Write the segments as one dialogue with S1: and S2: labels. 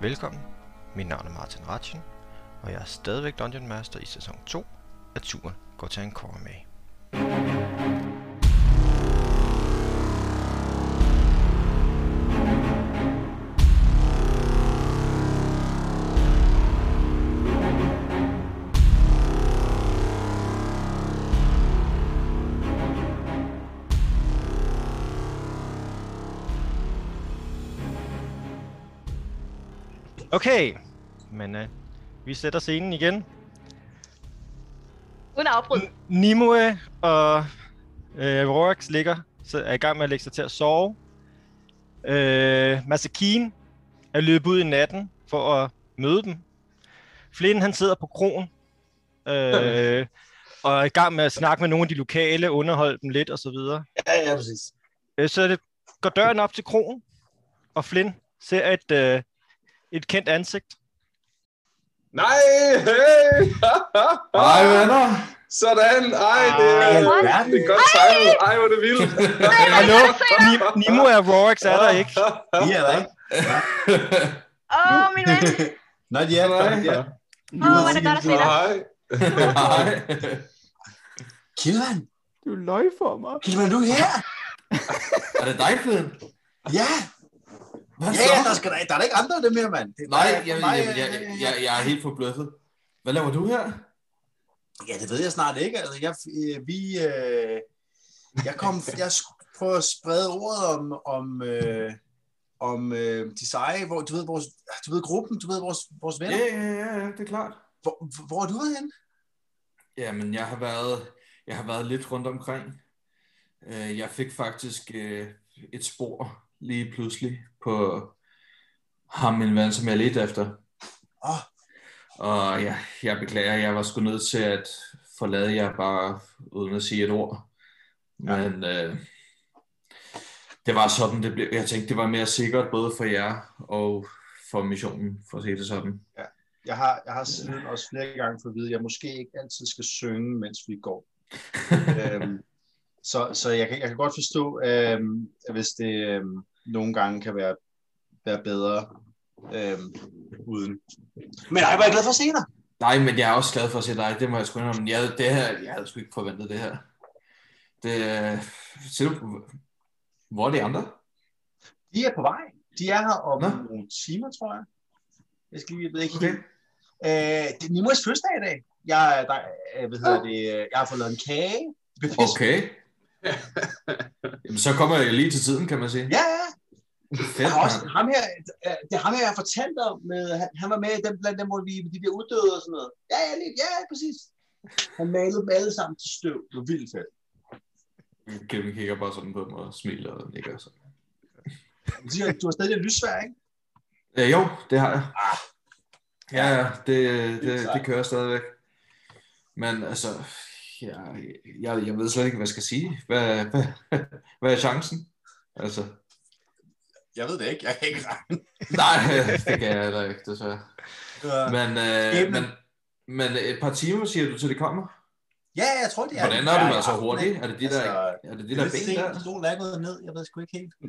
S1: Velkommen, mit navn er Martin Ratchen, og jeg er stadigvæk Dungeon Master i sæson 2 af Turen går til en med. Okay, men uh, vi sætter scenen igen.
S2: Uden afbrud. N-
S1: Nimue og uh, Rorax ligger, så er i gang med at lægge sig til at sove. Uh, Masakine er løbet ud i natten for at møde dem. Flynn han sidder på kronen uh, og er i gang med at snakke med nogle af de lokale, underholde dem lidt og så videre.
S3: Ja, ja, præcis.
S1: Uh, så det går døren op til kronen, og Flynn ser et, uh, et kendt ansigt.
S3: Nej, hey!
S4: Hej venner!
S3: Sådan, ej, det er, det er godt timet. Ej, hvor er det vildt.
S1: Hallo, Nimo er Rorax, er der ikke?
S4: I er der ikke?
S2: Åh, oh, min ven.
S4: Not yet, not yet.
S2: Åh, oh, hvor er det godt at se dig.
S3: Hej.
S4: Kilvan,
S5: Du løg for mig.
S4: Kilvan, du er her?
S6: Er det dig, Flynn?
S4: Ja!
S6: Hvad
S4: Ja, der, skal, der, der er der ikke andre af dem her, mand. Det,
S6: Nej, jeg, jeg,
S4: øh,
S6: jeg, jeg, jeg er helt forbløffet. Hvad laver du her?
S4: Ja, det ved jeg snart ikke. Altså, jeg, øh, vi, øh, jeg kom, jeg prøver at sprede ordet om, om, øh, om øh, de seje, hvor, du ved, vores, du ved gruppen, du ved, vores, vores venner.
S6: Ja, ja, ja, ja, det er klart.
S4: Hvor, hvor er du henne?
S6: Jamen, jeg har været, jeg har været lidt rundt omkring. Øh, Jeg fik faktisk øh, et spor lige pludselig på ham, min ven, som jeg ledte efter.
S4: Åh,
S6: Og ja, jeg beklager, jeg var sgu nødt til at forlade jer bare uden at sige et ord. Men øh, det var sådan, det blev. Jeg tænkte, det var mere sikkert både for jer og for missionen, for at sige det sådan.
S7: Jeg har, jeg har simpelthen også flere gange fået at vide, at jeg måske ikke altid skal synge, mens vi går. øhm, så så jeg, kan, jeg kan godt forstå, øhm, hvis det øhm, nogle gange kan være, være bedre øhm, uden. Men er jeg glad for at se dig.
S6: Nej, men jeg er også glad for at se dig, det må jeg sgu indrømme. Jeg, det her, jeg havde sgu ikke forventet det her. Det, øh, ser du, hvor er de andre?
S7: De er på vej. De er her om
S6: Nå.
S7: nogle timer, tror jeg. Jeg skal lige, jeg ved ikke
S6: Okay.
S7: Øh, det er Nimoys fødselsdag i dag. Jeg, der, øh, hvad hedder det, jeg har fået lavet en kage.
S6: Okay. Jamen, så kommer jeg lige til tiden, kan man sige.
S7: Ja, ja.
S6: Fedt,
S7: har også, ham her, det er ham her, jeg har fortalt om, med, han, han var med i dem, blandt dem, hvor vi, de bliver uddøde og sådan noget. Ja, ja, lige, ja, præcis. Han malede dem alle sammen til støv. Det var vildt fedt.
S6: Kevin kigger bare sådan på mig og smiler og nikker. Sådan.
S7: Du siger, Du har stadig lidt lyssvær, ikke?
S6: Ja, jo, det har jeg.
S7: Ah.
S6: Ja, ja, det, det,
S7: sejt.
S6: det kører stadigvæk. Men altså, jeg, jeg, jeg ved slet ikke, hvad jeg skal sige. Hvad, hvad, hvad er chancen? Altså,
S4: jeg ved det ikke. Jeg kan ikke
S6: nej, det kan jeg heller ikke, desværre. Men, øh, men, men et par timer, siger du, til det kommer?
S4: ja, jeg tror, det er
S6: Hvordan har du været så
S4: aften,
S6: hurtigt? Er det de der,
S4: Altså,
S6: er det de
S4: Det
S6: der
S4: er
S6: ben der?
S4: solen er gået ned. Jeg ved sgu ikke helt.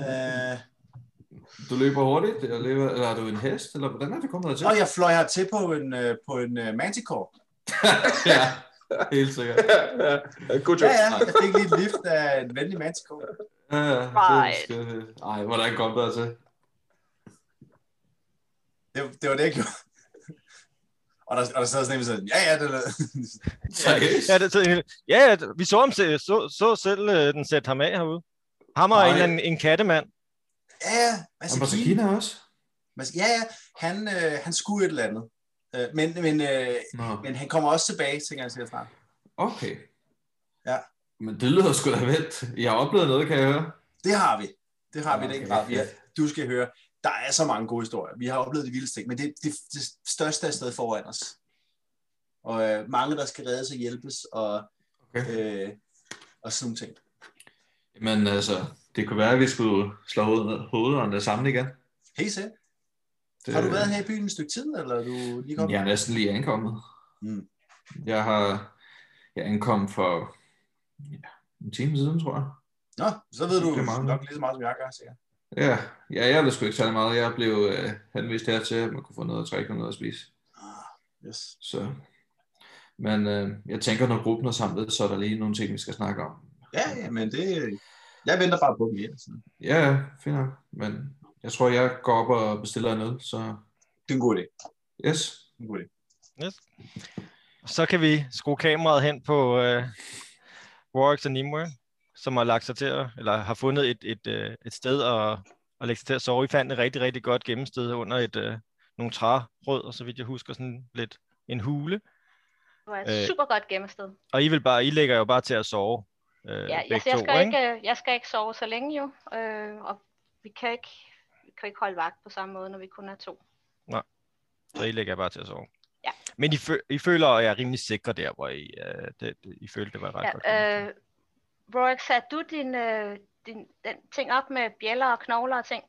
S4: Øh,
S6: Du løber hurtigt, eller, løber, eller er du en hest, eller hvordan er det kommet hertil?
S4: og jeg fløj her til på en, øh, på en uh, manticore.
S6: ja, helt sikkert.
S3: ja, god
S4: Ja,
S3: job.
S4: ja, jeg fik lige et lift af en venlig manticore.
S6: Ja, ja, det, det, ej, hvordan kom der til?
S4: Det, det var det, jeg gjorde. Og der, og der sad sådan en sådan, ja, ja, det er?
S1: Ja, det, så, ja, ja, vi så, ham, se- så, så selv øh, den sætte ham af herude. Ham og
S6: Nej.
S1: en, anden- en kattemand.
S4: Ja, ja,
S6: Og
S4: altså,
S6: Masakina også?
S4: Ja, ja, han, øh, han skulle et eller andet. Øh, men, men, øh,
S6: Nå,
S4: men han kommer også tilbage, tænker jeg sikkert snart.
S6: okay.
S4: Ja.
S6: Men det lyder sgu da vildt. Jeg har oplevet noget, kan jeg høre.
S4: Det har vi. Det har vi
S6: Okay,
S4: i den grad. Vi
S6: fedt.
S4: du skal høre, der er så mange gode historier. Vi har oplevet de vildeste ting, men det, det, det største er stadig foran os. Og øh, mange, der skal reddes og hjælpes, og,
S6: Okay.
S4: øh, og sådan nogle ting.
S6: Men altså, det kunne være, at vi skulle slå hovedet, hovederne sammen igen.
S4: Helt sikkert.
S6: Det,
S4: Har du været her i byen et stykke tid, eller er du lige kommet?
S6: Jeg er næsten lige ankommet.
S4: Mm.
S6: Jeg har jeg ankom for ja, en time siden, tror jeg.
S4: Nå, så ved du
S6: Det meget.
S4: nok lige så meget, som jeg gør, sikkert.
S6: Ja, ja jeg blev sgu ikke særlig meget. Jeg blev øh, henvist her til, at man kunne få noget at drikke og noget at spise.
S4: Yes.
S6: Så. Men øh, jeg tænker, når gruppen er samlet, så er der lige nogle ting, vi skal snakke om.
S7: Ja, ja, men det... Jeg venter bare på dem tiden.
S6: Ja, ja, fint nok. Men jeg tror, jeg går op og bestiller øl, så
S7: Det er en god idé.
S6: yes.
S7: Det er En god idé.
S1: Yes. Så kan vi skrue kameraet hen på øh, Warwick og Nimue, som har lagt sig til at, eller har fundet et, et, øh, et sted at, at lægge sig til at sove. I fandt et rigtig, rigtig godt gemmested under et, øh, nogle trærød, og så vidt jeg husker, sådan lidt en hule.
S2: Det var et
S1: Øh.
S2: super godt gemmested.
S1: Og I, vil bare, I lægger jo bare til at sove. Øh,
S2: Ja,
S1: begge
S2: jeg, jeg,
S1: to,
S2: skal ikke, øh, jeg skal ikke sove så længe jo, øh, og vi kan, ikke, vi kan ikke holde vagt på samme måde, når vi kun er to.
S1: Så I lægger bare til at sove.
S2: Ja.
S1: Men I, fø- I føler, at jeg er rimelig sikre der, hvor I, øh, det, det, I følte, det var ret godt.
S2: Ja,
S1: gemmested.
S2: øh, Rorik, satte du din, øh, din den ting op med bjæller og knogler og ting?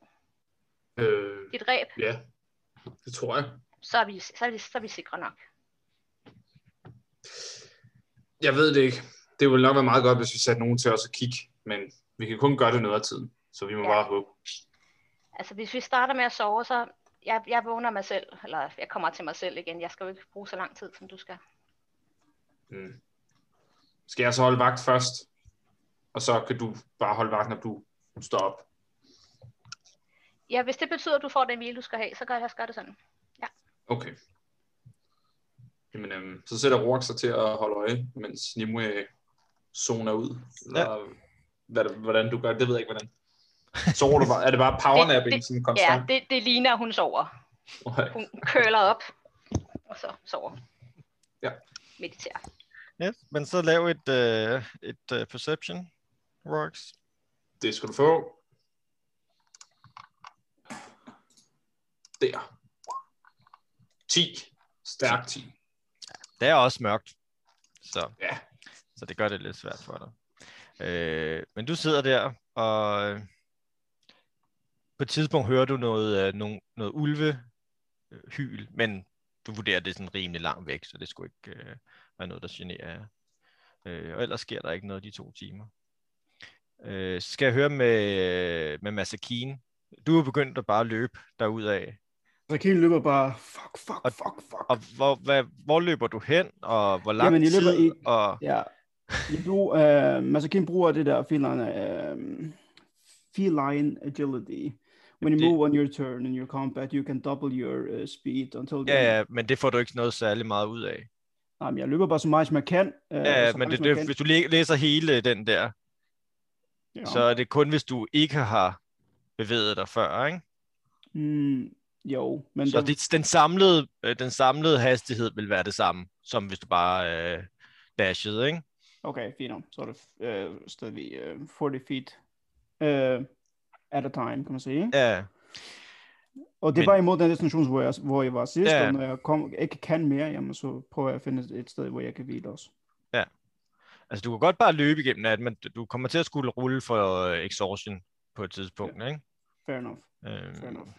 S3: Øh,
S2: Dit ræb?
S3: ja, det tror jeg.
S2: Så er vi, så er vi, så er vi sikre nok.
S3: Jeg ved det ikke. Det ville nok være meget godt, hvis vi satte nogen til os at kigge, men vi kan kun gøre det noget af tiden, så vi må
S2: Ja.
S3: bare håbe.
S2: Altså hvis vi starter med at sove, så jeg, jeg vågner mig selv, eller jeg kommer til mig selv igen. Jeg skal jo ikke bruge så lang tid, som du skal.
S3: Mm. Skal jeg så holde vagt først? Og så kan du bare holde vagt, når du står op.
S2: Ja, hvis det betyder, at du får den hvile, du skal have, så gør jeg det sådan.
S3: Okay. Jamen, øhm, så sætter Rourke sig til at holde øje, mens Nimue zoner ud. Eller, ja. hvad, hvordan du gør det, det ved jeg ikke, hvordan. Sover du bare? Er det bare powernapping
S2: Det-
S3: sådan
S2: Ja,
S3: konstant?
S2: det, det ligner, at hun sover.
S3: Okay.
S2: Hun køler op, og så sover.
S3: Ja.
S2: Mediterer.
S1: Yes, men så lav et, øh, et uh, perception, Rox.
S3: Det skal du få. Der. 10. Stærk 10.
S1: Det er også mørkt, så,
S3: Ja.
S1: så det gør det lidt svært for dig. Øh, men du sidder der, og øh, på et tidspunkt hører du noget, øh, noget, noget ulvehyl, men du vurderer, at det er sådan rimelig langt væk, så det skulle ikke øh, være noget, der generer jer. Øh, og ellers sker der ikke noget de to timer. Øh, så skal jeg høre med, med Masakine. Du er begyndt at bare løbe derudad.
S5: Rakin løber bare, fuck, fuck, fuck, fuck.
S1: Og hvor, hvad, hvor løber du hen, og hvor lang
S5: Jamen, jeg løber
S1: tid?
S5: i-
S1: Og,
S5: Ja. Jeg bruger, øh, Masakin bruger det der feline, øh, feline agility. When you
S1: Det-
S5: move on your turn in your combat, you can double your uh, speed until
S1: ja, ja, men det får du ikke noget særlig meget ud af.
S5: Nej, men jeg løber bare så meget, som jeg kan. Øh,
S1: Ja, men det, det,
S5: kan.
S1: hvis du læ- læser hele den der,
S5: Ja.
S1: så er det kun, hvis du ikke har bevæget dig før, ikke?
S5: Mm, jo, men
S1: Så
S5: der,
S1: det, den, samlede, øh, den samlede hastighed vil være det samme, som hvis du bare øh, dashede, ikke?
S5: okay, fint. Så er det øh, stadig øh, 40 feet øh, at a time, kan man sige.
S1: Ja,
S5: Og det
S1: Men-
S5: var imod den destination, hvor jeg, hvor jeg var sidst,
S1: Ja.
S5: og når jeg kom, ikke kan mere, jamen, så prøver jeg at finde et sted, hvor jeg kan hvile også.
S1: altså du kan godt bare løbe igennem natten, men du kommer til at skulle rulle for øh, exhaustion på et tidspunkt, ikke?
S5: Fair enough.
S1: Øhm,
S5: Fair enough.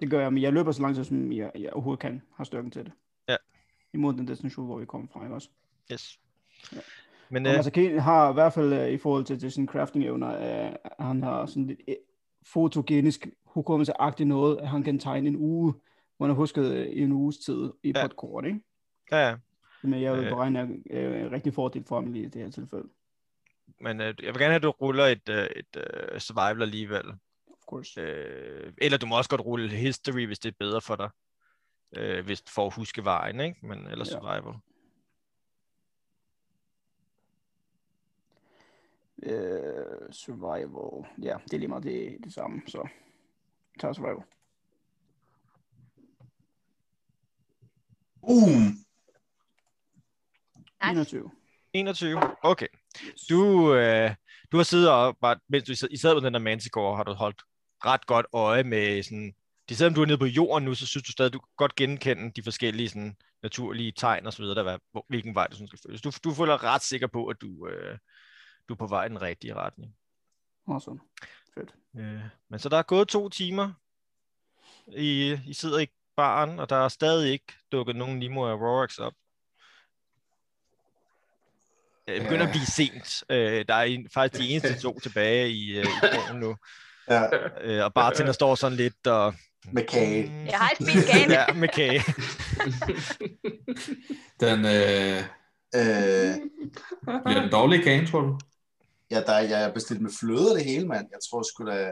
S5: Det gør jeg, men jeg løber så lang tid, som jeg, jeg overhovedet kan, har styrken til det.
S1: Ja.
S5: Imod den destination, hvor vi kommer fra, ikke også?
S1: yes.
S5: Ja.
S1: Men
S5: Og
S1: øh,
S5: Masaki har i hvert fald øh, i forhold til, til sine crafting-evner, øh, han har sådan lidt øh, fotogenisk hukommelse-agtigt noget, at han kan tegne en uge, hvor han har husket øh, en uges tid i
S1: Ja.
S5: på et kort, ikke?
S1: ja, ja.
S5: Men jeg vil
S1: Øh.
S5: beregne er øh, en rigtig fordel for ham i det her tilfælde.
S1: men øh, jeg vil gerne have, at du ruller et, øh, et øh, survival alligevel.
S5: Of course.
S1: Øh, eller du må også godt rulle history, hvis det er bedre for dig. Øh, hvis du får huske vejen, ikke? Men ellers
S5: Ja. Øh, survival. Ja, det er lige meget det, det samme, så tager survival.
S4: Boom!
S2: Nice.
S5: 21.
S1: 21. Okay. Du, øh, du har siddet og bare, mens du sad, I sad med den der manticore, har du holdt ret godt øje med sådan, det selvom du er nede på jorden nu, så synes du stadig, du kan godt genkende de forskellige sådan, naturlige tegn og så videre, der var, hvor, hvilken vej du sådan skal følge. Du, du føler ret sikker på, at du, øh, du er på vej i den rigtige retning.
S5: Awesome. Fedt.
S1: Øh, men så der er gået to timer. I, I sidder i baren, og der er stadig ikke dukket nogen Nimo og Rorax op. Det begynder at blive sent. Øh, der er en- faktisk de eneste to tilbage i, øh, i krogen nu.
S4: Ja,
S1: Øh, og bartender står sådan lidt og...
S4: med kage.
S1: Mm,
S2: Jeg har ikke spist kagen.
S1: Ja, med kage.
S6: Den, øh,
S4: Øh,
S6: bliver den dårlige kage, tror du?
S4: Ja, der, er- jeg er bestilt med fløde det hele, mand. Jeg tror sgu da...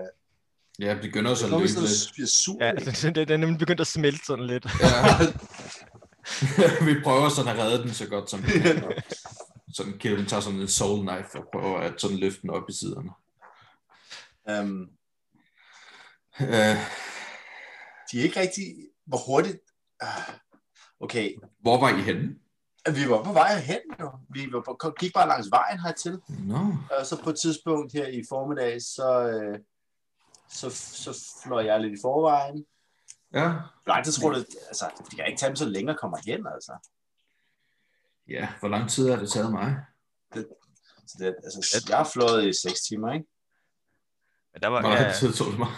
S6: Ja, det begynder jo så
S4: Jeg
S6: at løbe lidt.
S4: sur.
S1: Ja, den, den er nemlig begyndt at smelte sådan lidt.
S6: Ja. vi prøver sådan at redde den så godt som vi kan. Sådan Kevin tager sådan en soul knife og prøver at sådan løfte den op i siderne.
S4: um,
S6: Øh,
S4: de er ikke rigtig... Hvor hurtigt... Ah, Okay,
S6: hvor var I henne?
S4: Vi var på vej hen jo. Vi var på, gik bare langs vejen hertil.
S6: Nå,
S4: Og så på et tidspunkt her i formiddag, så, øh, så, så fløj jeg lidt i forvejen.
S6: ja.
S4: Lang tid tror du, altså, det kan ikke tage dem så længe at komme hen, altså.
S6: Ja, hvor lang tid har det taget mig?
S4: Så det, altså, jeg har fløjet i 6 timer, ikke?
S1: Men der var,
S6: Hvor
S1: ja,
S6: lang tid tog det mig?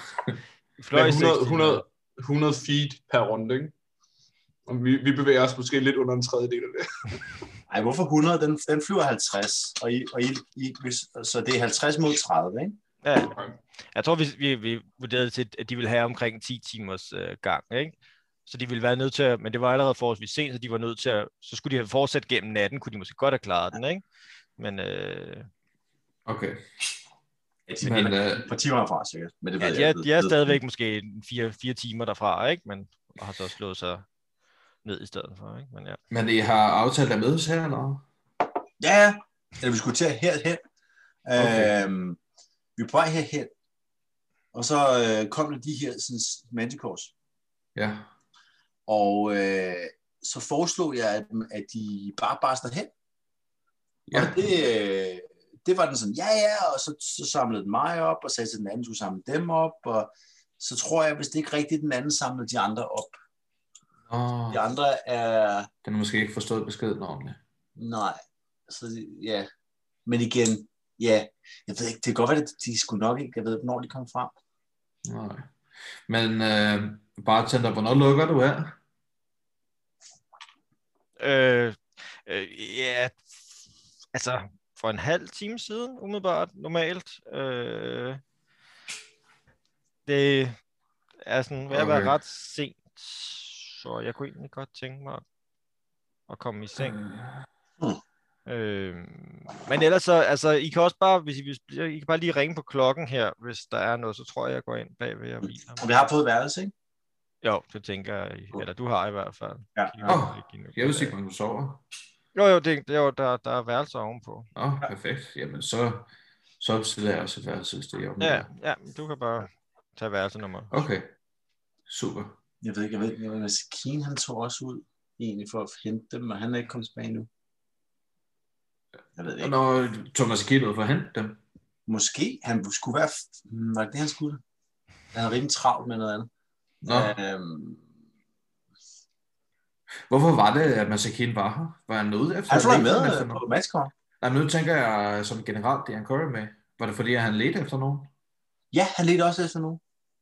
S1: fløj i
S3: 100,
S1: 6 timer.
S3: 100, 100 feet per runde, ikke? Og vi, vi bevæger os måske lidt under en tredjedel af det.
S4: Ej, hvorfor 100? Den, den flyver 50, og, I, og I, I, hvis, så det er 50 mod 30, ikke?
S1: Ja, jeg tror, vi, vi, vi vurderede til, at de ville have omkring 10 timers øh, gang, ikke? Så de ville være nødt til at, men det var allerede forholdsvis sent, så de var nødt til at, så skulle de have fortsat gennem natten, kunne de måske godt have klaret den, ikke? Men øh,
S6: Okay.
S4: Ja, de,
S6: Men, øh,
S4: et par timer herfra, sikkert. Men det ved
S1: ja,
S4: jeg,
S1: de, er,
S4: ved-
S1: de er stadigvæk måske fire, fire timer derfra, ikke? Men og har så slået sig ned i stedet for, ikke? Men ja.
S6: Men I har aftalt at mødes her, eller?
S4: Ja, ja. Eller vi skulle til herhen.
S6: Okay.
S4: Øhm, vi er på vej herhen. Og så øh, kom der de her sådan, manticores.
S6: Ja.
S4: Og øh, så foreslog jeg, at, at de bare barsler hen.
S6: Ja.
S4: Og det, øh, det var den sådan, ja ja, og så, så samlede den mig op, og sagde til den anden, skulle samle dem op, og så tror jeg, hvis det ikke rigtigt, den anden samlede de andre op.
S6: Nå,
S4: De andre er,
S6: den har måske ikke forstået beskeden ordentligt.
S4: nej, så ja. Men igen, ja, jeg ved ikke, det kan godt være, at de skulle nok ikke, jeg ved, hvornår de kom frem.
S6: Nej. Men øh, bare tænder, hvornår lukker du her?
S1: Øh, øh, ja, altså for en halv time siden, umiddelbart, normalt. Øh, det er sådan ved at være ret sent, så jeg kunne egentlig godt tænke mig at komme i seng. Øh, men ellers så, altså, I kan også bare, hvis I, hvis, I kan bare lige ringe på klokken her, hvis der er noget, så tror jeg, jeg går ind bagved og hviler.
S4: Og vi har fået værelse, ikke?
S1: Jo, det tænker jeg, eller du har i hvert fald.
S4: Ja.
S6: Åh,
S1: nu?
S6: Jeg vidste ikke, man kunne sove.
S1: Jo, jo, det, det er jo, der, der er værelser ovenpå.
S6: Nå, perfekt. Jamen, så, så bestiller jeg også et værelse, hvis det er
S1: Ja, ja, du kan bare tage værelse nummer.
S6: Okay, super.
S4: Jeg ved ikke, jeg ved ikke, hvis Keen han tog også ud egentlig for at hente dem, og han er ikke kommet tilbage nu. Jeg ved
S6: Og
S4: ikke.
S6: når Thomas Kiel ud for at hente dem,
S4: Måske. Han skulle være... Hmm, Var det det, han skulle? Han havde rimelig travlt med noget andet.
S6: Nå.
S4: Øhm,
S6: hvorfor var det, at Masakin var her? Var han ude efter?
S4: han fløj med
S6: efter
S4: øh, på matchcore.
S6: Nej, men nu tænker jeg som generelt, det han Curry med. Var det fordi, at han ledte efter nogen?
S4: Ja, han ledte også efter nogen.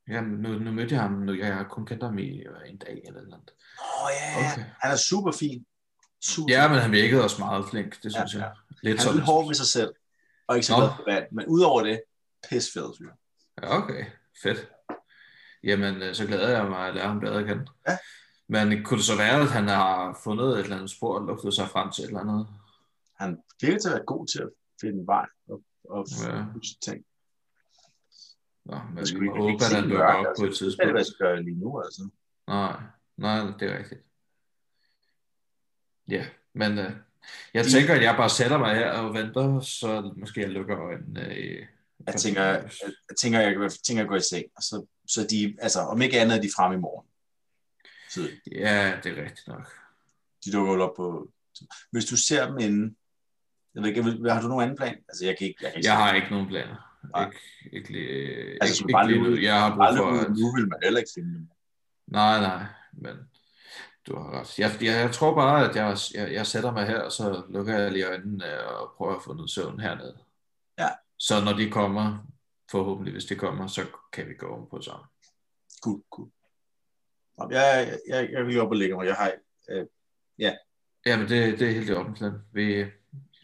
S6: Ja, nu, nu mødte jeg ham, nu jeg har kun kendt ham i øh, en dag eller noget.
S4: Åh oh, ja.
S6: Okay.
S4: Han er super fin. Super
S6: Ja, men han virkede også meget flink, det synes
S4: Ja,
S6: jeg. Lidt
S4: Han er lidt hård ved sig selv. Og ikke så glad for vand. Men udover det, pis fed fyr.
S6: Ja, okay, fedt. Jamen, øh, så glæder jeg mig at lære ham bedre at kende.
S4: Ja.
S6: Men kunne det så være, at han har fundet et eller andet spor og lugtet sig frem til et eller andet?
S4: Han virker til at være god til at finde vej og, og
S6: Ja.
S4: ting.
S6: Nå, men
S4: Jeg
S6: vi
S4: skulle
S6: må
S4: ikke-
S6: håbe,
S4: ikke
S6: at
S4: den
S6: dukker op
S4: altså.
S6: på et
S4: Det er det,
S6: tidspunkt.
S4: hvad jeg skal gøre lige nu, altså.
S6: Nej, nej, det er rigtigt. Ja, men øh, jeg tænker, at jeg bare sætter mig her og venter, så måske jeg lukker øjnene i...
S4: Jeg tænker, jeg, jeg tænker, jeg, tænker at gå i seng, og så, så de, altså, om ikke andet er de fremme i morgen. Så
S6: Ja, det er rigtigt nok.
S4: de dukker jo op på... Hvis du ser dem inden, jeg ved ikke, har du nogen anden plan? Altså, jeg kan ikke... Jeg, kan ikke
S6: Jeg har ikke nogen planer.
S4: Nej.
S6: Ikke, ikke, lige,
S4: Altså,
S6: ikke,
S4: skulle
S6: ikke
S4: bare
S6: lige Jeg har brug for... At...
S4: nu vil man heller ikke finde dem.
S6: Nej, nej, men du har ret. Jeg, jeg, jeg tror bare, at jeg, jeg, jeg sætter mig her, og så lukker jeg lige øjnene og prøver at få noget søvn hernede.
S4: Ja.
S6: Så når de kommer, forhåbentlig hvis de kommer, så kan vi gå om på sammen.
S4: Cool, cool. Nå, Jeg, jeg, jeg vil op og lægge mig. Jeg har... Øh,
S6: Ja, men det, det er helt i orden. Vi,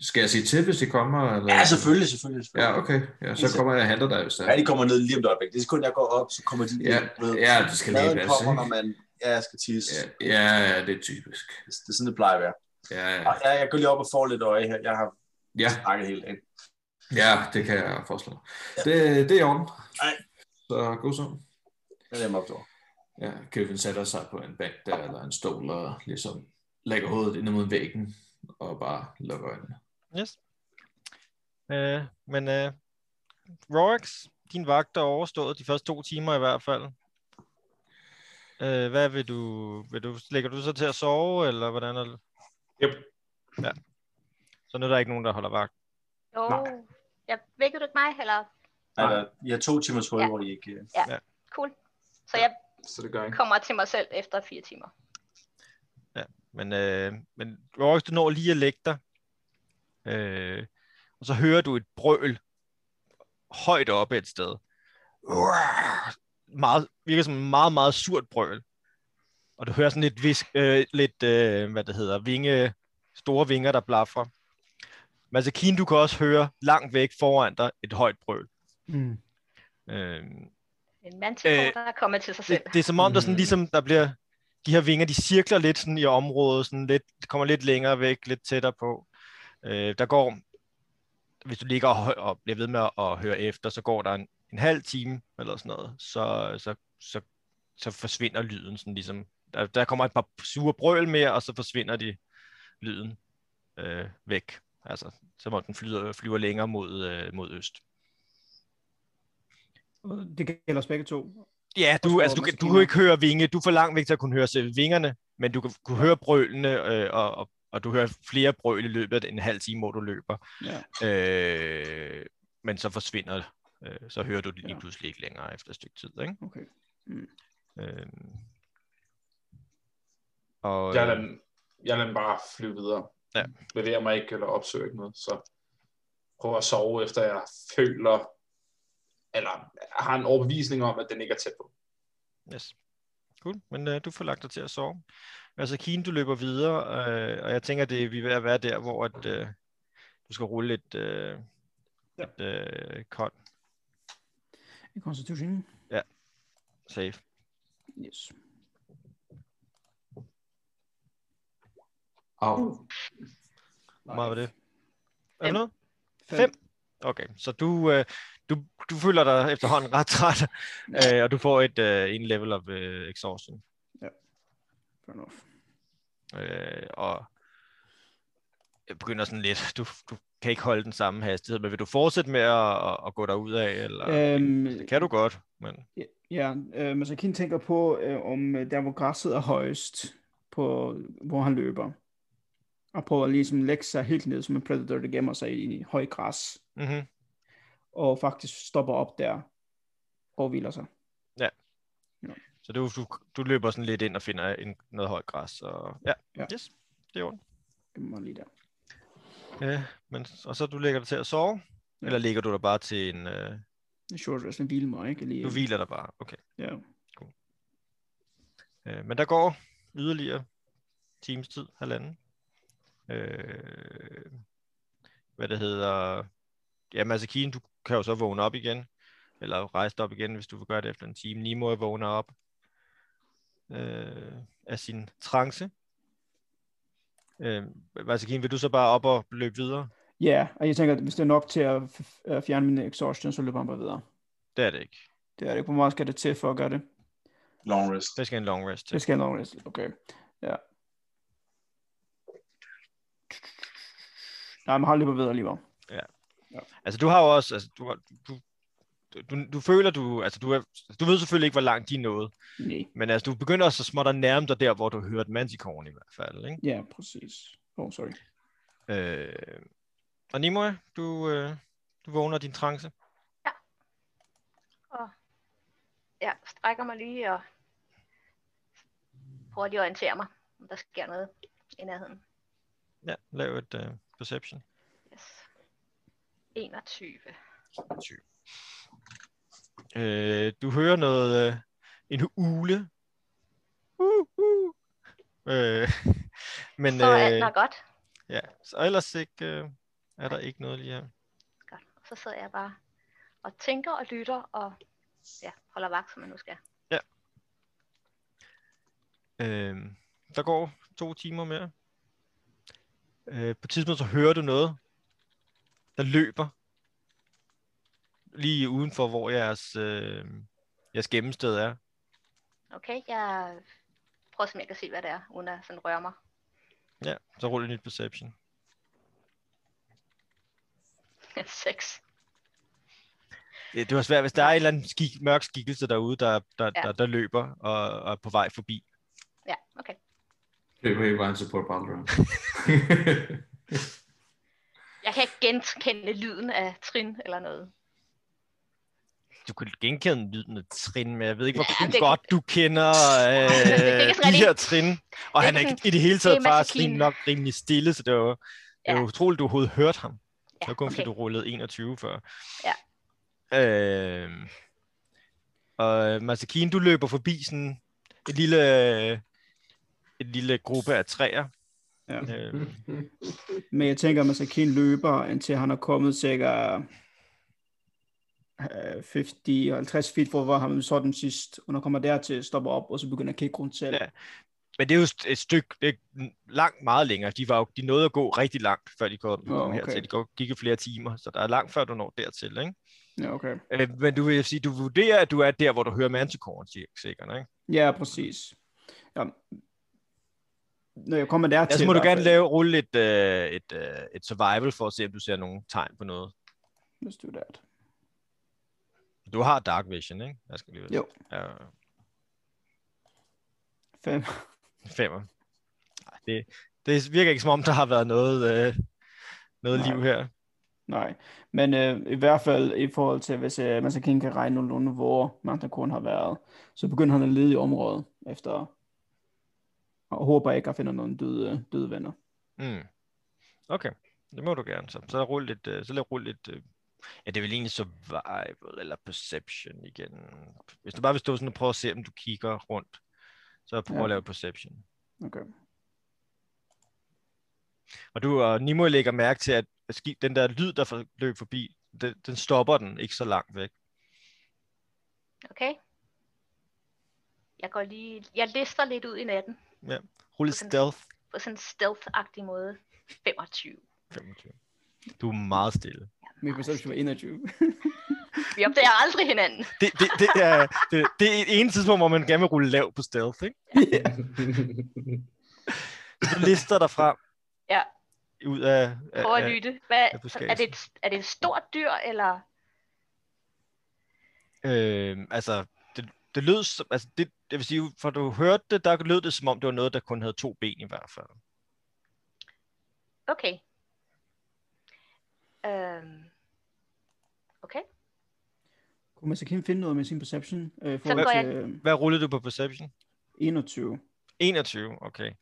S6: Skal jeg sige til, hvis de kommer? Eller?
S4: Ja, selvfølgelig, selvfølgelig. selvfølgelig.
S6: Ja, okay. Ja, så kommer jeg og henter dig, hvis det
S4: Ja, de kommer ned lige om et øjeblik. Det er kun, jeg går op, så kommer de
S6: Ja,
S4: ved.
S6: ja, det skal lige passe,
S4: kommer, når man... Ja, jeg skal tisse.
S6: Ja, ja, ja, det er typisk.
S4: Det, det er sådan, det plejer at være.
S6: Ja, ja.
S4: Og jeg, jeg går lige op og får lidt øje her. Jeg har
S6: ja,
S4: snakket helt ind.
S6: ja det kan jeg forestille mig. Det, det er orden.
S4: Nej.
S6: Så god så.
S4: Det er dem opstår.
S6: Ja, Kevin sætter sig på en bænk der, eller en stol, og ligesom lægger hovedet ind mod væggen, og bare lukker øjnene.
S1: Yes. Øh, men øh, Rorax, din vagt er overstået de første to timer i hvert fald. Øh, hvad vil du, vil du, lægger du så til at sove, eller hvordan er det?
S3: Yep.
S1: Så nu er der ikke nogen, der holder vagt.
S2: Jo,
S4: Nej.
S2: jeg vækkede du ikke mig, eller?
S4: Nej, der, jeg har to timers hul,
S2: Ja.
S4: hvor de ikke... øh,
S2: Cool. Så jeg
S3: Så det gør jeg ikke.
S2: kommer til mig selv efter fire timer.
S1: Men, øh, men Rorax, du når lige at lægge dig. Øh, og så hører du et brøl højt oppe et sted. Meget, virker som en meget, meget surt brøl. Og du hører sådan lidt, visk, øh, lidt øh, hvad det hedder, vinge, store vinger, der blaffer. Masakin, du kan også høre langt væk foran dig et højt brøl.
S5: Mm.
S1: Øh,
S2: En manticore,
S1: Øh,
S2: øh, der er kommet til sig selv.
S1: det, det er som om, der sådan
S6: Mm.
S1: ligesom, der bliver, de her vinger, de cirkler lidt sådan i området, sådan lidt, kommer lidt længere væk, lidt tættere på. Øh, der går, hvis du ligger og, og bliver ved med at, høre efter, så går der en, en halv time eller sådan noget, så, så, så, så forsvinder lyden sådan ligesom, der, der kommer et par sure brøl mere, og så forsvinder de lyden øh, væk. Altså, som om den flyder, flyver længere mod, øh, mod øst.
S5: Det gælder os begge to.
S1: Ja, du,
S5: så
S1: altså, du, du kan ikke høre vinge. Du er for langt væk til at kunne høre vingerne, men du kan kunne høre brølene, øh, og, og, og du hører flere brøl i løbet af en halv time, hvor du løber.
S5: Ja.
S1: Øh, men så forsvinder, øh, så hører du det lige
S5: Ja.
S1: pludselig ikke længere efter et stykke tid. Ikke?
S5: Okay.
S1: Øh, og,
S3: Jeg lader, den, jeg lader bare flyve videre.
S1: Ja.
S3: Bevæger mig ikke eller opsøger ikke noget. Så prøver at sove, efter jeg føler, eller har en overbevisning om, at den ikke er tæt på.
S1: Yes. Cool, men øh, du får lagt dig til at sove. Altså Kine, du løber videre, øh, og jeg tænker, det vi er ved at være der, hvor at, øh, du skal rulle et, øh,
S5: Ja.
S1: et øh, kon
S5: I Constitution.
S1: save.
S5: Yes.
S6: Au.
S1: Hvor meget var det? Er det
S2: Fem.
S1: noget? Fem? Okay, så du, øh, du, du føler dig efterhånden ret træt, øh, og du får et øh, en level of øh, exhaustion.
S5: Fair enough.
S1: Øh, og jeg begynder sådan lidt, du, du kan ikke holde den samme hastighed, men vil du fortsætte med at, at, at gå derud af, eller
S5: Øhm,
S1: det kan du godt, men
S5: Ja, øh, Masakin tænker på, øh, om øh, der hvor græsset er højest, på, hvor han løber. Og prøver at ligesom lægge sig helt ned som en predator, der gemmer sig i høj græs.
S1: mm-hmm.
S5: Og faktisk stopper op der og hviler sig.
S1: så du, du, du løber sådan lidt ind og finder en, noget højt græs, og ja,
S5: Ja.
S1: yes, det er ondt.
S5: Gemmer mig lige der.
S1: Ja, men, og så du lægger dig til at sove,
S5: Ja.
S1: eller ligger du der bare til en, øh,
S5: En short rest, en hvile mig, ikke? Lige,
S1: du hviler der bare, okay.
S5: Ja.
S1: Øh, men der går yderligere times tid, halvanden. Øh, hvad det hedder... Ja, Masakine, du kan jo så vågne op igen. Eller rejse op igen, hvis du vil gøre det efter en time. Nimo vågner op øh, af sin trance. Øh, Masakine, vil du så bare op og løbe videre?
S5: Ja, og jeg tænker, at hvis det er nok til at fjerne min exhaustion, så løber han bare videre.
S1: Det er det ikke.
S5: Det er det ikke. Hvor meget skal det til for at gøre det?
S4: Long rest.
S1: Det skal en long rest til.
S5: Det skal en long rest. Okay. Ja. Nej, man har løbet videre alligevel.
S1: Altså, du har jo også... Altså, du, har, du, du, du føler, du... Altså, du, er, du ved selvfølgelig ikke, hvor langt de nået.
S5: Nej.
S1: Men altså, du begynder også så småt at nærme dig der, hvor du hørte manticoren i hvert fald, ikke?
S5: Ja, præcis. Oh, sorry.
S1: Øh, og Nimue, du, øh, du vågner din trance.
S2: Jeg strækker mig lige og prøver lige at orientere mig, om der sker noget i nærheden.
S1: Ja, lav et øh, perception.
S2: Yes. 21.
S1: 20. Øh, du hører noget, øh, en ule. Uh, uh. Øh, men
S2: Så alt
S1: øh,
S2: er godt.
S1: Ja, så ellers ikke, øh, er der ikke noget lige her.
S2: Godt. Så sidder jeg bare og tænker og lytter og ja, holder vagt, som man nu skal.
S1: Øh, der går to timer mere. Øh, på et tidspunkt så hører du noget, der løber lige udenfor, hvor jeres, øh, jeres gemmested er.
S2: Okay, jeg prøver at se, om jeg kan se, hvad det er, uden at sådan røre mig.
S1: Ja, så ruller nyt perception.
S2: 6.
S1: Det, det var svært, hvis der er en eller anden skik, mørk skikkelse derude, der, der,
S2: Ja.
S1: der, der løber og, og er på vej forbi.
S2: Ja, okay.
S6: Løber hele vejen til Port Baldwin.
S2: Jeg kan ikke genkende lyden af trin eller noget.
S1: Du kan genkende lyden af trin, men jeg ved ikke, hvor
S2: Ja,
S1: ja,
S2: det-
S1: godt du kender øh,
S2: det
S1: de her trin. Og
S2: er
S1: han er
S2: ikke
S1: i det hele
S2: det
S1: taget faktisk
S2: Masakine.
S1: rimelig nok rimelig stille, så det var, det var
S2: Ja.
S1: utroligt, du overhovedet hørte ham. Det
S2: Ja,
S1: var kun fordi,
S2: okay.
S1: du rullede 21 før.
S2: Ja.
S1: Øh, og Masakine, du løber forbi sådan et lille, et lille gruppe af træer.
S5: Ja.
S1: Øh,
S5: Men jeg tænker, at man skal kende løber, indtil han er kommet cirka øh, 50 50 feet fra, hvor han så den sidst, og når han kommer dertil, stopper op, og så begynder at kigge rundt selv.
S1: Ja. Men det er jo et stykke, det er langt meget længere. De, var jo, de nåede at gå rigtig langt, før de kom, kom
S5: okay.
S1: hertil. De gik flere timer, så der er langt før du når dertil. Ikke?
S5: Ja, okay.
S1: Øh, men du vil sige, du vurderer, at du er der, hvor du hører manticoren, sikkert, ikke?
S5: Ja, præcis. Ja. Når jeg kommer dertil...
S1: Ja, så må du gerne lave, rulle et, øh, et, øh, et survival for at se, om du ser nogle tegn på noget.
S5: Let's do that.
S1: Du har dark vision, ikke? Jeg skal lige
S5: Jo.
S1: Ja,
S5: Fem.
S1: femmer. Det, det virker ikke som om, der har været noget, øh, noget
S5: Nej.
S1: liv her.
S5: Nej, men øh, i hvert fald i forhold til, hvis øh, man så kan regne nogenlunde, hvor Mantakon har været, så begynder han at lede i området efter, og håber ikke at finde nogle døde, døde venner.
S1: Mm. Okay, det må du gerne. Så, så rulle lidt, øh, så lad rulle lidt, øh, ja, det er vel egentlig survival eller perception igen. Hvis du bare vil stå sådan og prøve at se, om du kigger rundt, så prøv
S5: Ja.
S1: at lave perception.
S5: Okay.
S1: Og du og Nimo lægger mærke til, at den der lyd, der for- løb forbi, den, den stopper den ikke så langt væk.
S2: Okay. Jeg går lige, jeg lister lidt ud i natten
S1: Rulle
S2: Okay.
S1: stealth
S2: på sådan en stealth-agtig måde. 25.
S1: 25. Du er meget stille.
S5: Min perception var 21.
S2: Vi opdager aldrig hinanden.
S1: Det, det, det, er, det, det er et ene tidspunkt, hvor man gerne vil rulle lav på stealth, ikke? Du lister dig frem
S2: Ja.
S1: ud af... af,
S2: Prøv at lytte. Hvad,
S1: af
S2: er, det et, er det et stort dyr, eller?
S1: øh, altså, det, lød... som- Altså, det, det vil sige, for du hørte det, der lød det som om, det var noget, der kun havde to ben i hvert fald.
S2: Okay. Øhm. Okay.
S5: Kunne man så kan finde noget med sin perception? Øh, forhold
S2: går
S5: til
S2: jeg-
S5: øh,
S1: Hvad rullede du på perception?
S5: 21.
S1: 21, okay.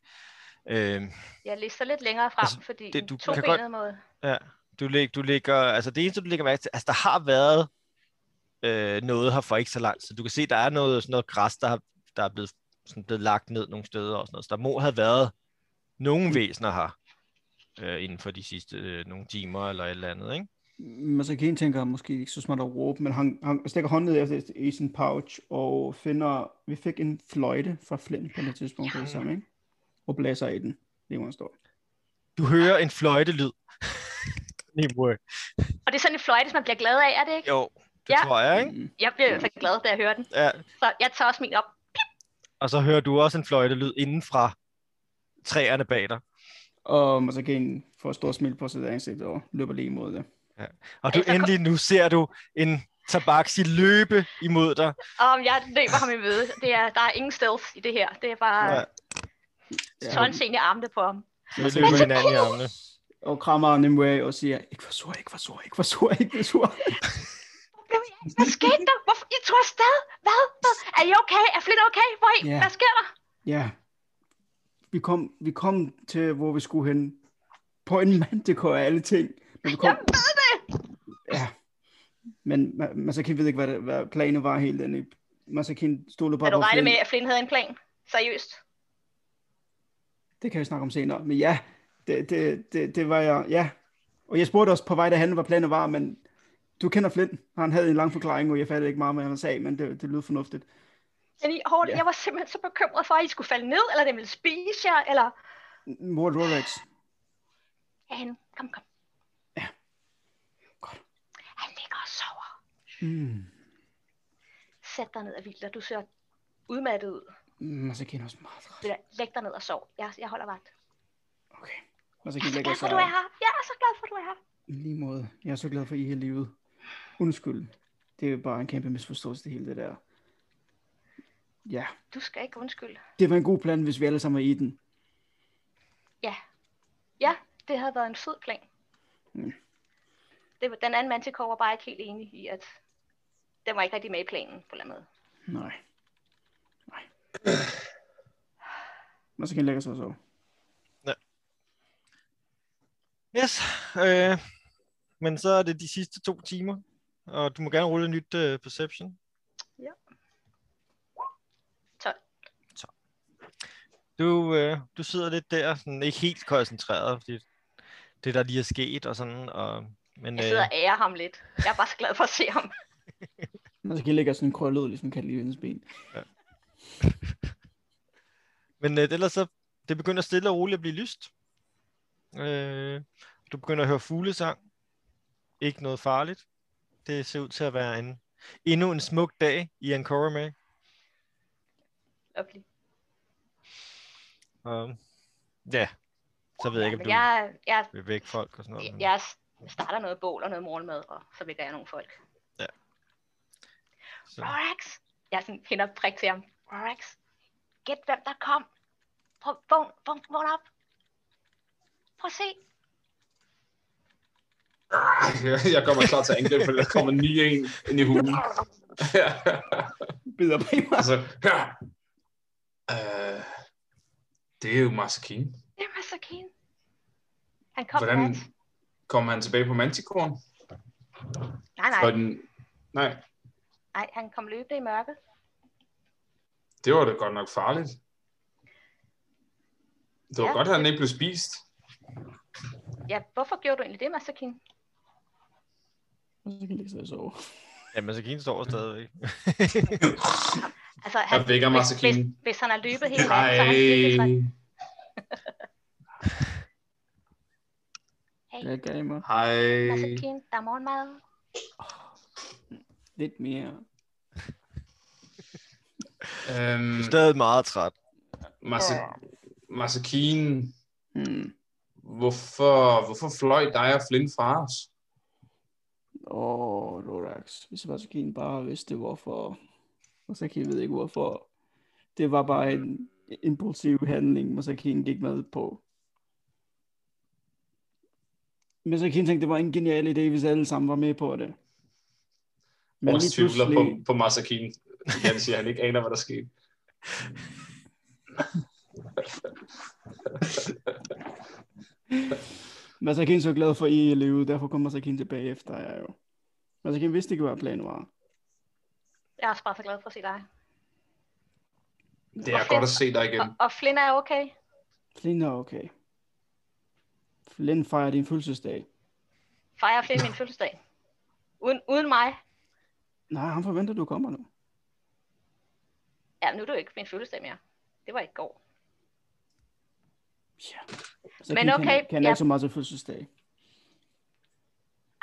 S1: Øh,
S2: Jeg lister lidt længere frem,
S1: Altså,
S2: fordi det-
S1: du
S2: to
S1: kan
S2: benet
S1: godt-
S2: måde.
S1: Ja, du, lig, du ligger, altså det eneste, du ligger mærke til, altså der har været øh, noget her for ikke så langt, så du kan se, der er noget, sådan noget græs, der, har, der er blevet, sådan blevet lagt ned nogle steder og sådan noget, så der må have været nogle væsener her, øh, inden for de sidste øh, nogle timer eller et eller andet, ikke?
S5: Masakin tænker måske ikke så smart at råbe, men han, han stikker hånden ned efter i sin pouch og finder, vi fik en fløjte fra Flint på det tidspunkt, ja. det samme, ikke? Og blæser i den, lige hvor han står.
S1: Du hører en fløjtelyd. Nimue.
S2: Og det er sådan en fløjte, som man bliver glad af, er det ikke?
S1: Jo, det
S2: Ja.
S1: tror jeg, ikke?
S5: Mm.
S2: Jeg bliver i hvert fald glad, da jeg hører den.
S1: Ja,
S2: Så jeg tager også min op.
S1: og så hører du også en fløjtelyd inden fra træerne bag dig.
S5: Og Masakin får et stort smil på sit ansigt og løber lige imod det.
S1: Og du
S2: Altså, kom-
S1: endelig nu ser du en tabaxi løbe imod dig.
S2: Og jeg løber ham i møde. Det er, der er ingen stealth i det her. Det er bare
S1: Ja.
S2: ja. sådan i armene på ham.
S1: Vi løber hinanden i armene.
S5: Og krammer Nimue og siger, ikke for sur, ikke for sur, ikke for sur, ikke for sur.
S2: Hvad skete der? Hvorfor? I tog afsted? Hvad? Er I okay? Er Flint okay? Hvor er I?
S5: Ja.
S2: Hvad sker der?
S5: Ja. Vi kom, vi kom til, hvor vi skulle hen. På en manticore af alle ting. Men vi kom,
S2: Jeg ved det!
S5: ja. Men Ma- Masakin ved ikke, hvad, det, hvad planen var helt endelig. Masakin stod bare
S2: du
S5: på
S2: regne
S5: Flint.
S2: med, at Flint havde en plan? Seriøst?
S5: Det kan vi snakke om senere. Men ja, det, det, det, det var jeg, ja. Og jeg spurgte også på vej derhen, hvad planen var, men du kender Flint. Han havde en lang forklaring, og jeg fattede ikke meget, hvad han sagde, men det, det lød fornuftigt.
S2: Men I, hold,
S5: Ja.
S2: jeg var simpelthen så bekymret for, at I skulle falde ned, eller det ville spise jer, eller...
S5: Mord Rolex.
S2: Han, kom, kom.
S5: Ja. Godt.
S2: Han ligger og sover.
S5: Mm.
S2: Sæt dig ned og hvil dig. Du ser udmattet ud.
S5: Mm, så kender også meget træt.
S2: Læg dig ned og sov. Jeg, jeg holder vagt.
S5: Okay. Så
S2: Jeg er så glad for, at du er her. Jeg er så glad for, at du er her.
S5: I lige måde. Jeg er så glad for, at I er hele livet. Undskyld. Det er jo bare en kæmpe misforståelse, det hele det der. Ja,
S2: Du skal ikke undskylde.
S5: det var en god plan, hvis vi alle sammen var i den.
S2: Ja. Ja, det havde været en fed plan.
S5: Mm.
S2: Det, var- den anden manticore var bare ikke helt enig i, at den var ikke rigtig med i planen på en eller anden måde.
S5: Nej. Nej. Og så kan jeg lægge sig og sove.
S1: Yes. Øh, men så er det de sidste to timer, og du må gerne rulle et nyt uh, perception.
S2: 12.
S1: Du, øh, du sidder lidt der, sådan ikke helt koncentreret, fordi det der lige er sket og sådan, og, men
S2: Jeg sidder
S1: øh,
S2: og ærer ham lidt. Jeg er bare så glad for at se ham.
S5: Jeg lægge sådan en krølle ud, ligesom kan lige hendes ben.
S1: men øh, ellers så, det begynder stille og roligt at blive lyst. Øh, du begynder at høre fuglesang. Ikke noget farligt. Det ser ud til at være en endnu en smuk dag i Ancora med.
S2: Lovely.
S1: Og, ja, så ved jeg
S2: Ja,
S1: ikke, om du
S2: jeg, jeg,
S1: vil vække folk og sådan noget.
S2: jeg, jeg starter noget bål og noget morgenmad, og så vækker jeg nogle folk.
S1: så.
S2: Rorax! Jeg sådan hænder prik til ham. Rorax! Gæt hvem der kom. Prøv, vågn, vågn, vågn op. Prøv at se.
S3: Jeg, jeg kommer klar til angreb, for der kommer en ny en ind i hulen.
S5: Bider på mig.
S3: altså, ja. Øh, det er jo Masakin.
S2: Det er Masakine. Han kom
S3: Hvordan
S2: nat.
S3: kommer han tilbage på Manticoren?
S2: Nej, nej,
S3: den, nej,
S2: nej, han kom løbende i mørket.
S3: det var da godt nok farligt. Det var
S2: Ja,
S3: godt, at han ikke blev spist.
S2: Ja, hvorfor gjorde du egentlig det, Masakine?
S5: Og så kan jeg lægge sig og sove.
S1: Ja, men så Kine står stadigvæk.
S2: Altså, han,
S3: Jeg vækker
S2: hvis,
S3: Masakine.
S2: hvis, hvis han har løbet hele natten, så er han. Hey,
S5: Jeg gav mig
S3: Hej.
S2: Masakine, der er morgenmad.
S5: lidt mere.
S3: Øhm,
S1: Du er stadig meget træt.
S3: Masa- Masakin,
S5: Hmm.
S3: hvorfor, hvorfor fløj dig og Flynn fra os?
S5: Åh, oh, Lorax. Hvis Masakin bare vidste hvorfor. Masakin ved ikke hvorfor. Det var bare en impulsiv handling, Masakin gik med på. Masakin tænkte, det var en genial idé, hvis alle sammen var med på det. Men lige
S3: tvivler
S5: pludselig,
S3: på, på Masakin. Han siger, han ikke aner, hvad der skete.
S5: Masakin så glad for, at I er levet, derfor kom Masakin tilbage efter jer jo. Masakin vidste ikke, hvad planen var.
S2: Jeg er også bare så glad for at se dig.
S3: Det er godt at se dig igen.
S2: Og, og Flynn er okay.
S5: Flynn er okay. Flynn fejrer din fødselsdag.
S2: Fejrer Flynn min fødselsdag. Uden, uden mig.
S5: Nej, han forventer, du kommer nu.
S2: Ja, nu er jo ikke min fødselsdag mere. Det var i går.
S5: Ja. Så
S2: Men okay,
S5: kan, kan
S2: ja.
S5: ikke så meget til fødselsdag.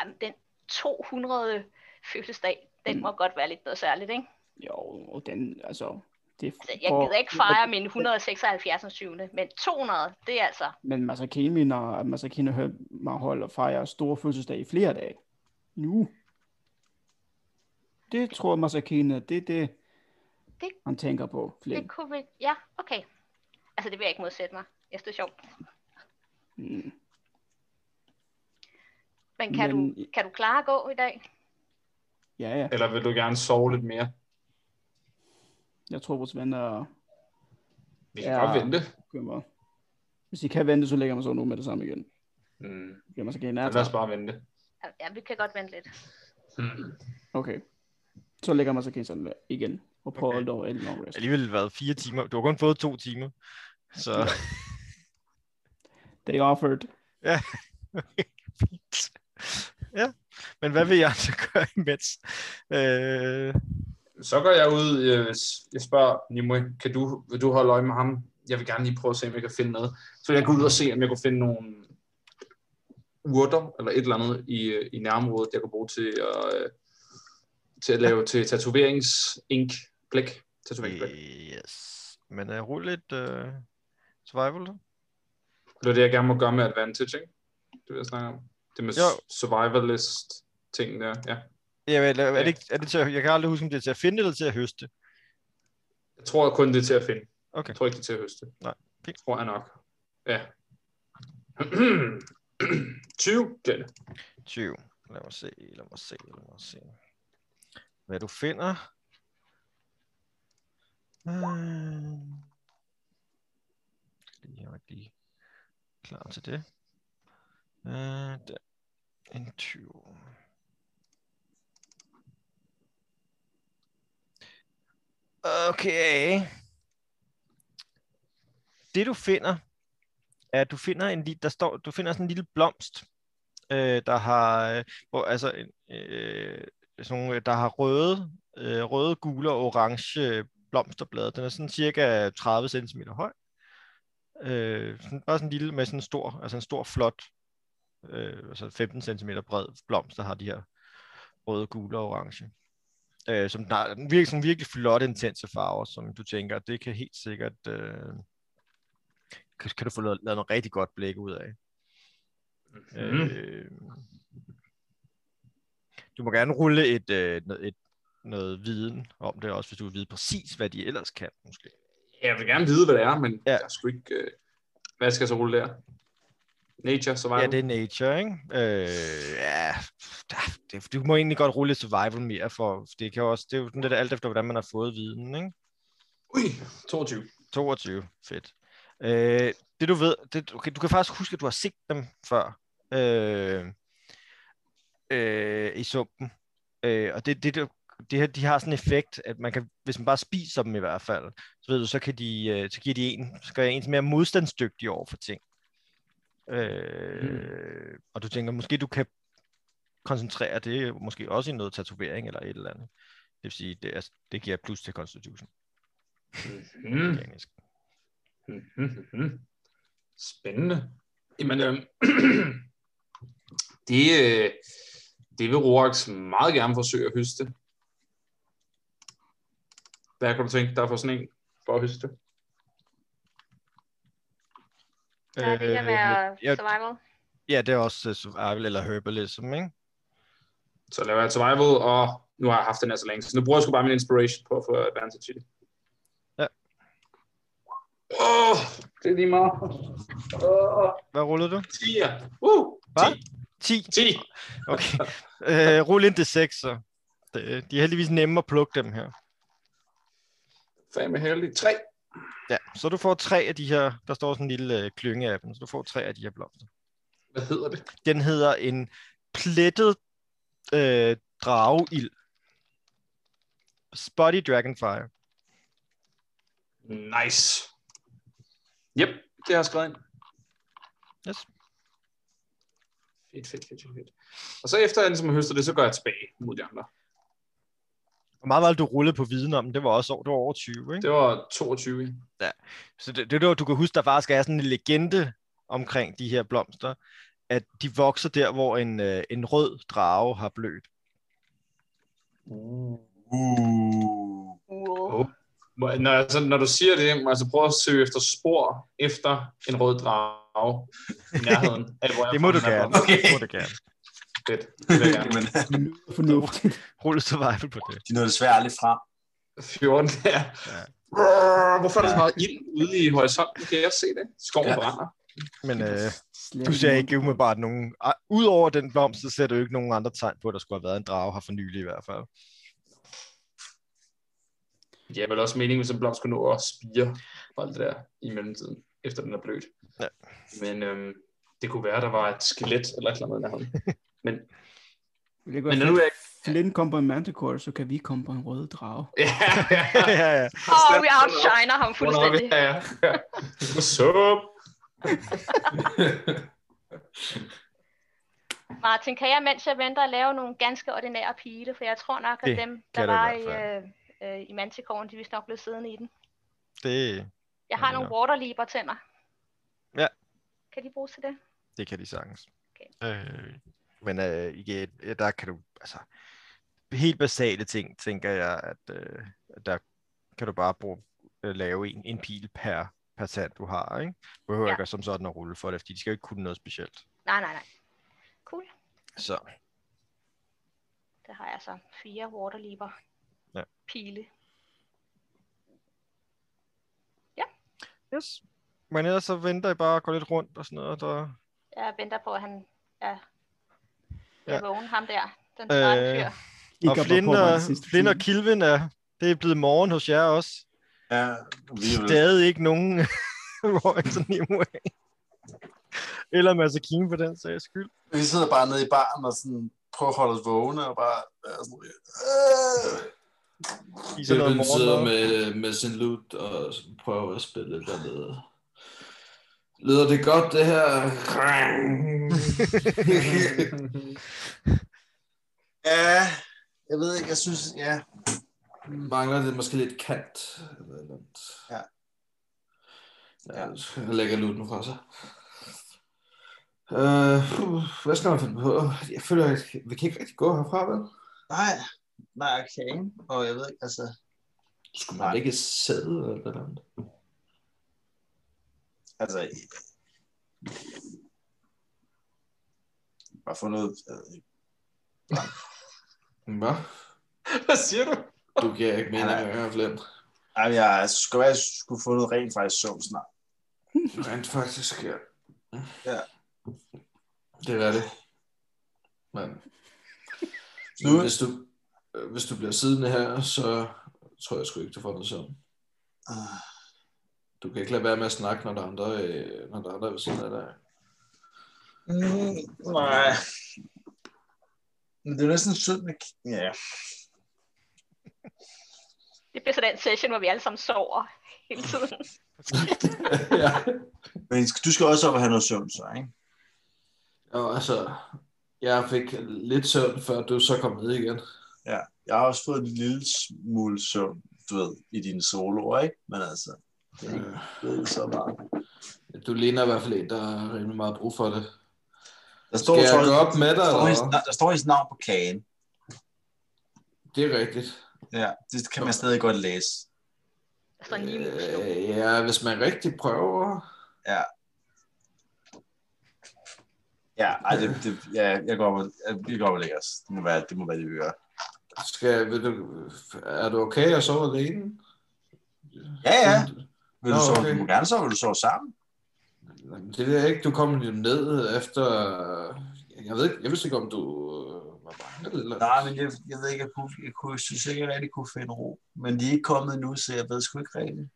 S2: Jamen, den 200 fødselsdag, den
S5: Mm.
S2: må godt være lidt noget særligt, ikke?
S5: Jo, og den, altså... Det,
S2: Altså, jeg gider ikke fejre min 176. 20. Men 200, det er altså...
S5: Men Masakin mener, at Masakin har hørt mig holde og fejre store fødselsdag i flere dage. Nu. Det tror Masakin, at det er det,
S2: Det-
S5: han tænker på. Flynn.
S2: Det kunne vi... Ja, okay. Altså, det vil jeg ikke modsætte mig. Jeg synes, det er sjovt.
S5: Mm.
S2: Men kan,
S5: Men-
S2: du, kan du klare at gå i dag?
S5: Ja, ja.
S3: Eller vil du gerne sove lidt mere?
S5: Jeg tror, vores venner
S3: Vi kan
S5: Ja.
S3: godt vente.
S5: bekymrer. Hvis I kan vente, så lægger man så nu med det samme igen.
S3: Mm.
S5: Man så gerne
S3: Lad os bare vente.
S2: Ja, Ja, vi kan godt vente lidt.
S3: Mm.
S5: Okay. Så lægger man så sådan igen. Og prøver
S1: Okay.
S5: dog et long rest.
S1: Alligevel været fire timer. Du har kun fået to timer. Så
S5: They offered.
S1: Ja, fint. Ja, men hvad vil jeg så gøre imens? Øh,
S3: Så går jeg ud, øh, jeg spørger Nimue, kan du, vil du holde øje med ham? Jeg vil gerne lige prøve at se, om jeg kan finde noget. Så jeg gå ud og se, om jeg kan finde nogle urter, eller et eller andet i, øh, i nærområdet, jeg kan bruge til at, øh, til at lave til tatoveringsink, blæk, tatoveringsblæk.
S1: yes. Men uh, rul lidt uh, survival.
S3: Det er det, jeg gerne må gøre med advantage, ikke? Det vil jeg snakke om. Det med
S1: Jo.
S3: survivalist ting der, ja.
S1: Ja, men, er det, ikke- er det til at, jeg kan aldrig huske, om det er til at finde eller til at høste.
S3: Jeg tror kun, det er til at finde.
S1: Okay.
S3: Jeg tror ikke, det er til at høste.
S1: Nej, fint.
S3: Tror jeg nok. Ja. 20, Glenn.
S1: 20. Lad mig se, lad mig se, lad mig se. Hvad du finder. Øh. Lige, er ikke lige klar til det. Øh, der. En 20. Okay. Det du finder, er, at du finder en lille, der står, du finder sådan en lille blomst, øh, der har, øh, hvor, altså, en, øh, sådan nogle, der har røde, øh, røde, gule og orange øh, blomsterblade. Den er sådan cirka 30 cm høj. Øh, sådan, bare sådan en lille, med sådan en stor, altså en stor, flot, øh, altså 15 cm bred blomst, der har de her røde, gule og orange. Øh, som der er virkelig, sådan virkelig flotte, intense farver, som du tænker, det kan helt sikkert, øh, kan, kan du få lavet, lavet noget rigtig godt blæk ud af.
S3: Mm.
S1: Øh, du må gerne rulle et, øh, et, noget viden om det også, hvis du vil vide præcis, hvad de ellers kan, måske.
S3: Jeg vil gerne vide, hvad det er, men
S1: Ja.
S3: jeg sgu ikke... Øh... Hvad skal jeg så rulle der? Nature, survival?
S1: Ja, det er nature, ikke? Øh, ja, det, du må egentlig godt rulle survival mere, for det kan også, det er jo sådan lidt alt efter, hvordan man har fået viden, ikke?
S3: Ui, 22.
S1: 22, fedt. Øh, det du ved, det, okay, du kan faktisk huske, at du har set dem før øh, øh, i sumpen. Øh, og det, det, det, her, de har sådan en effekt, at man kan, hvis man bare spiser dem i hvert fald, så ved du, så kan de, øh, så giver de en, så gør en mere modstandsdygtig over for ting. Øh, mm. Og du tænker, måske du kan koncentrere det, måske også i noget tatovering eller et eller andet. Det vil sige, det, er, det giver plus til constitution.
S3: Mm. Mm-hmm. Spændende. Jamen, øh, det, øh, det vil Rorax meget gerne forsøge at høste. Hvad kan du tænke dig for sådan en for at høste?
S2: Der er det
S1: Øh, ja,
S2: survival.
S1: Ja, det er også uh, survival eller herbalism, ikke?
S3: Så laver jeg survival, og nu har jeg haft den her så længe, så nu bruger jeg sgu bare min inspiration på at få advantage i det.
S1: Ja.
S3: Åh, oh, det er lige meget. Åh,
S1: Hvad rullede du?
S3: 10. Uh,
S1: Hvad?
S3: 10.
S1: 10.
S3: 10.
S1: Okay. øh, rulle ind til 6, så. Det, de er heldigvis nemme at plukke dem her.
S3: Fandme heldig. 3.
S1: Ja, så du får tre af de her, der står sådan en lille øh, klynge af dem, så du får tre af de her blomster.
S3: Hvad hedder det?
S1: Den hedder en plettet øh, drageild. Spotty Dragonfire.
S3: Nice. Yep, det har jeg skrevet ind.
S1: Yes.
S3: Fedt, fedt, fedt, fedt. Og så efter jeg ligesom har høstet det, så går jeg tilbage mod de andre.
S1: Hvor meget var det, du rullede på viden om? Det var også over, det var over 20, ikke?
S3: Det var 22.
S1: Så det, det er du kan huske, der faktisk er sådan en legende omkring de her blomster, at de vokser der, hvor en, øh, en rød drage har blødt.
S4: Uh.
S2: Wow.
S3: Må- Når, altså, når du siger det, må jeg altså prøve at søge efter spor efter en rød drage i nærheden af, hvor jeg
S1: Det må du gerne.
S4: Okay.
S1: Det må du gerne.
S3: Fedt. Det vil jeg gerne.
S5: Fornuftigt.
S1: Rulle survival på det.
S4: de nåede desværre aldrig frem.
S3: 14, ja.
S1: Ja.
S3: Hvorfor er der så meget ild ude i horisonten? Kan jeg se det? Skoven
S4: Ja.
S3: brænder.
S1: Men øh, du ser ikke umiddelbart nogen... Udover den blomst, så ser du ikke nogen andre tegn på, at der skulle have været en drage her for nylig i hvert fald.
S3: Det er vel også meningen, hvis en blomst skulle nå at spire og alt det der i mellemtiden, efter den er blødt.
S1: Ja.
S3: Men øhm, det kunne være, der var et skelet eller et eller andet. Men,
S5: Det
S3: men
S5: være
S3: nu er
S5: Flynn kom på en manticore, så kan vi komme på en rød drage.
S3: Ja, ja,
S1: ja, ja.
S2: Oh, vi outshiner ham fuldstændig.
S3: Ja, ja. ja. What's up?
S2: Martin, kan jeg, mens jeg venter, lave nogle ganske ordinære pile? For jeg tror nok, at
S1: Det
S2: dem, der var i, øh, øh, i Manticoren, de er vist nok blevet siddende i den.
S1: Det,
S2: Jeg har
S1: Ja.
S2: nogle waterleaper tænder.
S1: Ja.
S2: Kan de bruges til det?
S1: det kan de sagtens.
S2: Okay.
S1: Øh, men øh, igen, øh, der kan du, altså, helt basale ting, tænker jeg, at øh, der kan du bare bruge, øh, lave en, en pil per, per tand, du har, ikke? Du behøver
S2: Ja.
S1: ikke som sådan at rulle for det, fordi de skal jo ikke kunne noget specielt.
S2: Nej, nej, nej. Cool.
S1: Så,
S2: Der har jeg så fire waterleaper.
S1: Ja.
S2: Pile.
S1: yes. Men ellers så venter I bare og går lidt rundt og sådan noget, der...
S2: Jeg venter på, at han er
S1: Ja.
S2: vågen, ham der. Den smarte
S1: Øh,
S2: fyr.
S1: Og Flynn og, Flynn og. Kilvin er, det er blevet morgen hos jer også.
S4: Ja, vi er
S1: Stadig ikke nogen og Nimue. Eller Masakine for den sags skyld.
S4: Vi sidder bare nede i baren og sådan, prøver at holde os vågne og bare er sådan, øh.
S6: Kevin sidder med, med sin loot og prøver at spille lidt dernede. Lyder det godt, det her?
S4: Ja, jeg ved ikke, jeg synes, ja.
S6: Mangler det måske lidt kant? Eller eller andet.
S4: Ja.
S6: Ja, jeg lægger looten fra sig. Øh, uh, hvad skal man finde på? Jeg føler, at vi kan ikke rigtig gå herfra, vel?
S4: Nej, nej, okay. Og jeg ved ikke, altså,
S6: Skulle man ikke sæde eller et eller andet?
S4: Altså, bare få noget,
S6: Hvad?
S3: Hvad siger du?
S6: Du giver ikke mening,
S4: Nej,
S6: at jeg har Flint.
S4: ej, jeg altså, skulle være, jeg skulle få noget rent faktisk søvn snart.
S6: Rent faktisk, ja.
S4: Ja.
S6: Det er det. Men
S4: Nu-
S6: hvis du, hvis du bliver siddende her, så tror jeg sgu ikke, du får noget søvn.
S4: Ah,
S6: Du kan ikke lade være med at snakke, når der er andre, øh, når der er andre ved siden af dig.
S4: Mm, nej. Men det er næsten synd med... Ja.
S2: Det bliver så den session, hvor vi alle sammen sover hele tiden.
S6: ja.
S4: Men du skal også op og have noget søvn, så, ikke?
S6: Og altså, jeg fik lidt søvn, før du så kom ned igen.
S4: Ja. Jeg har også fået en lille smule søvn, du ved, i dine soloer, ikke? Men altså, det ikke så meget.
S6: Du ligner i hvert fald en, der har rimelig meget brug for det.
S4: Der står,
S6: Skal jeg
S4: tror
S6: gå op med dig,
S4: der, står
S6: eller
S4: der står hendes navn på kagen.
S6: Det er rigtigt.
S4: Ja, det kan man stadig godt læse.
S6: Øh, ja, hvis man rigtig prøver.
S4: Ja. Ja, ej, det, det, ja, jeg går op og, jeg, vi går op og lægger os. Det må være det, må være det vi gør.
S6: Skal, vil du, er du okay at sove alene?
S4: Ja, ja. Vil du,
S6: Nå,
S4: sove,
S6: okay.
S4: du må gerne sove, vil du sove sammen?
S6: Jamen, Det ved jeg ikke. Du kom jo ned efter... Jeg ved ikke, jeg vidste ikke, om du øh, var bange eller
S4: Nej, men jeg, jeg ved ikke, jeg, kunne, jeg, kunne, jeg synes ikke, jeg rigtig kunne finde ro. Men de er ikke kommet endnu, så jeg ved sgu ikke rigtigt.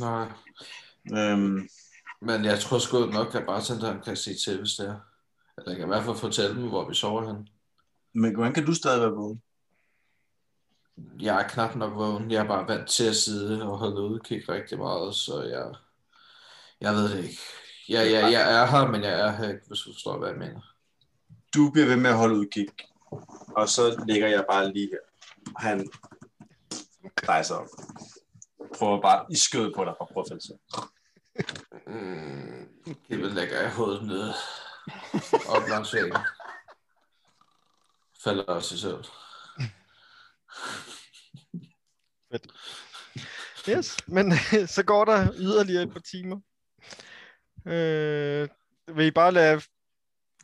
S6: Nej.
S4: Øhm,
S6: Men jeg tror sgu nok, at bartenderen kan sige til, hvis det er. Eller jeg kan i hvert fald fortælle dem, hvor vi sover hen.
S4: men hvordan kan du stadig være vågen?
S6: Jeg er knap nok vågen. Jeg er bare vant til at sidde og holde udkig rigtig meget, så jeg, jeg ved det ikke. Jeg, jeg, jeg er her, men jeg er her ikke, hvis du forstår, hvad jeg mener.
S4: Du bliver ved med at holde udkig. Og så ligger jeg bare lige her. Han rejser op. Prøver bare i skødet på dig og prøver at falde sig.
S6: Mm, det vil lægge jeg hovedet ned. Op langs væggen. Falder også i søvn.
S1: Yes, men så går der yderligere et par timer. Øh, vil I bare lade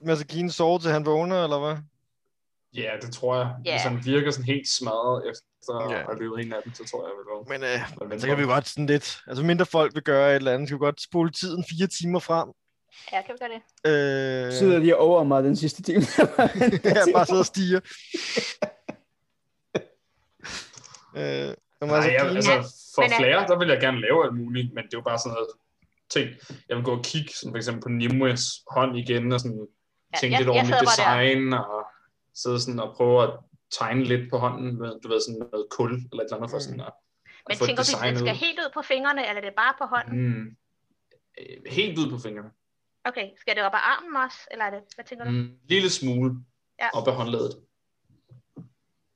S1: Masakine sove, til han vågner, eller hvad?
S3: Ja, det tror jeg.
S2: Ja.
S3: Hvis han virker sådan helt smadret efter
S1: Ja.
S3: at have løbet hele natten, så tror jeg, jeg vil.
S1: Men øh, så kan vi godt sådan lidt, altså mindre folk vil gøre et eller andet, skal vi godt spole tiden fire timer frem.
S2: Ja, kan vi gøre det?
S1: Øh,
S5: Sidder lige over mig den sidste time.
S1: ja, bare sidde og stige. øh,
S3: Nej, jeg,
S1: Masakine,
S3: altså, for
S2: Men, øh,
S3: flere, der vil jeg gerne lave alt muligt, men det er jo bare sådan noget ting. Jeg vil gå og kigge, sådan for eksempel på Nimues hånd igen, og sådan
S2: Ja,
S3: tænke
S2: jeg-
S3: lidt over
S2: jeg
S3: mit
S2: bare der.
S3: design, og sidde sådan og prøve at tegne lidt på hånden, med, du ved, sådan noget kul, eller et eller andet, for sådan at,
S2: Men
S3: at
S2: tænker du,
S3: design
S2: det skal
S3: ud.
S2: helt ud på fingrene, eller er det bare på hånden?
S3: Mm. øh, helt ud på fingrene.
S2: Okay, skal det op ad armen også, eller er det, hvad tænker du? Mm.
S3: En lille smule
S2: Ja.
S3: op ad håndledet.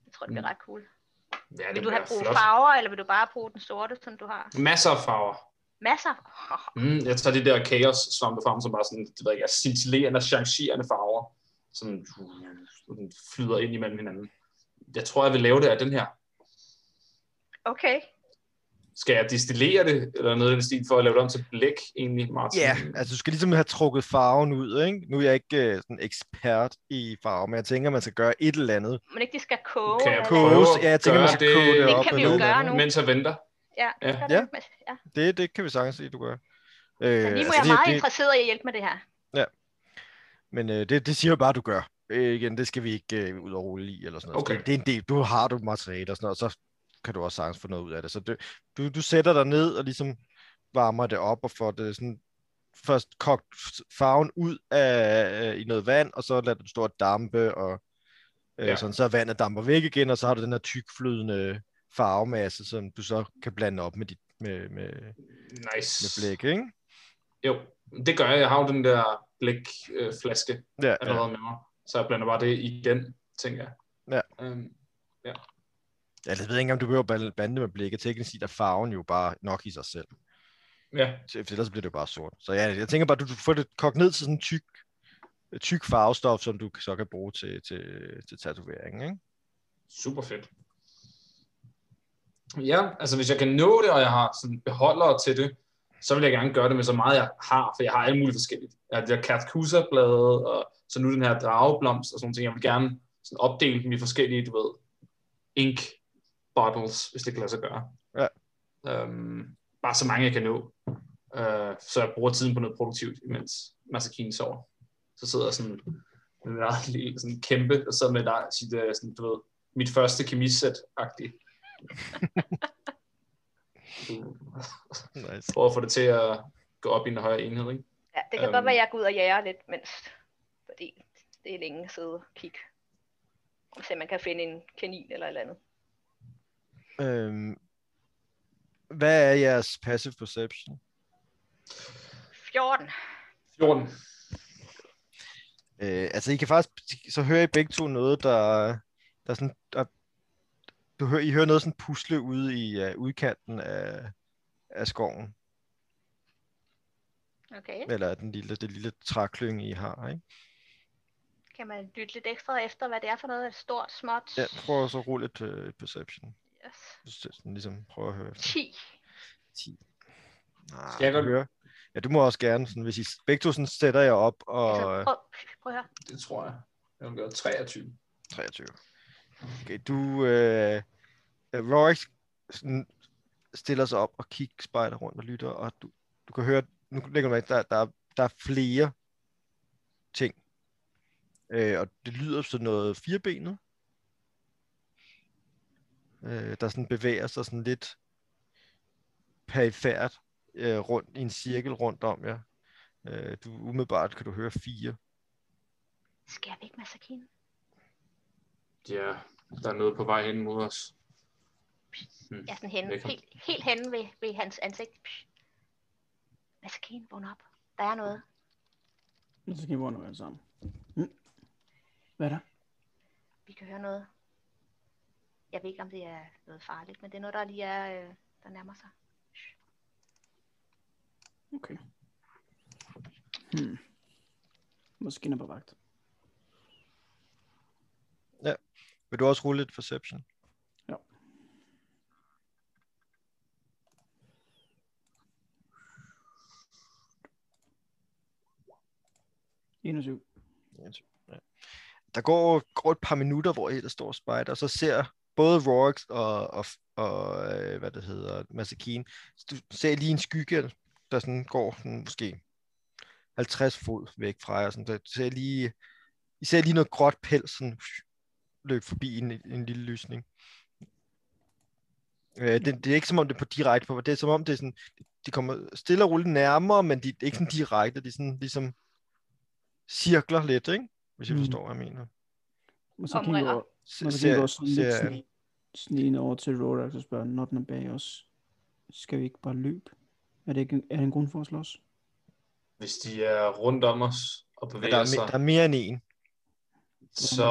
S2: Jeg tror, det bliver ret cool.
S3: Ja, det
S2: Vil du have
S3: bliver
S2: brug
S3: flot.
S2: farver, eller vil du bare bruge den sorte, som du har?
S3: Masser af farver.
S2: Masser.
S3: Mm, jeg tager de der kaos svampefarver, som bare sådan, det ved jeg ikke, er scintillerende, changerende farver, som flyder ind imellem hinanden. Jeg tror, jeg vil lave det af den her.
S2: Okay.
S3: Skal jeg destillere det, eller noget i den stil, for at lave det om til blæk, egentlig, Martin?
S1: Ja, altså du skal ligesom have trukket farven ud, ikke? Nu er jeg ikke øh, sådan ekspert i farve, men jeg tænker, man skal gøre et eller andet.
S2: Men ikke, de skal koge.
S3: Kan jeg prøve at
S1: ja, jeg tænker, man skal koge det
S2: Det
S1: op
S2: kan vi jo gøre nu.
S3: Mens jeg venter.
S2: Ja,
S3: Ja.
S1: Ja.
S2: det. ja.
S1: Det, det kan vi sagtens sige, du gør. Øh,
S2: Så lige må jeg er meget interesseret i at hjælpe med det her.
S1: Men øh, det, det siger jeg bare, du gør. Øh, igen, det skal vi ikke øh, ud og rulle i, eller sådan noget.
S3: Okay.
S1: Det, det er en del. Du har du materiale og sådan noget, og så kan du også sagtens få noget ud af det. Så det, du, du sætter dig ned og ligesom varmer det op og får det sådan først kogt farven ud af, øh, i noget vand, og så lader du stå og dampe, og øh,
S3: Ja.
S1: sådan, så vandet damper væk igen, og så har du den her tykflydende farvemasse, som du så kan blande op med, dit, med, med,
S3: Nice.
S1: med blæk, ikke?
S3: Jo, det gør jeg. Jeg har jo den der blækflaske øh,
S1: Ja, ja.
S3: allerede med mig. Så jeg blander bare det i den, tænker jeg.
S1: Ja.
S3: Øhm,
S1: Jeg ved ikke engang, om du behøver bande med blækket. Teknisk set er farven jo bare nok i sig selv.
S3: ja,
S1: Så- For ellers bliver det jo bare sort. Så ja, jeg tænker bare, at du, du får det kogt ned til sådan en tyk, tyk farvestof, som du så kan bruge til, til, til tatoveringen, ikke?
S3: super fedt. Ja, altså hvis jeg kan nå det, og jeg har sådan beholdere til det, så vil jeg gerne gøre det med så meget, jeg har, for jeg har alle mulige forskellige. Jeg har det der Katkusa-blade, og så nu den her drageblomst og sådan nogle ting. Jeg vil gerne sådan opdele dem i forskellige, du ved, ink bottles, hvis det kan lade sig gøre.
S1: Ja.
S3: Øhm, bare så mange, jeg kan nå. Øh, så jeg bruger tiden på noget produktivt, imens Masakine sover. Så sidder jeg sådan en lille sådan kæmpe, og så med der, sit, øh, sådan, du ved, mit første kemisæt-agtigt.
S1: Nice.
S3: Prøver at få det til at gå op i en højere enhed, ikke?
S2: Ja, det kan
S3: Øhm.
S2: godt være, at jeg går ud og jager lidt, mens... Fordi det er længe at sidde og kigge. Og se, om man kan finde en kanin eller et eller andet.
S1: Øhm, hvad er jeres passive perception?
S2: 14.
S3: 14.
S1: Øh, altså, I kan faktisk, så hører I begge to noget, der, der er sådan, der, du hører, I hører noget sådan pusle ude i uh, udkanten af, af skoven,
S2: Okay.
S1: eller den lille, det lille træklynge, I har, ikke?
S2: Kan man lytte lidt ekstra efter, hvad det er for noget? Stort, småt?
S1: Ja, prøv så at rulle et uh, perception.
S2: Yes.
S1: Så Sådan, ligesom prøv at høre efter.
S2: 10.
S1: 10. Nej,
S3: Skal jeg godt-
S1: høre? Ja, du må også gerne, sådan, hvis I begge to sådan sætter jer op, og
S2: Altså, prøv, prøv høre.
S3: Det tror jeg. Jeg vil gøre 23.
S1: 23. Okay, du, øh, øh, Rorik sådan stiller sig op og kigger spejder rundt og lytter, og du, du kan høre, nu lægger du mærke, der, der, der er flere ting. Øh, og det lyder som noget firebenet. Øh, der sådan bevæger sig sådan lidt perifært øh, rundt i en cirkel rundt om jer. Øh, du, umiddelbart kan du høre fire.
S2: Skal jeg væk, Masakine?
S3: Ja, der er noget på vej hen mod os.
S2: Jeg er sådan henne, helt, helt henne ved, ved hans ansigt. Psh. Masakine, vågn op. Der er noget.
S5: Så skal vi vågne alle sammen. Mm. Hvad er der?
S2: Vi kan høre noget. Jeg ved ikke, om det er noget farligt, men det er noget, der lige er, øh, der nærmer sig.
S5: Okay. Hmm. Måske er på vagt.
S1: Vil du også rulle et perception?
S5: Ja. Enogtyve.
S1: Der går, går et par minutter, hvor I der står og spejder, og så ser både Rorax og, og, og øh, hvad det hedder, Masakine, du ser lige en skygge, der sådan går sådan, måske 50 fod væk fra jer. Sådan, der ser lige, I ser lige noget gråt pels sådan, løb forbi en, en lille lysning. Øh, det, det er ikke som om det er på direkte på, det er som om det er sådan, de kommer stille og roligt nærmere, men de, det er ikke sådan direkte, de er sådan ligesom cirkler lidt, ikke? Hvis I
S5: Mm.
S1: forstår, hvad jeg mener.
S5: Og så kigger, Og så
S1: ser-
S5: også sådan lidt sne, snigende over til Rorax og spørger, når den er bag os, skal vi ikke bare løbe? Er det ikke er det en grund for at slås?
S3: hvis de er rundt om os og
S1: Ja,
S3: bevæger
S1: der, er,
S3: sig,
S1: der er mere end en.
S3: så,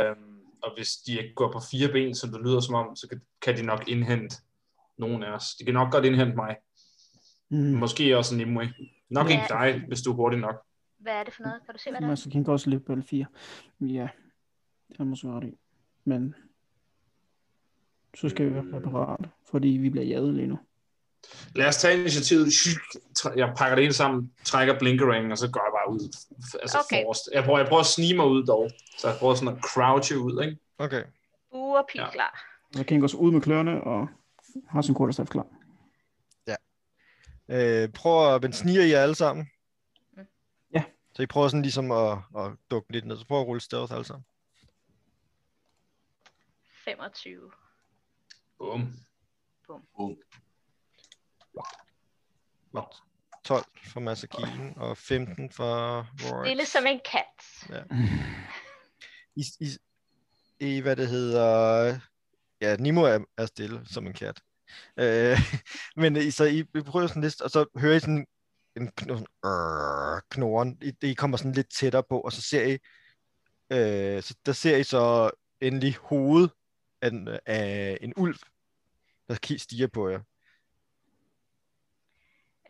S3: øhm, og hvis de ikke går på fire ben, som det lyder som om, så kan, kan de nok indhente nogen af os. De kan nok godt indhente mig.
S5: Mm.
S3: Måske også Nimue. Nok
S2: Ja.
S3: ikke dig, hvis du er hurtig nok.
S2: Hvad er det for noget? Kan du se, hvad det er?
S5: King kan også ligge på L4. Ja, det er måske ret i. Men så skal vi være parat, fordi vi bliver jaget lige nu.
S3: Lad os tage initiativet. Jeg pakker det hele sammen, trækker blinkeringen, og så går jeg bare ud. Altså
S2: Okay.
S3: forrest. Jeg prøver, jeg prøver at snige mig ud dog. Så jeg prøver sådan at crouche ud, ikke?
S1: Okay.
S2: Bue og pil
S3: Ja.
S2: klar.
S5: Så King går så ud med kløerne og har sin quarterstaff klar.
S1: Øh, prøv at vende sniger i jer alle sammen.
S2: Mm.
S5: Ja.
S1: Så I prøver sådan ligesom at, at dukke lidt ned. Så prøv at rulle stealth alle sammen.
S2: 25.
S3: Bum.
S1: 12 for Masakine og 15 for Roy.
S2: Stille som en kat.
S1: I, I, I, hvad det hedder... Ja, Nimo er, er stille som en kat. Øh, men I, så I, I prøver sådan lidt, og så hører I sådan en øh, knoren. I, I kommer sådan lidt tættere på, og så ser I, øh, så der ser I så endelig hovedet af en, af en ulv, der stiger på jer.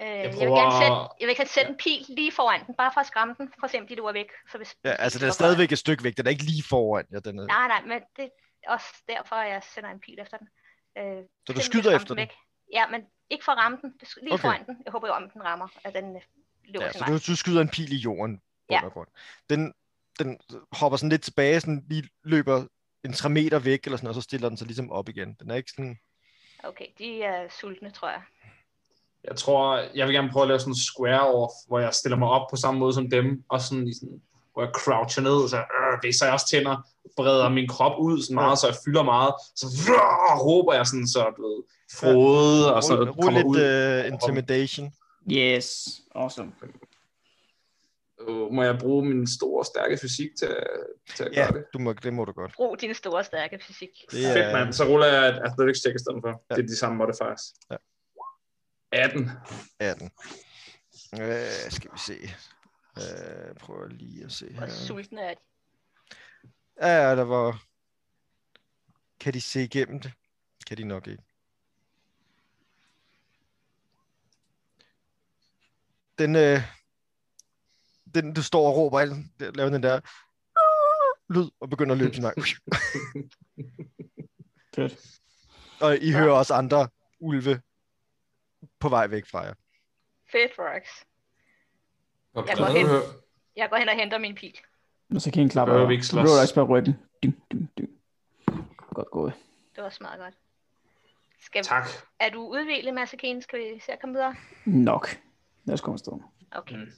S2: Øh, jeg, vil
S3: prøver
S2: gerne sætte,
S3: at-
S2: jeg vil gerne sætte en pil lige foran den, bare for at skræmme den, for eksempel, de du er væk. Så hvis,
S1: Ja, altså den er stadigvæk et stykke væk, den er ikke lige foran jer. Den er,
S2: Nej, nej, men det er også derfor, jeg sender en pil efter den. Øh,
S1: så du skyder efter den?
S2: Væk. Ja, men ikke for at ramme den, lige
S1: Okay.
S2: foran den. Jeg håber jo, om den rammer, at den øh, løber
S1: Ja, så du, du skyder en pil i jorden.
S2: Ja.
S1: Ja. Grund. Den, den hopper sådan lidt tilbage, sådan lige løber en 3 meter væk, eller sådan, og så stiller den sig ligesom op igen. Den er ikke sådan...
S2: Okay, de er sultne, tror jeg.
S3: Jeg tror, jeg vil gerne prøve at lave sådan en square off, hvor jeg stiller mig op på samme måde som dem, og sådan, sådan hvor jeg croucher ned, så øh, hvis jeg også tænder, breder min krop ud sådan meget, så jeg fylder meget, så øh, råber jeg sådan, så du ved, frode, og så
S1: Rul, rul
S3: kommer
S1: lidt
S3: ud.
S1: uh, intimidation.
S5: Yes, awesome.
S3: Øh, må jeg bruge min store, stærke fysik til, til at
S1: Ja,
S3: gøre det?
S1: du må, det må du godt.
S2: Brug din store, stærke fysik.
S1: Det
S3: Fedt, mand. Så ruller jeg et athletics check i stedet for.
S1: Ja.
S3: Det er de samme modifiers.
S1: Ja.
S3: 18.
S1: 18. Øh, skal vi se. Øh, prøv lige at se
S2: Hvor
S1: her.
S2: sultne er de.
S1: Ja, der var... Kan de se igennem det? Kan de nok ikke. Den, øh, den, du står og råber, laver den der lyd, og begynder at løbe sin vej.
S5: Fedt.
S1: Og I hører også andre ulve på vej væk fra jer.
S2: Fedt, Rox. Jeg går hen. Jeg går hen og henter min pil.
S5: Og så King klapper.
S3: Behøver vi ikke slås?
S5: Rolex på ryggen. Ding, ding, ding. Godt gået.
S2: Det var meget godt. Skal,
S3: Tak.
S2: Er du udviklet, Masakine? Skal vi se at komme videre?
S5: Nok. Lad os komme afsted.
S2: Okay.
S3: Mm.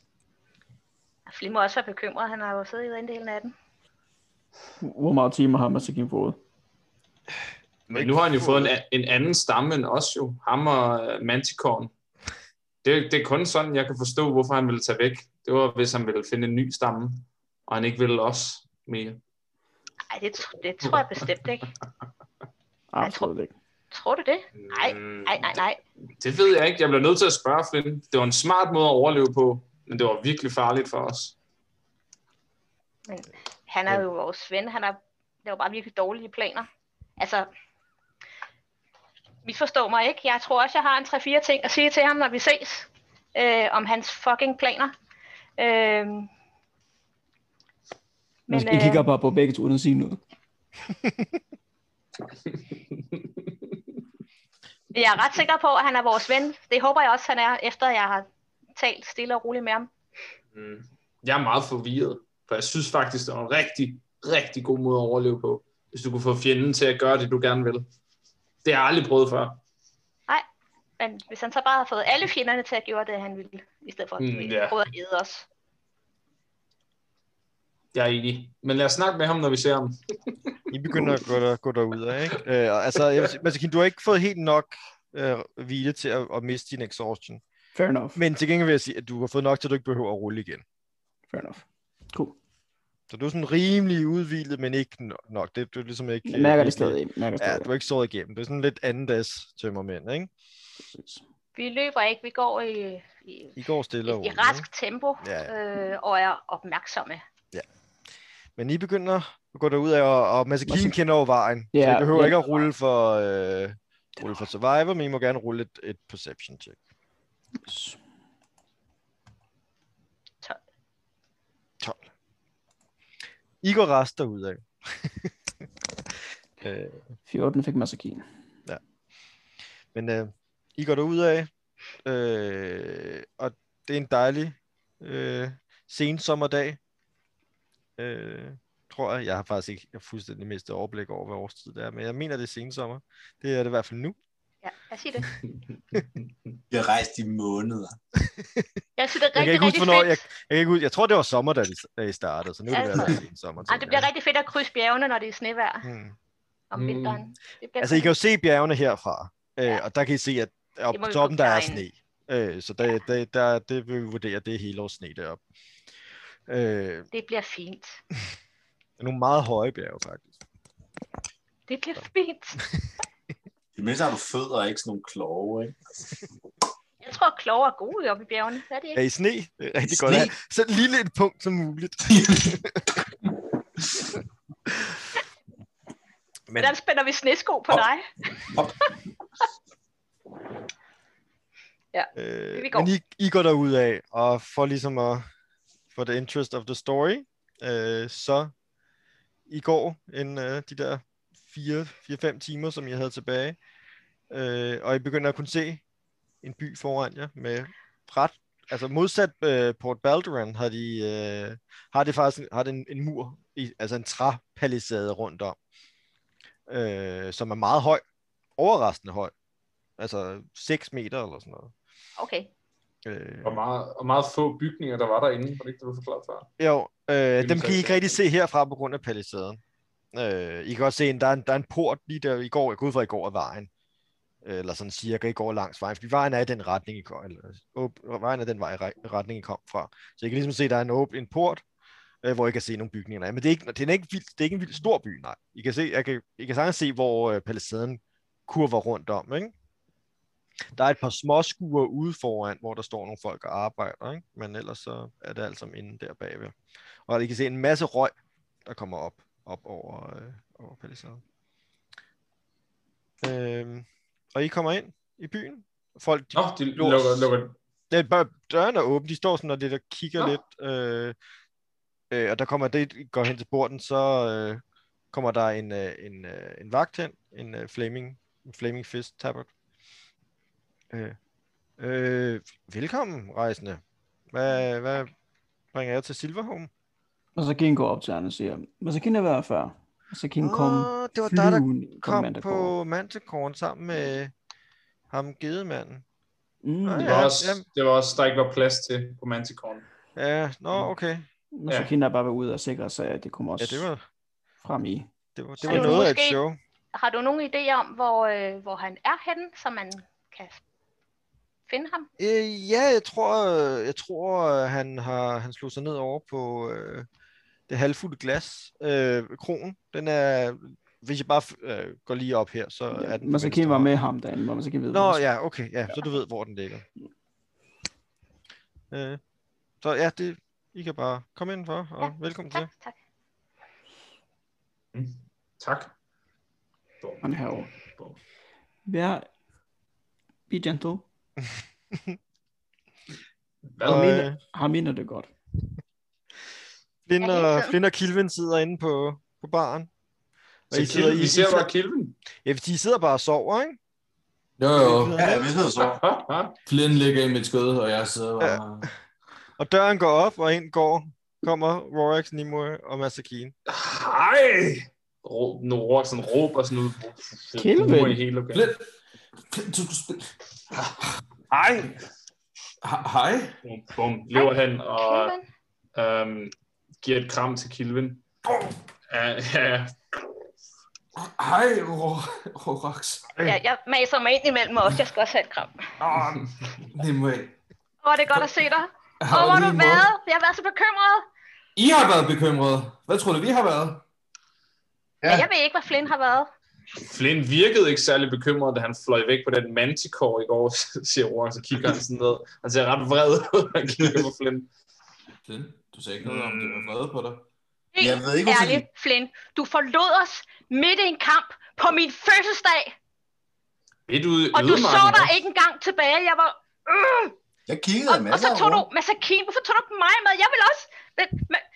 S2: Flynn må også være bekymret. Han har jo siddet derinde hele natten.
S5: Hvor meget timer har Master King fået?
S3: Men nu har han jo fået en, en anden stamme end os jo. Ham og uh, Manticorn. Det, det er kun sådan, jeg kan forstå, hvorfor han ville tage væk. Det var, hvis han ville finde en ny stamme, og han ikke ville os mere.
S2: Nej, det, det tror jeg bestemt ikke.
S5: Absolut ikke.
S2: Tror du det? Nej,
S3: Mm,
S2: nej, nej, nej.
S3: Det ved jeg ikke. Jeg bliver nødt til at spørge Flynn. Det var en smart måde at overleve på, men det var virkelig farligt for os.
S2: Men han er jo vores ven. Han har lavet bare virkelig dårlige planer. Altså, misforstå mig ikke. Jeg tror også, jeg har en 3-4 ting at sige til ham, når vi ses. Øh, om hans fucking planer. Øh,
S5: Men,
S2: men
S5: I kigger
S2: øh,
S5: bare på begge to uden at sige noget.
S2: jeg er ret sikker på, at han er vores ven. Det håber jeg også, han er, efter jeg har talt stille og roligt med ham.
S3: Mm. Jeg er meget forvirret, for jeg synes faktisk, det var en rigtig, rigtig god måde at overleve på, hvis du kunne få fjenden til at gøre det, du gerne vil. Det har jeg aldrig prøvet før.
S2: Men hvis han så bare havde fået alle fjenderne til at gøre det, han ville, i stedet for at
S3: Mm, ja.
S2: prøve at æde os.
S3: Jeg er enig. Men lad os snakke med ham, når vi ser ham.
S1: I begynder at gå, der, gå derud af, ikke? Øh, og altså, jeg vil sige, Masakin, du har ikke fået helt nok øh, hvile til at, at miste din exhaustion.
S5: Fair enough.
S1: Men til gengæld vil jeg sige, at du har fået nok til, at du ikke behøver at rulle igen.
S5: Fair enough. Cool.
S1: Så du er sådan rimelig udvilet, men ikke no- nok. Det, du er ligesom ikke...
S5: Jeg mærker
S1: øh,
S5: det stadig. Mærker
S1: Ja,
S5: stadig.
S1: du har ikke sovet igennem. Det er sådan lidt anden dags tømmermænd, ikke?
S5: Præcis.
S2: Vi løber ikke, vi går i, i,
S1: I går stille og
S2: i
S1: roligt.
S2: rask tempo
S1: Ja,
S2: øh, og er opmærksomme.
S1: Men I begynder at gå derud af, og, og Masakine kender over vejen. så
S5: Ja,
S1: I behøver
S5: ja.
S1: ikke at rulle for, øh, rulle for Survivor, men I må gerne rulle et, et Perception check.
S2: 12.
S1: 12. I går rest derud af. øh,
S5: 14 fik Masakin.
S1: men øh, I går derud af, øh, og det er en dejlig øh, sensommerdag. Øh, tror jeg. Jeg har faktisk ikke jeg fuldstændig mistet overblik over, hvad årstid det er, men jeg mener, det er sensommer. Det er det i hvert fald nu.
S2: Ja, jeg siger det.
S4: Vi har rejst i måneder.
S2: Jeg synes, det er
S1: Jeg kan
S2: rigtig,
S1: ikke huske,
S2: rigtig
S1: hvornår,
S2: fedt.
S1: jeg, jeg, kan ikke huske, jeg tror, det var sommer, da, de, da I startede, så nu er det
S2: Altså,
S1: været sensommer.
S2: Ej, det bliver rigtig fedt at krydse bjergene, når det er snevejr
S1: Hmm.
S2: om
S3: Mm.
S2: vinteren. Det bliver
S1: Altså, I kan jo se bjergene herfra, øh,
S2: Ja.
S1: og der kan I se, at
S2: må
S1: på toppen, der er sne. Øh, så der, der, der, det vil vi vurdere, det er hele års sne deroppe. Øh,
S2: Det bliver fint.
S1: det er nogle meget høje bjerge, faktisk.
S2: Det bliver fint.
S4: I mindste har du fødder og ikke sådan nogle kloge, ikke?
S2: Jeg tror, kloge er gode oppe i bjergene. Er det
S1: Er
S2: ikke?
S1: I sne? Det er rigtig
S4: Sne?
S1: godt. have Så lille et punkt som muligt. Men,
S2: Hvordan spænder vi snesko på
S4: Hop.
S2: dig?
S1: øh,
S2: vi går.
S1: men I, I går derud af, og for ligesom at for the interest of the story, øh, så i går en øh, de der 4-5 timer, som jeg havde tilbage, øh, og I begynder at kunne se en by foran jer med ret, altså modsat øh, Port Balderan har de, øh, har det faktisk har det en, en mur, i, altså en træpalisade rundt om, øh, som er meget høj, overraskende høj, altså 6 meter eller sådan noget.
S2: Okay.
S1: Øh,
S3: Og meget, og meget få bygninger, der var derinde, var det ikke det, du forklarede før?
S1: Jo, øh, dem kan I ikke
S3: ikke-
S1: rigtig se herfra på grund af palisaden. Øh, I kan også se, at der er en, der er en port lige der i går. Jeg går ud fra, i går af vejen. Øh, eller sådan cirka i går langs vejen. Fordi vejen er i den retning, I går, eller, åb, vejen er den vej, retning, I kom fra. Så I kan ligesom se, at der er en, åb, en port, øh, hvor I kan se nogle bygninger. Men det er, ikke, det, er ikke vildt, det er ikke en vildt stor by, nej. I kan, se, jeg kan, I kan sagtens se, hvor øh, palisaden kurver rundt om, ikke? Der er et par små skuer ude foran, hvor der står nogle folk og arbejder, ikke? men ellers så er det alt sammen inde der bagved. Og I kan se en masse røg, der kommer op, op over, øh, over palisaden. Øhm, og I kommer ind i byen. Folk, de,
S3: Nå, de lukker, lukker
S1: det er bare, døren er åben, de står sådan og lidt og kigger
S3: Nå.
S1: lidt. Øh, øh, og der kommer det, går hen til porten, så øh, kommer der en, øh, en, øh, en vagt hen, en øh, flaming, en flaming fist tabard. Øh, øh, velkommen, rejsende. Hvad, hvad bringer jeg til Silverhome?
S5: Masakin går op til ham og siger, Masakin er været før. Masakin kom
S1: Åh, det var dig, der
S5: flyvende på
S1: kom
S5: Manticore.
S1: på Manticorn sammen med ham gedemanden.
S5: Mm,
S1: Nå,
S3: det
S1: ja.
S3: var, også, det var også, der ikke var plads til på Manticorn.
S1: Ja, nå, okay.
S5: Masakin er bare været ude og sikre sig, at det kommer
S1: Ja,
S5: også
S1: det var,
S5: frem i.
S1: det var, det var noget af et show.
S2: Har du nogen idé om, hvor, øh, hvor han er henne, så man kan finde ham?
S1: Øh, ja, jeg tror, jeg tror han har han slog sig ned over på øh, det halvfulde glas. Øh, kronen, den er, hvis jeg bare øh, går lige op her, så er den på
S5: Masakin
S1: venstre
S5: var med ham derinde, hvor Masakin ved,
S1: Nå,
S5: hvor
S1: ja, okay, ja, så du ved, hvor den ligger. Øh, så ja, det, I kan bare komme indenfor, og
S2: Ja,
S1: velkommen til.
S2: Tak, tak.
S3: Tak.
S5: Han herovre. Vær, be gentle.
S3: Hvad?
S1: Og,
S5: mener-
S1: øh,
S5: Han mener det godt.
S1: Flynn,
S2: Ja,
S1: og. Flynn og Kilvin sidder inde på, på baren. Og I
S3: Så
S1: sidder,
S3: Kilvin,
S1: I,
S3: vi
S1: I,
S3: ser bare Kilvin.
S1: ja, de sidder bare og sover, ikke?
S6: Jo, jo.
S4: Ja, vi sidder så.
S6: Flynn ligger i mit skød, og jeg sidder bare...
S1: Og døren går op, og ind går, kommer Rorax, Nimue og Masakine.
S3: Hej! Nu råber sådan råber sådan ud.
S5: Kilvin.
S3: I hele.
S6: Flynn! Flynn, du skulle spille...
S3: Hej!
S6: He- Hej?
S3: Bum, bum. Løber hen og øhm, giver et kram til Kilvin. Ja, ja.
S6: Hej, Ro- Rorax.
S2: Ja, jeg maser mig ind imellem også. Jeg skal også have et kram.
S6: Åh, Nimue.
S2: Åh, det er godt at se dig. Åh,
S6: Har
S2: hvor har du været? Jeg har været så bekymret.
S6: I har været bekymrede. Hvad tror du, vi har været?
S2: Ja.
S4: Ja.
S2: Jeg ved ikke, hvad Flynn har været.
S3: Flynn virkede ikke særlig bekymret, da han fløj væk på den manticore i går, siger Roar, så kigger han sådan ned. Han ser ret vred ud, han kigger på Flynn.
S6: Flynn, du sagde ikke noget om, det var vrede på dig.
S2: Helt
S4: Jeg ved ikke,
S2: ærligt, Flynn. Du forlod os midt i en kamp på min fødselsdag,
S3: Midt ude
S2: og du så
S3: også.
S2: ikke engang tilbage. Jeg var... Øh!
S4: Jeg kiggede
S2: Og, og så tog du
S4: over.
S2: Masakin. Hvorfor tog du ikke mig med? Jeg vil også... Det, ma-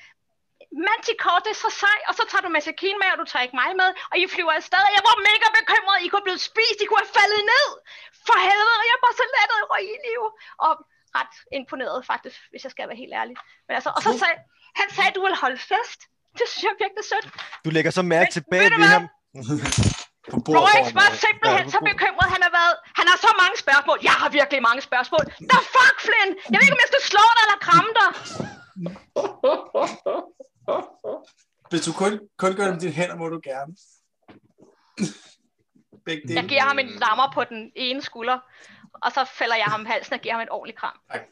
S2: Manticore, det er så sej, og så tager du Masakin med, og du tager ikke mig med, og I flyver afsted. Jeg var mega bekymret. I kunne blive spist. I kunne have faldet ned. For helvede, og jeg var så lettet i liv. Og ret imponeret, faktisk, hvis jeg skal være helt ærlig. Men altså, og så sagde, han sagde, at du ville holde fest. Det synes jeg virkelig sødt.
S1: Du lægger så mærke
S2: Men
S1: tilbage
S2: ved
S1: ham.
S4: På
S2: Rolex var simpelthen
S1: Ja,
S2: så bekymret. Han har, været, han har så mange spørgsmål. Jeg har virkelig mange spørgsmål. The fuck, Flynn? Jeg ved ikke, om jeg skal slå dig eller kramme dig.
S4: Hvis du kun, kun gør det med dine hænder, må du gerne. Begge dele.
S2: Jeg giver ham en lammer på den ene skulder, og så fælder jeg ham i halsen og giver ham en ordentlig kram.
S4: Tak.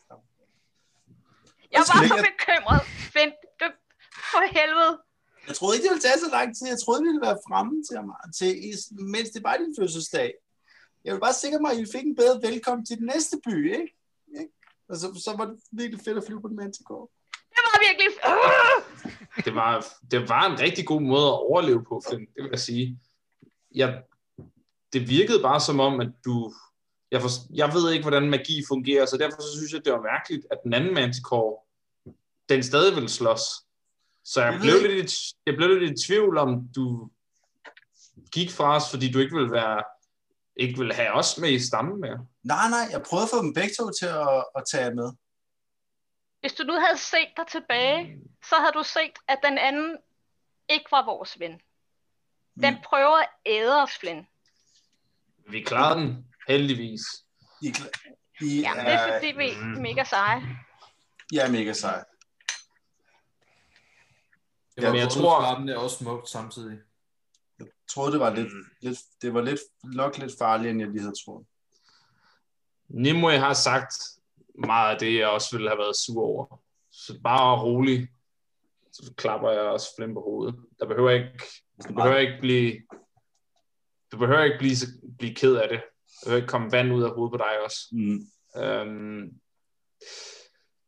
S2: Jeg var så bekymret. Flynn, du, for helvede.
S4: Jeg troede ikke, det ville tage så lang tid. Jeg troede, vi ville være fremme til, til mens det var din fødselsdag. Jeg vil bare sikre mig, at I fik en bedre velkommen til den næste by, ikke? ikke? Og så, så var det virkelig fedt at flyve på den Manticore.
S2: Det var virkelig... Øh!
S3: det var, det var en rigtig god måde at overleve på, Flynn, det vil jeg sige. Jeg, det virkede bare som om, at du... Jeg, for, jeg ved ikke, hvordan magi fungerer, så derfor så synes jeg, det var mærkeligt, at den anden Manticore, den stadig ville slås. Så jeg
S4: Jeg
S3: blev, lidt, i- jeg blev lidt i tvivl om, du gik fra os, fordi du ikke ville være ikke ville have os med i stammen mere.
S4: Nej, nej, jeg prøvede at få dem begge to til at, at tage med.
S2: Hvis du nu havde set dig tilbage, så havde du set, at den anden ikke var vores ven. Den
S4: Mm.
S2: prøver at æde os, Flynn.
S3: Vi klarede den, heldigvis.
S4: I, er I,
S2: Jamen, det er fordi, vi
S3: Mm.
S2: er mega seje.
S4: I er mega seje.
S6: Det
S3: Ja,
S6: var
S3: men jeg
S6: jeg
S3: tror-
S6: det er også smukt samtidig.
S4: Jeg troede, det var lidt,
S3: Mm.
S4: lidt, det var lidt, nok lidt farligere, end jeg lige havde troet.
S3: Nimue har sagt meget af det, jeg også ville have været sur over. Så bare rolig, så klapper jeg også Flynn på hovedet. Der behøver ikke, du behøver ikke blive, du behøver ikke blive, blive ked af det. Ikke komme vand ud af hovedet på dig også.
S4: Mm.
S3: Øhm,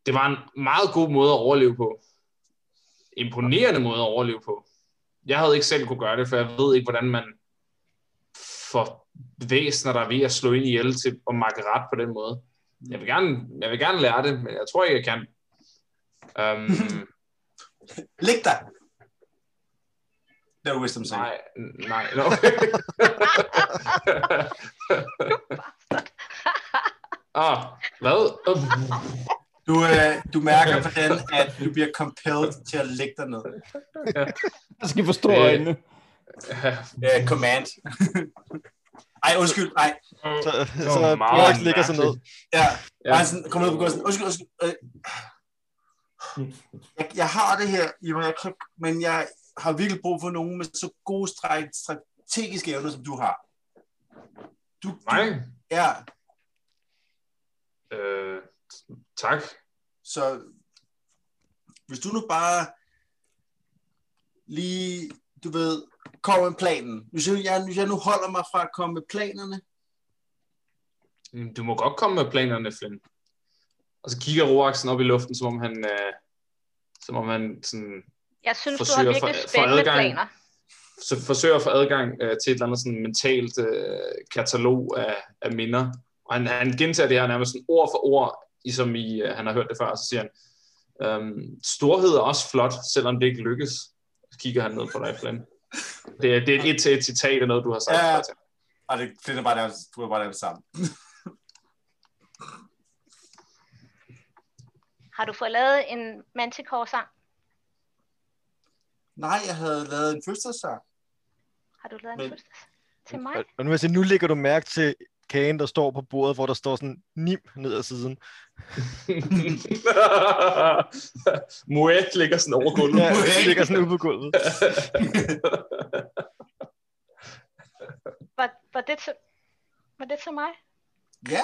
S3: det var en meget god måde at overleve på. Imponerende måde at overleve på. Jeg havde ikke selv kunne gøre det, for jeg ved ikke, hvordan man får væsener, der er ved at slå ind ihjel til at makke ret på den måde. Jeg vil gerne, jeg vil gerne lære det, men jeg tror ikke, jeg kan. Um,
S4: Læg dig! Det er wisdom save.
S3: nej, nej, no. ah, hvad?
S4: Du, øh, du mærker hvordan, at du bliver compelled til at lægge dig ned.
S5: Jeg skal forstå
S3: Øh,
S5: øjnene.
S4: Uh, command. Ej, undskyld. Ej,
S1: Så, så
S3: meget
S1: Rolex ligger sig ned.
S4: ja.
S3: Ja.
S4: ja. sådan, kom ned på gulvet undskyld, undskyld. Øh. Jeg, jeg har det her, Ivan, jeg men jeg har virkelig brug for nogen med så gode strategiske evner, som du har. Du, du,
S3: Nej,
S4: Ja,
S3: øh, tak.
S4: så hvis du nu bare lige, du ved, kommer med planen. Hvis jeg, jeg, hvis jeg nu holder mig fra at komme med planerne,
S3: Du må godt komme med planerne, Flynn. Og så kigger Roaxen op i luften, som om han, øh, som om han sådan,
S2: Jeg synes, du
S3: Forsøger
S2: har
S3: at få-
S2: virkelig
S3: få
S2: spændende
S3: adgang.
S2: planer.
S3: så forsøger at få adgang øh, til et eller andet sådan mentalt øh, katalog af, af minder. Og han, han gentager det her nærmest sådan ord for ord, ligesom i, øh, han har hørt det før, og så siger han, øhm, storhed er også flot, selvom det ikke lykkes. Så kigger han ned på dig, Flynn. Det, er- det er et et til et citat af noget, du har sagt.
S4: Ja.
S3: før til ham.
S4: og det finder bare der, du er bare der sammen.
S2: Har du fået lavet en Manticore-sang?
S4: Nej, jeg havde lavet en fødselsdag.
S2: Har du lavet en
S4: Men-
S2: fødselsdag til mig?
S1: Og- nu, vil jeg sige, nu lægger du mærke til kagen, der står på bordet, hvor der står sådan nim ned ad siden.
S3: Moet ligger sådan over gulvet.
S1: Ja, det ligger sådan ude på gulvet.
S2: Var, var, det til, var det til mig?
S4: Ja.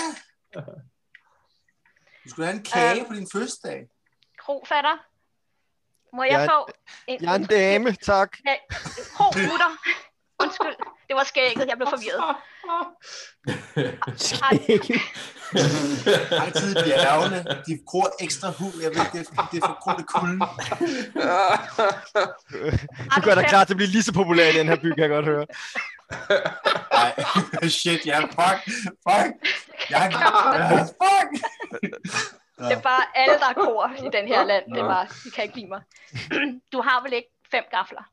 S4: Du skulle have en kage
S2: Øhm.
S4: på din fødselsdag.
S2: Krofatter? Må
S1: Jeg
S2: jeg
S1: er-
S2: få en...
S1: Jeg er en dame, tak.
S2: Nej, Kromutter. undskyld. Det var skægget, jeg blev forvirret.
S4: Altid i bjergene. De gror ekstra hud. Jeg ved, det er, det er for grund af kulden.
S1: Du gør dig klar til at blive lige så populær i den her by, kan jeg godt høre.
S4: Nej, shit, ja, fuck, fuck. Jeg, ja, fuck.
S2: Det er bare alle, der er kor i den her land. Det er bare, de kan ikke lide mig. Du har vel ikke fem gafler?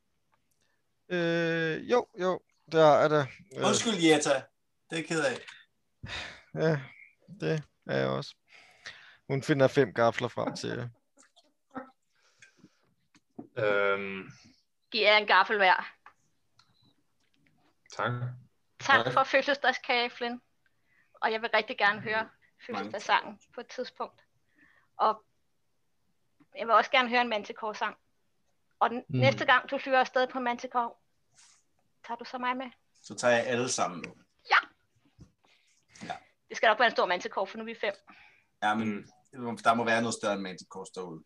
S1: Øh, jo, jo, der er det. Øh,
S4: Undskyld, Jetta. Det er ked af.
S1: ja, det er jeg også. Hun finder fem gafler frem til jer.
S3: Øhm,
S2: Giv jer en gaffel hver.
S3: tak.
S2: Tak
S3: Nej.
S2: for fødselsdagskage, Flynn. Og jeg vil rigtig gerne høre fødselsdagssangen på et tidspunkt. Og jeg vil også gerne høre en Manticore-sang. Og den
S1: Mm.
S2: næste gang, du flyver afsted på Manticore, tager du så mig med?
S4: Så tager jeg alle sammen.
S2: Det skal nok være en stor Manticore, for nu er vi fem.
S4: Ja, men der må være noget større end Manticore derude.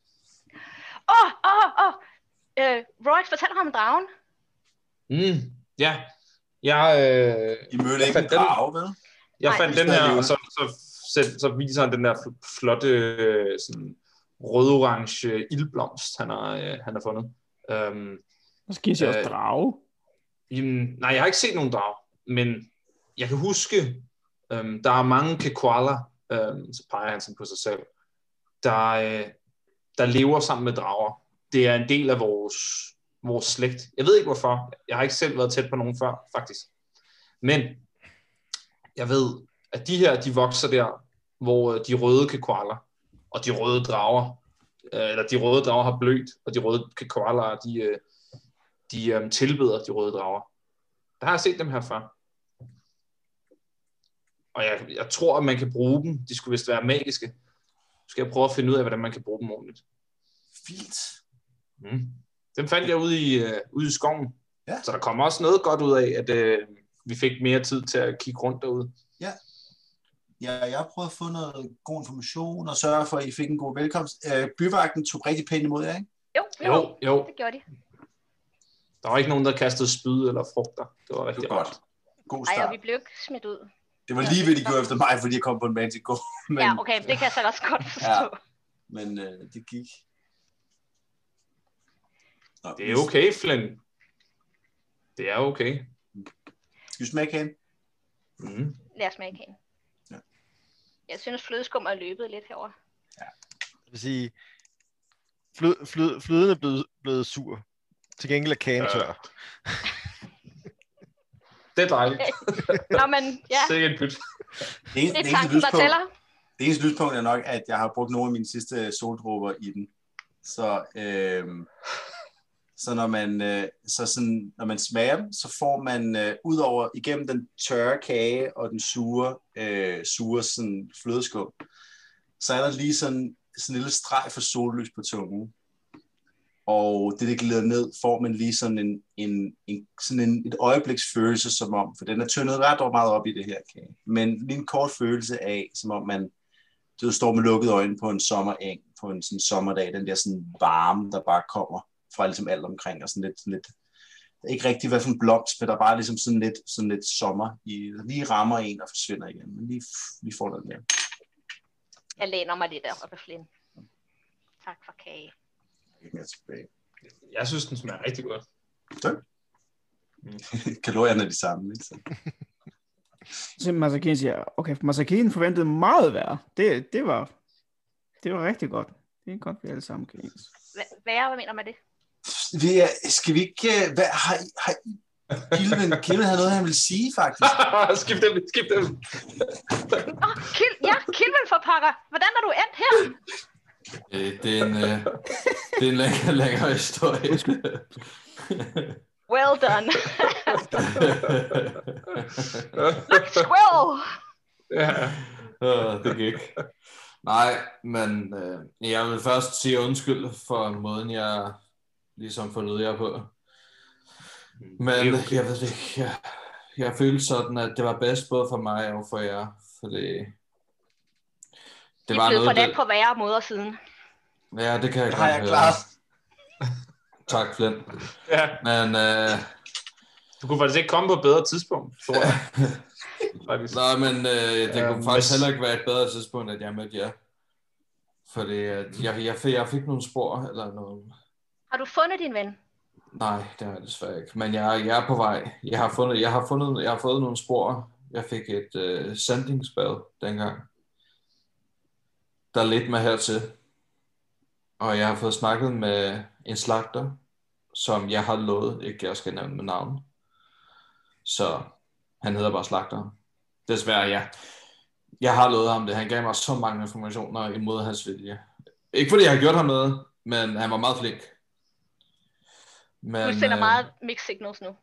S2: Åh, åh, åh! Øh, Roy, fortæl mig om dragen.
S3: Mm, ja. Jeg, øh,
S4: I mødte ikke en drage, vel?
S3: jeg
S2: Nej.
S3: fandt den her, og så, så, så, så viser han den der fl- flotte øh, sådan, rød-orange ildblomst, han har, øh, han har fundet. Øhm,
S5: Måske også
S3: Øh,
S5: drage.
S3: Jamen, nej, jeg har ikke set nogen drag, men jeg kan huske, øhm, der er mange kekuala, øhm, så peger han sådan på sig selv, der, øh, der lever sammen med drager. Det er en del af vores, vores slægt. Jeg ved ikke hvorfor. Jeg har ikke selv været tæt på nogen før, faktisk. Men jeg ved, at de her, de vokser der, hvor øh, de røde kekuala og de røde drager, øh, eller de røde drager har blødt, og de røde kekuala, de, øh, de øhm, tilbeder de røde drager. Der har jeg set dem her før. Og jeg, jeg tror, at man kan bruge dem. De skulle vist være magiske. Nu skal jeg prøve at finde ud af, hvordan man kan bruge dem ordentligt.
S4: Vildt.
S3: Mm. Dem fandt jeg ude i, øh, ude i skoven.
S4: Ja.
S3: Så der kommer også noget godt ud af, at øh, vi fik mere tid til at kigge rundt derude.
S4: Ja, jeg har prøvet at få noget god information og sørge for, at I fik en god velkomst. Øh, byvagten tog rigtig pænt imod jer, ikke?
S2: Jo, jo,
S3: Jo, jo.
S2: det gjorde de.
S3: Der var ikke nogen, der kastede spyd eller frugter. Det var rigtig
S4: Det var godt. God
S2: Ej, og
S4: start.
S2: vi blev ikke smidt ud.
S4: Det var lige ved, de gjorde efter mig, fordi jeg kom på en Manticore. Men,
S2: Men... Ja, okay, det kan jeg så også godt forstå.
S4: Ja. men øh, det gik. Nå,
S3: Det er okay, Flynn. Det er okay.
S4: Skal vi smage kagen?
S3: Mm.
S2: Lad os smage kagen.
S4: Ja.
S2: Jeg synes, flødeskum er løbet lidt herover.
S1: Det vil sige, flød, flød, fløden er blevet, blevet sur. Til gengæld er kagen
S3: Ja.
S1: tør.
S3: Det er dejligt.
S2: Nå, men ja,
S3: Sikkert byt.
S4: Det,
S2: det
S4: eneste,
S2: er
S4: det, eneste
S2: tanken, der tæller.
S4: det eneste lyspunkt er nok, at jeg har brugt nogle af mine sidste soldråber i den. Så, øh, så når man øh, så sådan, når man smager dem, så får man øh, ud over igennem den tørre kage og den sure, øh, sure sådan, flødeskum, så er der lige sådan, sådan en lille streg for sollys på tungen. Og det, det glider ned, får man lige sådan en, en, en, sådan en, et øjebliks følelse, som om, for den er tyndet ret meget op i det her kage, men lige en kort følelse af, som om man du står med lukkede øjne på en sommereng, på en sådan sommerdag, den der sådan varme, der bare kommer fra ligesom alt omkring, og sådan lidt, sådan lidt ikke rigtig hvad for en blomst, men der er bare ligesom sådan lidt, sådan lidt sommer, i, lige rammer en og forsvinder igen, men lige, lige får den der.
S2: Jeg læner mig lidt op af Flynn. Tak for kage.
S4: Ikke mere tilbage.
S3: Jeg synes, den smager rigtig godt.
S4: Kalorierne er de samme, ikke? Så.
S5: Så Masakin siger, okay, Masakin forventede meget værre. Det, det var, det var rigtig godt. Det er godt, vi alle sammen kan
S2: Hvad, hvad mener med det?
S4: Vi er, skal vi ikke... øh, Hvad, har, I- har, I- Kilvin, Kilvin havde noget, han ville sige, faktisk.
S3: skip dem, skip dem.
S2: Åh, oh, Kil, ja, Kilvin for pokker. Hvordan er du endt her?
S6: Øh, det er en, øh, det er en længere, længere historie.
S2: Well done. Look, squirrel.
S3: ja.
S6: Det gik. Nej, men øh, jeg vil først sige undskyld for måden, jeg ligesom forlod jer på. Men
S3: Det okay.
S6: jeg ved det ikke, jeg, jeg følte sådan, at det var bedst både for mig og for jer, fordi det
S2: Det
S6: var
S2: blevet
S6: noget,
S2: forladt
S6: det,
S2: på værre måder siden.
S6: ja, det kan jeg
S4: Det
S6: godt
S4: jeg
S6: høre.
S4: klart.
S6: Tak, Flint.
S3: ja.
S6: Men øh,
S3: Du kunne faktisk ikke komme på et bedre tidspunkt, tror jeg.
S6: Nej, men øh, det
S1: Ja,
S6: kunne faktisk
S3: hvis-
S6: heller ikke være et bedre tidspunkt, at jeg mødte jer. Fordi at jeg, jeg, fik, jeg fik nogle spor, eller noget.
S2: Har du fundet din ven?
S6: Nej, det har jeg desværre ikke. Men jeg, jeg er på vej. Jeg har, fundet, jeg, har fundet, jeg har fået nogle spor. Jeg fik et øh, sandingsbad dengang. Der ledte mig hertil. Og jeg har fået snakket med en slagter, som jeg har lovet ikke jeg skal nævne med navn. Så han hedder bare slagter. Desværre, ja. Jeg har lovet ham det. Han gav mig så mange informationer imod hans vilje. Ikke fordi jeg har gjort ham noget, men han var meget flink. Men,
S2: Du sender
S6: øh,
S2: meget mixed signals nu.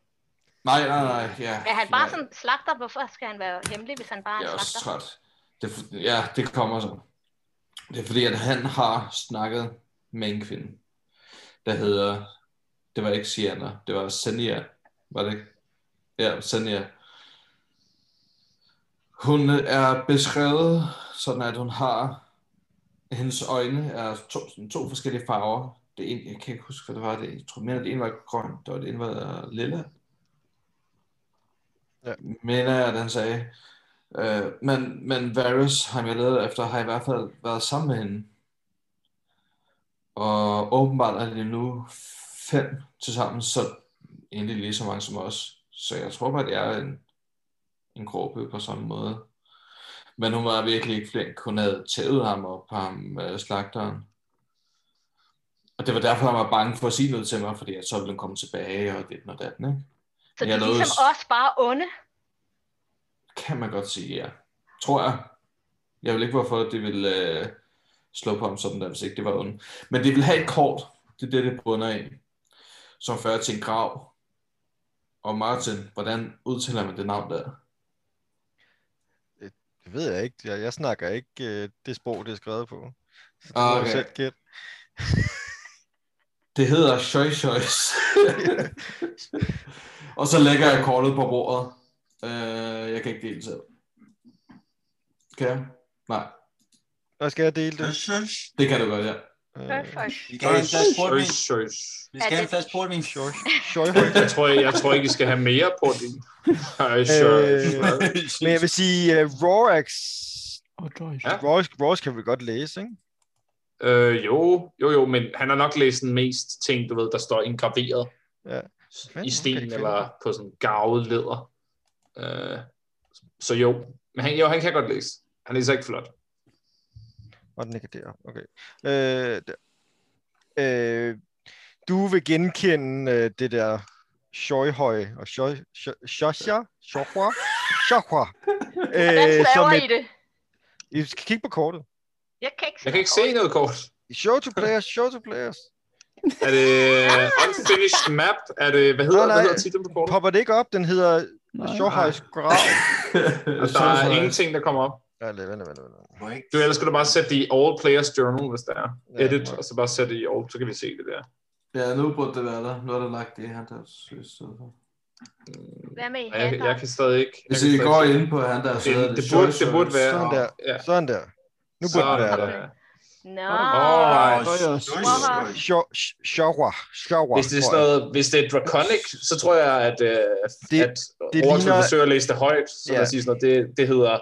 S6: Nej, nej, nej. Ja,
S2: Er han bare
S6: ja,
S2: sådan slagter? Hvorfor skal han være hemmelig, hvis han bare er
S6: Jeg
S2: en
S6: er også
S2: slagter?
S6: træt. Det, ja, det kommer så. Det er fordi, at han har snakket med en kvinde, der hedder, det var ikke Sienna, det var Senia, var det ikke? Ja, Senia. Hun er beskrevet sådan, at hun har, hendes øjne er to, sådan to forskellige farver. Det ene, jeg kan ikke huske, hvad det var. Det, jeg tror mere, at det ene var grøn, det var det ene var lilla.
S1: Ja.
S6: Mener jeg, at han sagde. Øh, men, men Varys, ham jeg leder efter, har i hvert fald været sammen med hende. Og åbenbart er det nu fem til sammen, så egentlig lige så mange som os. Så jeg tror bare, det er en, en gruppe på samme måde. Men hun var virkelig ikke flink. Hun havde tævet ham op på ham, øh, slagteren. Og det var derfor, han var bange for at sige noget til mig, fordi at så ville hun komme tilbage og det og datten, ikke?
S2: Så
S6: Jeg
S2: de er
S6: lovede-
S2: ligesom os bare onde.
S6: Kan man godt sige, ja. Tror jeg. Jeg vil ikke, hvorfor det vil øh, slå på ham sådan der, hvis ikke det var ondt. Men det vil have et kort. Det er det, det bunder i. Som fører til en grav. Og Martin, hvordan udtaler man det navn der?
S1: Det ved jeg ikke. Jeg, jeg snakker ikke øh, det sprog, det er skrevet på. Så det
S6: Ah, okay.
S1: selv.
S6: Det hedder Shoy Shoys. og så lægger jeg kortet på bordet. Øh, jeg kan ikke dele selv. Kan jeg? Nej,
S1: Og skal jeg dele det?
S6: det kan du godt, ja.
S1: Øh.
S4: Vi skal have en flaske portvin. Vi skal have en flaske portvin.
S3: Jeg tror, jeg, jeg tror ikke, I skal have mere på din. Ej, sjøs.
S1: Øh, Men jeg vil sige, uh, Rorax...
S3: Ja.
S1: Rorax, Rorax kan vi godt læse, ikke?
S3: Øh, jo, jo, jo, men han har nok læst den mest ting, du ved, der står indgraveret
S1: Ja.
S3: i sten eller på sådan garvet læder. Øh, så jo, men han, jo, han kan godt læse. Han læser ikke flot.
S1: Og den ikke er der. Okay. Øh, der. Øh, du vil genkende øh, det der Shoihøj og Shosha, Shosha, Shohua, Shohua.
S2: Hvordan
S1: Øh, som
S2: staver I
S1: et,
S2: det?
S1: I skal kigge på kortet.
S2: Jeg kan ikke
S3: Jeg kan ikke se noget kort.
S1: Show to players, show to players.
S3: Er det unfinished map? Er det, hvad hedder,
S1: Nej, nej.
S3: hvad hedder titlen på kortet?
S1: Popper det ikke op? Den hedder
S5: Nej.
S1: Shohøjs grav.
S3: Der er ingenting, der kommer op.
S1: Ja, vent, vent, vent, vent.
S3: Du, ellers skal du bare sætte det i All Players Journal, hvis der er.
S1: Ja,
S3: Edit,
S1: ja.
S3: og så bare sætte det i All, så kan vi se det der.
S6: Ja, nu burde det være der. Nu er der lagt det her, der i stedet for.
S2: Hvad med
S3: Jeg, jeg kan stadig ikke...
S6: Hvis I går ind på han der, så
S3: det,
S6: det
S3: det, burde, det burde være...
S1: Sådan der.
S3: Ja.
S1: Sådan der. Nu burde den være der.
S2: Nå.
S3: Alright.
S5: Joyce.
S2: Wow.
S1: Sho- Shohua. Shohua.
S3: Hvis det er sådan noget, hvis det er draconic, så tror jeg, at, øh,
S1: Det-
S3: at
S1: det
S3: Rourke
S1: ligner-
S3: vil forsøge at læse det højt. Så der siger sådan noget, det, det hedder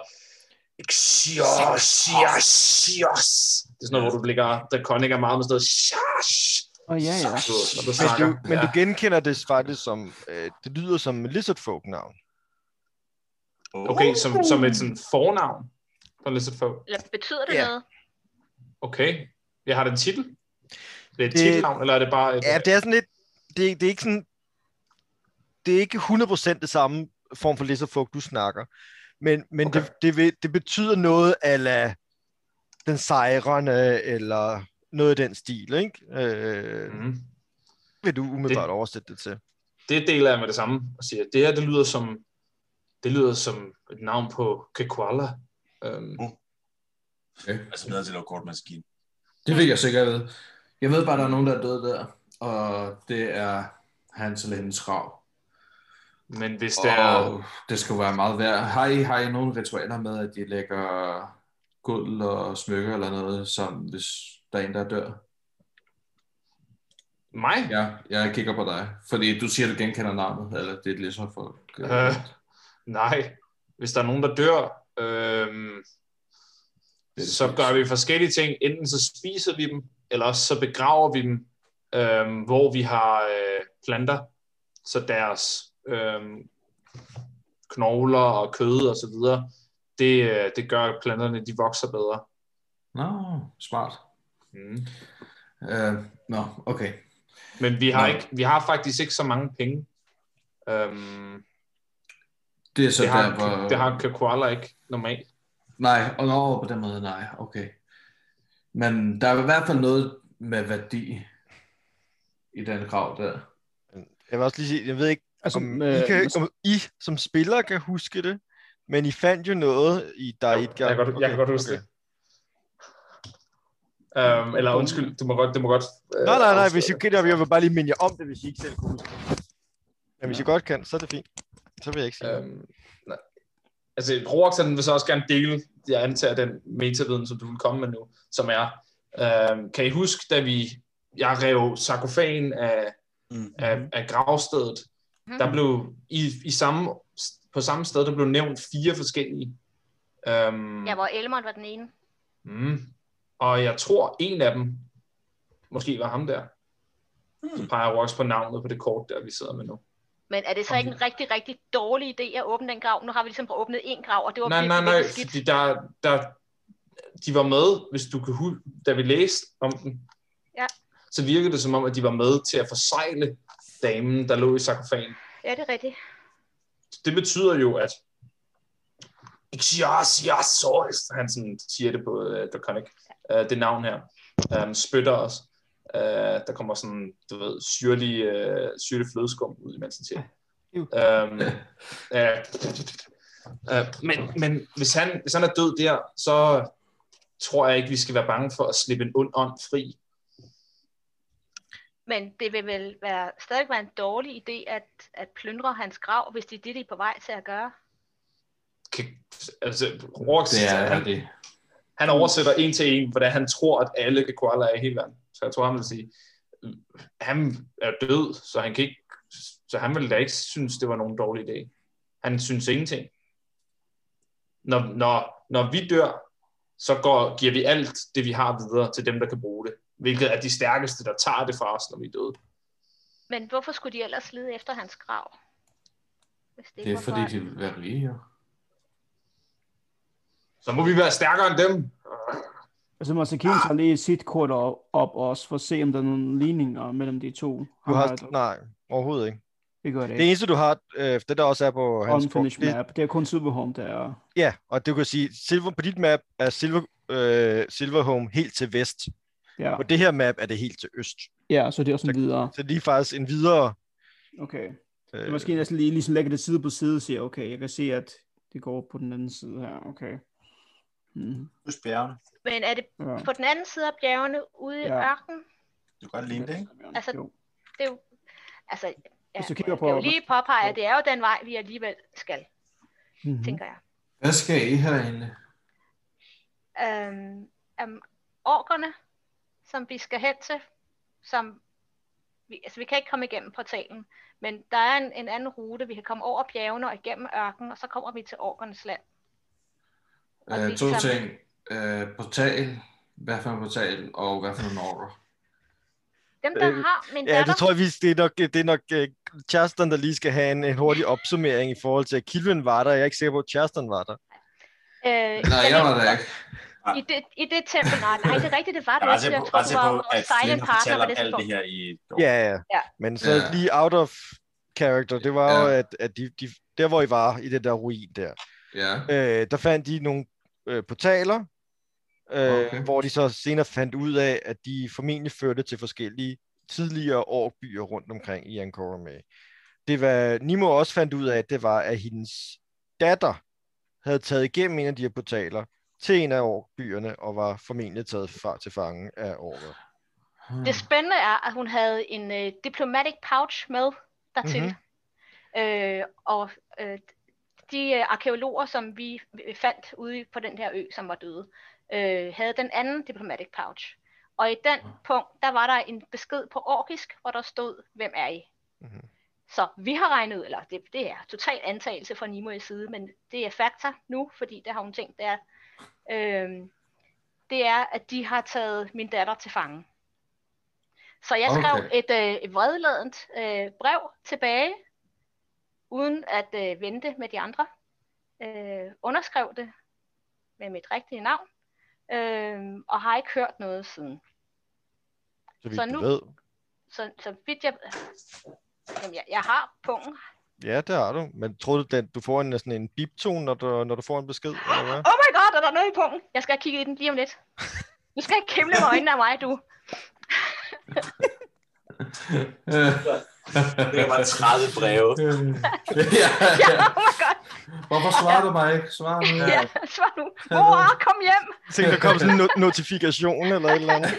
S3: Xios. Det er sådan noget, hvor du ligger, draconic er meget med sådan noget Shash.
S5: Åh, ja, ja.
S3: Når du
S1: Men, du, men
S3: ja.
S1: du genkender det faktisk som, øh, det lyder som Lizard Folk navn.
S3: Okay, som, som et sådan fornavn for Lizard Folk.
S2: Eller betyder det
S1: Ja.
S2: noget?
S3: Okay. Jeg har den titel. Det er et
S1: Det-
S3: titelnavn, eller er det bare et...
S1: Ja, det er sådan lidt, det, det er ikke sådan, det er ikke 100% det samme form for Folk, du snakker. Men, men okay. Det, det, vil, det betyder noget ala den sejrende, eller noget i den stil, ikke? Øh,
S3: Mhm.
S1: Vil du umiddelbart
S3: Det-
S1: oversætte det til?
S3: det deler jeg med det samme og siger, det her, det lyder som, det lyder som et navn på Kekwala. Um,
S4: Altså noget til at lave kortmaskine.
S6: Det fik jeg sikkert ved. Jeg ved bare, der er nogen, der er døde der. Og det er hans eller hendes grav.
S3: men hvis det er...
S6: Og det skulle være meget værd. Har I, har I nogle ritualer med, at de lægger guld og smykker eller noget, som hvis der er en, der dør?
S3: Mig?
S6: Ja, jeg kigger på dig. Fordi du siger, du genkender navnet, eller det er et læser for.
S3: Øh, nej. Hvis der er nogen, der dør, øh, så gør vi forskellige ting. Enten så spiser vi dem, eller også så begraver vi dem, øh, hvor vi har øh, planter, så deres øh, knogler og kød og så videre, det, øh, det gør, at planterne de vokser bedre.
S6: Nå, smart.
S3: Mm.
S6: Uh, nå, okay.
S3: Men vi har,
S6: Nå.
S3: ikke, vi har faktisk ikke så mange penge. Um,
S6: Det er så
S3: det, har,
S6: der, hvor...
S3: det har koala ikke normalt.
S6: Nej, og nå, på den måde, nej, okay. Men der er i hvert fald noget med værdi i den grav der.
S1: Jeg vil også lige sige, jeg ved ikke,
S5: Altså,
S1: om,
S5: øh,
S1: I, kan, om I som spiller kan huske det, men I fandt jo noget i der
S3: Jo,
S1: et
S3: jeg kan godt- jeg kan godt huske det. Um, eller undskyld, du må godt... Du må godt uh,
S1: Nej, nej, nej, hvis I kan, jeg vil bare lige minde jer om det, hvis I ikke selv kunne huske det. Men hvis I godt kan, så er det fint. Så vil jeg ikke sige.
S3: Øhm, nej. Altså, Roax han vil så også gerne dele, jeg antager, den metaviden, som du vil komme med nu, som er, øhm, kan I huske, da vi, jeg rev sarkofagen af,
S4: Mm.
S3: af, af gravstedet,
S2: Mhm.
S3: der blev i, i samme, på samme sted, der blev nævnt fire forskellige. Øhm,
S2: Ja, hvor Elmond var den ene.
S3: mm, og jeg tror, en af dem måske var ham der. Så peger Roax på navnet på det kort, der vi sidder med nu.
S2: Men er det så ikke en rigtig, rigtig dårlig idé at åbne den grav? Nu har vi ligesom åbnet en grav, og det var
S3: Nej, nej, nej,
S2: skidt.
S3: fordi der, der, de var med, hvis du kan huske, da vi læste om den,
S2: Ja.
S3: så virkede det som om, at de var med til at forsegle damen, der lå i sarkofagen.
S2: Ja, det er rigtigt.
S3: Det betyder jo, at Ixias, ja, så han sådan siger det på uh, Draconic, uh, det navn her, um, spytter os. Uh, der kommer sådan, du ved, syrlig, uh, syrlig flødeskum ud, imens han siger. Um, uh, uh, men men hvis, han, hvis han er død der, så tror jeg ikke, vi skal være bange for at slippe en ond ånd fri.
S2: Men det vil vel være, stadig være en dårlig idé at, at plyndre hans grav, hvis det er det, de er på vej til at gøre.
S3: Kan, altså, Rourke,
S6: Det er
S3: han,
S6: det.
S3: han oversætter en til en, hvordan han tror, at alle kan koala er i hele verden. Så jeg tror, han vil sige, han er død, så han kan ikke, så han ville da ikke synes, det var nogen dårlig idé. Han synes ingenting. Når, når, når vi dør, så går, giver vi alt det, vi har videre til dem, der kan bruge det. Hvilket er de stærkeste, der tager det fra os, når vi er døde.
S2: Men hvorfor skulle de ellers lede efter hans grav? Hvis
S6: Det
S2: ikke
S6: er
S2: var
S6: fordi,
S2: for-
S6: de vil være rige. jo.
S3: Så må vi være stærkere end dem.
S5: Altså, Masakin tager lige sit kort op, op også, for at se, om der er nogle ligninger mellem de to.
S1: Du
S5: Han
S1: har, nej, overhovedet ikke.
S5: Det gør det
S1: Det
S5: ikke.
S1: eneste, du har, øh, det der også er på hans kort,
S5: Unfinished
S1: det,
S5: map. Det er kun Silverhome, der er...
S1: ja, og du kan sige, silver, på dit map er Silver, øh, Silverhome helt til vest.
S5: Ja,
S1: På det her map er det helt til øst.
S5: ja så det er også en videre.
S1: Så det er faktisk en videre...
S5: Okay.
S1: Øh,
S5: Så måske næsten lige ligesom lægge det side på side og sige, okay, jeg kan se, at det går på den anden side her. Okay. Mm.
S4: Husk bjergene.
S2: Men er det
S5: Ja.
S2: på den anden side af bjergene, ude i
S5: Ja.
S2: ørkenen?
S4: Du kan godt ligne det, ikke?
S2: Altså,
S5: Jo.
S2: Det er jo... Altså, ja,
S5: Hvis du kigger
S2: jeg vil
S5: på-
S2: jo lige påpege, at det er jo den vej, vi alligevel skal,
S5: Mm-hmm.
S2: tænker jeg.
S6: Hvad skal I herinde?
S2: Øhm, um, orkerne, som vi skal hen til, som vi, altså vi kan ikke komme igennem portalen, men der er en, en anden rute, vi kan komme over bjergene og igennem ørkenen, og så kommer vi til orkernes land. Det
S6: to
S2: som-
S6: ting. Uh, portal. Hvad for en portal, og hvad for nogle orker?
S2: Dem, der
S1: Øh,
S2: har min
S1: Ja,
S2: datter,
S1: det tror jeg, vi, det er nok, det er nok uh, Cherston, der lige skal have en, en hurtig opsummering i forhold til, at Kilvin var der. Jeg er ikke sikker på, at Cherston var der.
S2: øh,
S6: Nej, jeg var der ikke.
S2: i det, i det tempel, nej, nej, det er rigtigt, det var det.
S4: Jeg er
S2: Jeg
S4: på,
S2: tror,
S4: jeg
S2: du
S4: sikker
S2: var
S4: på,
S2: vores
S4: at Flynn
S2: silent
S4: har
S2: partner
S4: fortalt
S2: på
S4: om
S2: det
S4: alt det her i.
S1: Ja, ja.
S2: Ja.
S1: Men så
S6: Ja.
S1: lige out of character, det var jo,
S6: Ja.
S1: at, at de, de, der hvor I var, i det der ruin der,
S6: Ja.
S1: øh, der fandt de nogle øh, portaler, øh,
S6: Okay.
S1: hvor de så senere fandt ud af, at de formentlig førte til forskellige tidligere orkbyer rundt omkring i Ankara med. Det var, Nimo også fandt ud af, det var, at hendes datter havde taget igennem en af de her portaler til en af orkbyerne, og var formentlig taget fra til fange af orker.
S6: Hmm.
S2: Det spændende er, at hun havde en øh, diplomatic pouch med dertil.
S1: Mhm.
S2: Mm-hmm. Øh, og øh, de øh, arkeologer, som vi øh, fandt ude på den her ø, som var døde, øh, havde den anden diplomatic pouch. Og i den punkt, der var der en besked på orkisk, hvor der stod, hvem er I?
S1: Mhm.
S2: Så vi har regnet ud, eller det, det er total antagelse fra Nimoys side, men det er fakta nu, fordi det har hun tænkt, det er, øhm, det er, at de har taget min datter til fange. Så jeg skrev
S6: Okay.
S2: et, øh, et vredladent øh, brev tilbage, uden at øh, vente med de andre. Øh, underskrev det med mit rigtige navn, øh, og har ikke hørt noget siden.
S1: Så vidt
S2: Så
S1: du
S2: nu-
S1: ved.
S2: Så, så vidt jeg... Jamen, jeg, jeg har pungen.
S1: Ja, det har du. Men tror du, at du får en, sådan en biptone, når du, når du får en besked? Eller hvad?
S2: Oh my god, er der noget i pungen? Jeg skal kigge i den lige om lidt. Du skal ikke kæmpe med øjnene af mig, du.
S4: Det var 30 breve.
S6: ja,
S2: Ja,
S6: ja.
S2: oh my god.
S6: Hvorfor svarer du mig ikke? Svar nu.
S2: Ja, svar nu. Mor, kom hjem.
S1: Tænk, der kom sådan en no- notifikation eller et eller andet.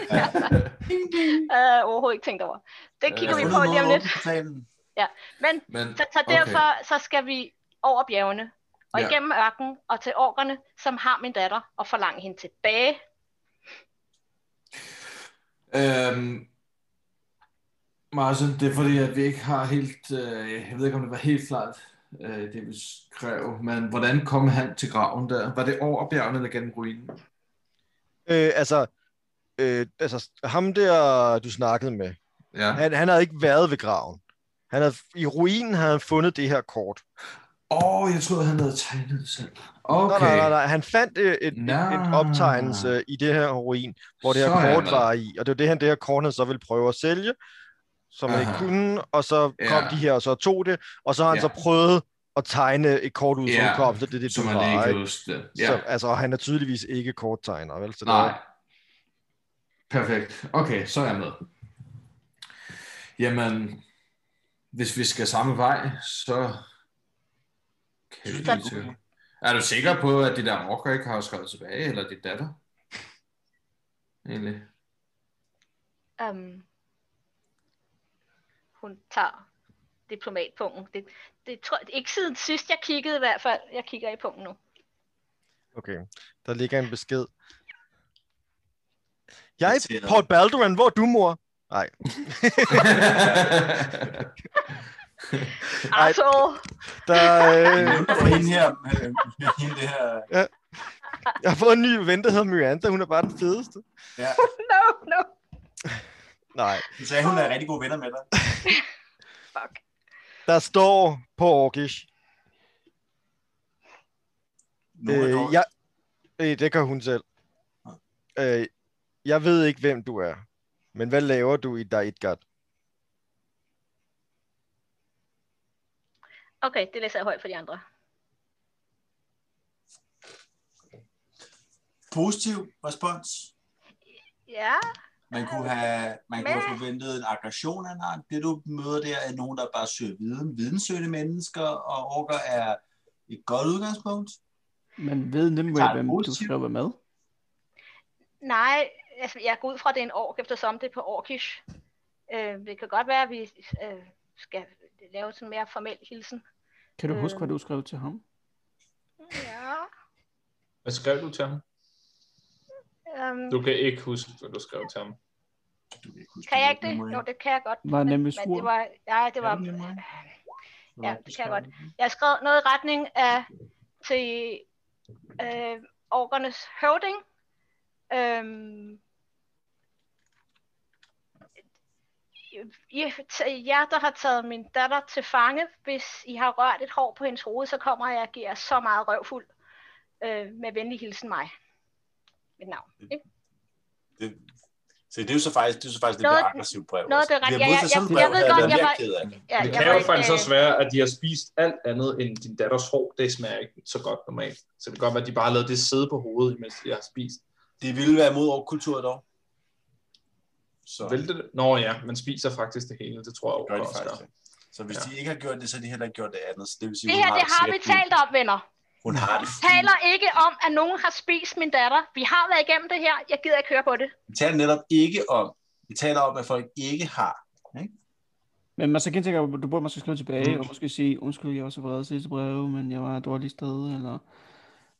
S2: Uh, overhovedet ikke tænkt over. Det kigger vi på lige om lidt.
S4: Portalen.
S2: Men
S6: Men,
S2: så, så derfor så skal vi over bjergene og
S6: Ja.
S2: igennem ørkenen og til orkerne, som har min datter, og forlange hende tilbage.
S6: Øhm, Martin, det er fordi, at vi ikke har helt, øh, jeg ved ikke, om det var helt klart, øh, det vi skrev, men hvordan kom han til graven der? Var det over bjergene eller gennem ruinen?
S1: Øh, altså, øh, altså, ham der, du snakkede med,
S6: Ja.
S1: han, han havde ikke været ved graven. Han havde, I ruinen havde han fundet det her kort.
S6: Åh, oh, jeg troede, han havde tegnet det selv.
S1: Nej,
S6: Okay.
S1: nej, nej, nej. Han fandt et, et,
S6: Nå.
S1: et optegnelse i det her ruin, hvor det
S6: Så er
S1: her
S6: jeg
S1: kort var i. Og det var det, han det her kort, han så ville prøve at sælge, som han ikke
S6: Aha.
S1: kunne. Og så kom
S6: Ja.
S1: de her og så tog det. Og så har han
S6: Ja.
S1: så prøvet at tegne et kort ud, som
S6: Ja,
S1: kom. Så det er det,
S6: Som
S1: du har,
S6: ikke huske det.
S1: Så, altså, og han er tydeligvis ikke korttegner, vel? Så
S6: Nej.
S1: Der,
S6: Perfekt. Okay, så er jeg med. Jamen, hvis vi skal samme vej, så kan vi til. Er du sikker på, at de der rocker ikke har skrevet tilbage, eller dit datter? Egentlig.
S2: Um, hun tager diplomatpungen. Det, det tror jeg, ikke siden sidst, jeg kiggede i hvert fald. Jeg kigger i pungen nu.
S1: okay. Der ligger en besked. Jeg er. Paul Balduran. Hvor er du, mor? Nej. Ej.
S2: Altså,
S1: Der, øh,
S4: For hende her, hende det her,
S1: jeg har fået en ny ven, der hedder Miranda. Hun er bare den fedeste.
S4: ja.
S2: no, no.
S1: Nej.
S4: Hun sagde, hun er rigtig gode venner med dig.
S2: Fuck.
S1: Der står på Orkish. Øh, jeg, øh, det gør hun selv. Øh, jeg ved ikke, hvem du er. Men hvad laver du i Daidgat?
S2: Okay, det læser jeg højt for de andre.
S4: Positiv respons.
S2: Ja,
S4: Man kunne have, man kunne have forventet en aggression af en art. Det du møder der er nogen, der bare søger viden. Vidensøgende mennesker og orker er et godt udgangspunkt.
S5: Men ved
S4: det
S5: hvem du
S4: positivt.
S5: skriver med?
S2: nej, altså, jeg går ud fra, at det er en ork, eftersom det er på orkish. Øh, det kan godt være, at vi øh, skal lave sådan en mere formel hilsen.
S5: Kan du huske, hvad
S2: Øhm.
S5: du skrev til ham?
S2: Ja.
S3: Hvad skrev du til ham?
S2: Um,
S3: Du kan ikke huske, hvad du skrev til ham.
S4: Du kan, ikke huske
S2: kan jeg ikke det? Jo, det kan jeg godt.
S5: Var nemlig
S2: men det var, ja, det var,
S4: du Nimue?
S2: ja, det kan jeg godt. Jeg har skrevet noget i retning af til øh, orkernes høvding. Øhm, I, til jer, der har taget min datter til fange, hvis I har rørt et hår på hendes hoved, så kommer jeg og giver så meget røvfuld. Øh, med venlig hilsen mig. Mit navn. Ikke?
S4: Det, så det er jo så faktisk, det er så faktisk lidt
S2: Noget-
S4: mere aggressivt brev.
S2: noget,
S4: også.
S2: det er ret-
S4: Vi har
S2: ja,
S4: modtaget
S2: ja,
S4: sådan et
S2: jeg-
S4: brev,
S2: jeg ved godt, jeg var-
S4: det.
S2: Ja,
S3: Det
S2: jeg
S3: kan
S2: var
S3: jo faktisk
S2: øh,
S3: også være, at de har spist alt andet end din datters hår. Det smager ikke så godt normalt. Så det kan godt være, at de bare har lavet det sidde på hovedet, mens de har spist.
S4: Det ville være mod kultur dog. Så
S3: Vælte det? Nå ja, man spiser faktisk det hele. Det tror jeg
S4: gør de
S3: også
S4: faktisk det. Så hvis
S3: Ja.
S4: de ikke har gjort det, så har de heller ikke gjort det andet. Så det vil sige,
S2: Det her, det har vi talt om, venner.
S4: Hun har det fint.
S2: taler ikke om, at nogen har spist min datter. Vi har været igennem det her. Jeg gider ikke høre på det.
S4: Vi taler netop ikke om, vi taler om, at folk ikke har.
S5: Men man så kan tænke, at du burde måske skrive tilbage,
S4: Mm.
S5: og måske sige, undskyld, jeg var så vred sidste brev, men jeg var et dårligt sted, eller...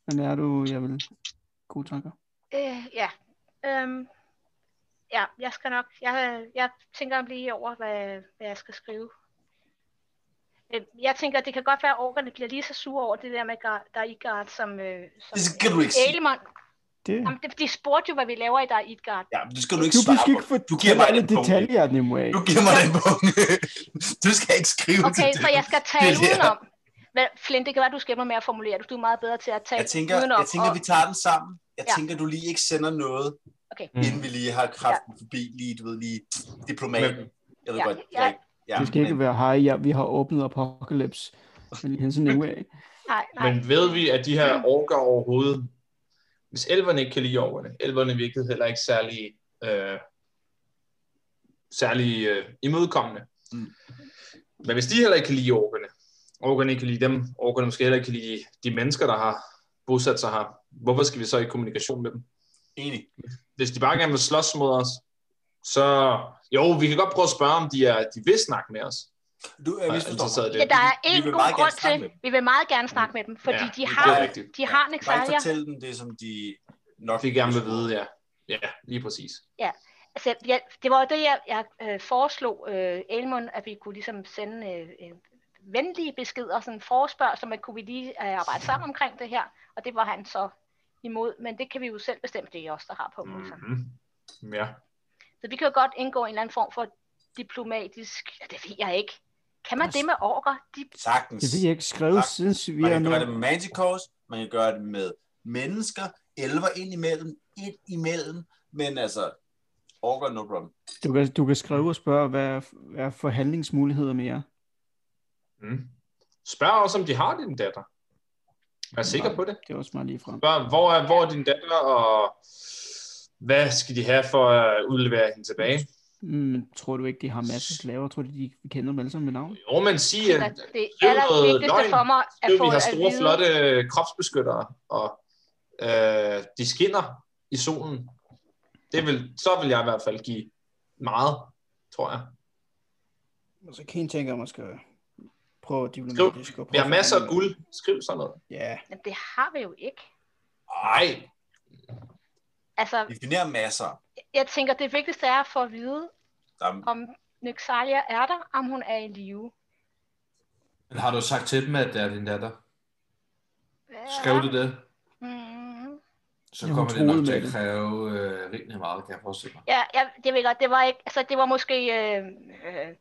S5: Men er du, jeg vil... Gode tanker.
S2: Øh, ja. Øhm, ja, jeg skal nok, jeg, jeg tænker lige over, hvad, hvad jeg skal skrive. Øh, Jeg tænker, at det kan godt være, at orkerne bliver lige så sure over det der med er Idgard, som, øh, som
S4: Det skal du ikke.
S2: Alemon.
S5: Det.
S2: Jamen, de, de spurgte jo, hvad vi laver i der Idgard.
S4: Ja, men det skal du ikke
S5: Du
S4: svare
S5: skal ikke
S4: på. Du giver mig den
S5: detaljer, Nimue.
S4: Du giver mig den punkt. Du skal ikke skrive
S2: Okay,
S4: til
S2: så jeg skal tale
S4: det
S2: udenom. Men Flint, det kan være, du skal med at formulere det. Du er meget bedre til at tale
S4: Jeg tænker,
S2: udenom.
S4: jeg tænker,
S2: og-
S4: vi tager den sammen. Jeg
S2: Ja.
S4: tænker, du lige ikke sender noget,
S2: Okay.
S4: inden vi lige har kraften forbi, lige, du ved, lige diplomaten. Jeg ved
S2: Ja,
S4: godt,
S2: ja.
S4: jeg, ja,
S5: Det skal ikke
S4: men-
S5: være, hej, ja, vi har åbnet Apocalypse. Men Hansen Nimue.
S2: Nej, nej.
S3: Men ved vi, at de her orker overhovedet, hvis elverne ikke kan lide orkerne, elverne virkede heller ikke særlig, øh, særlig øh, imødekommende.
S4: Mm.
S3: Men hvis de heller ikke kan lide orkerne, orkerne ikke kan lide dem, orkerne måske heller ikke kan lide de mennesker, der har bosat sig her, hvorfor skal vi så i kommunikation med dem?
S4: Enig.
S3: Hvis de bare gerne vil slås mod os, så jo, vi kan godt prøve at spørge, om de, er, de vil snakke med os.
S4: Du er
S3: Nej,
S4: misforstået
S3: interesseret i
S4: mig.
S3: det.
S2: Ja, der er en
S4: vil
S2: god grund til, vi vil meget gerne snakke med dem, fordi
S3: Ja,
S2: de
S3: er
S2: har, de har
S4: Bare ikke
S2: Nexalia.
S4: fortælle dem det, som de nok
S3: De gerne vil vide, ja. Ja, lige præcis.
S2: Altså, ja, det var det, jeg, jeg øh, foreslog øh, Elmund, at vi kunne ligesom sende øh, øh, venlige beskeder, sådan en forespørgsel, men kunne vi lige øh, arbejde sammen omkring det her, og det var han så imod, men det kan vi jo selv bestemme, det er os, der har på mm.
S3: Mm-hmm. Ja.
S2: Så vi kan jo godt indgå en eller anden form for diplomatisk, ja, det ved jeg ikke. Kan man
S5: Altså-
S2: det med orker? De,
S4: Sagtens.
S5: Det vil jeg ikke skrive, siden vi
S4: Man
S5: er
S4: kan gøre det med Manticores, man kan gøre det med mennesker, elver ind imellem, ind imellem, men altså, orker no problem.
S5: Du kan, du kan skrive og spørge, hvad er, hvad er forhandlingsmuligheder mere?
S3: Mm. Spørg også, om de har din datter. Vær sikker på det.
S5: Det er også meget lige frem.
S3: Spørg, hvor er, hvor er din datter, og hvad skal de have for at udlevere hende tilbage?
S5: Mm, tror du ikke, de har masser af slaver? Tror du, de kender dem alle sammen med navn?
S3: Jo, men sig,
S2: altså,
S3: at
S2: det
S3: skriv noget
S2: allervigtigste
S3: løgn.
S2: for mig at
S3: skriv,
S2: få
S3: vi har store,
S2: vide,
S3: flotte kropsbeskyttere, og øh, de skinner i solen. Det vil, så vil jeg i hvert fald give meget, tror jeg.
S5: Altså, Kane tænker, at man skal prøve
S3: Skriv,
S5: diplomatisk. og
S3: vi har masser af guld. Skriv sådan noget.
S5: Ja,
S2: men det har vi jo ikke.
S3: Nej,
S2: Altså,
S4: Definer masser.
S2: jeg tænker, det vigtigste er at få at vide,
S4: er,
S2: om Nexalia er der, om hun er i live.
S6: Men har du sagt til dem, at det er din datter?
S2: Hvad
S6: Skrev du det?
S2: Mm.
S6: Så
S5: Ja,
S6: kommer det nok til at kræve øh, rimelig meget, kan jeg forestille mig.
S2: Ja, ja, det ved jeg godt. Det var ikke, altså det var måske, øh, øh,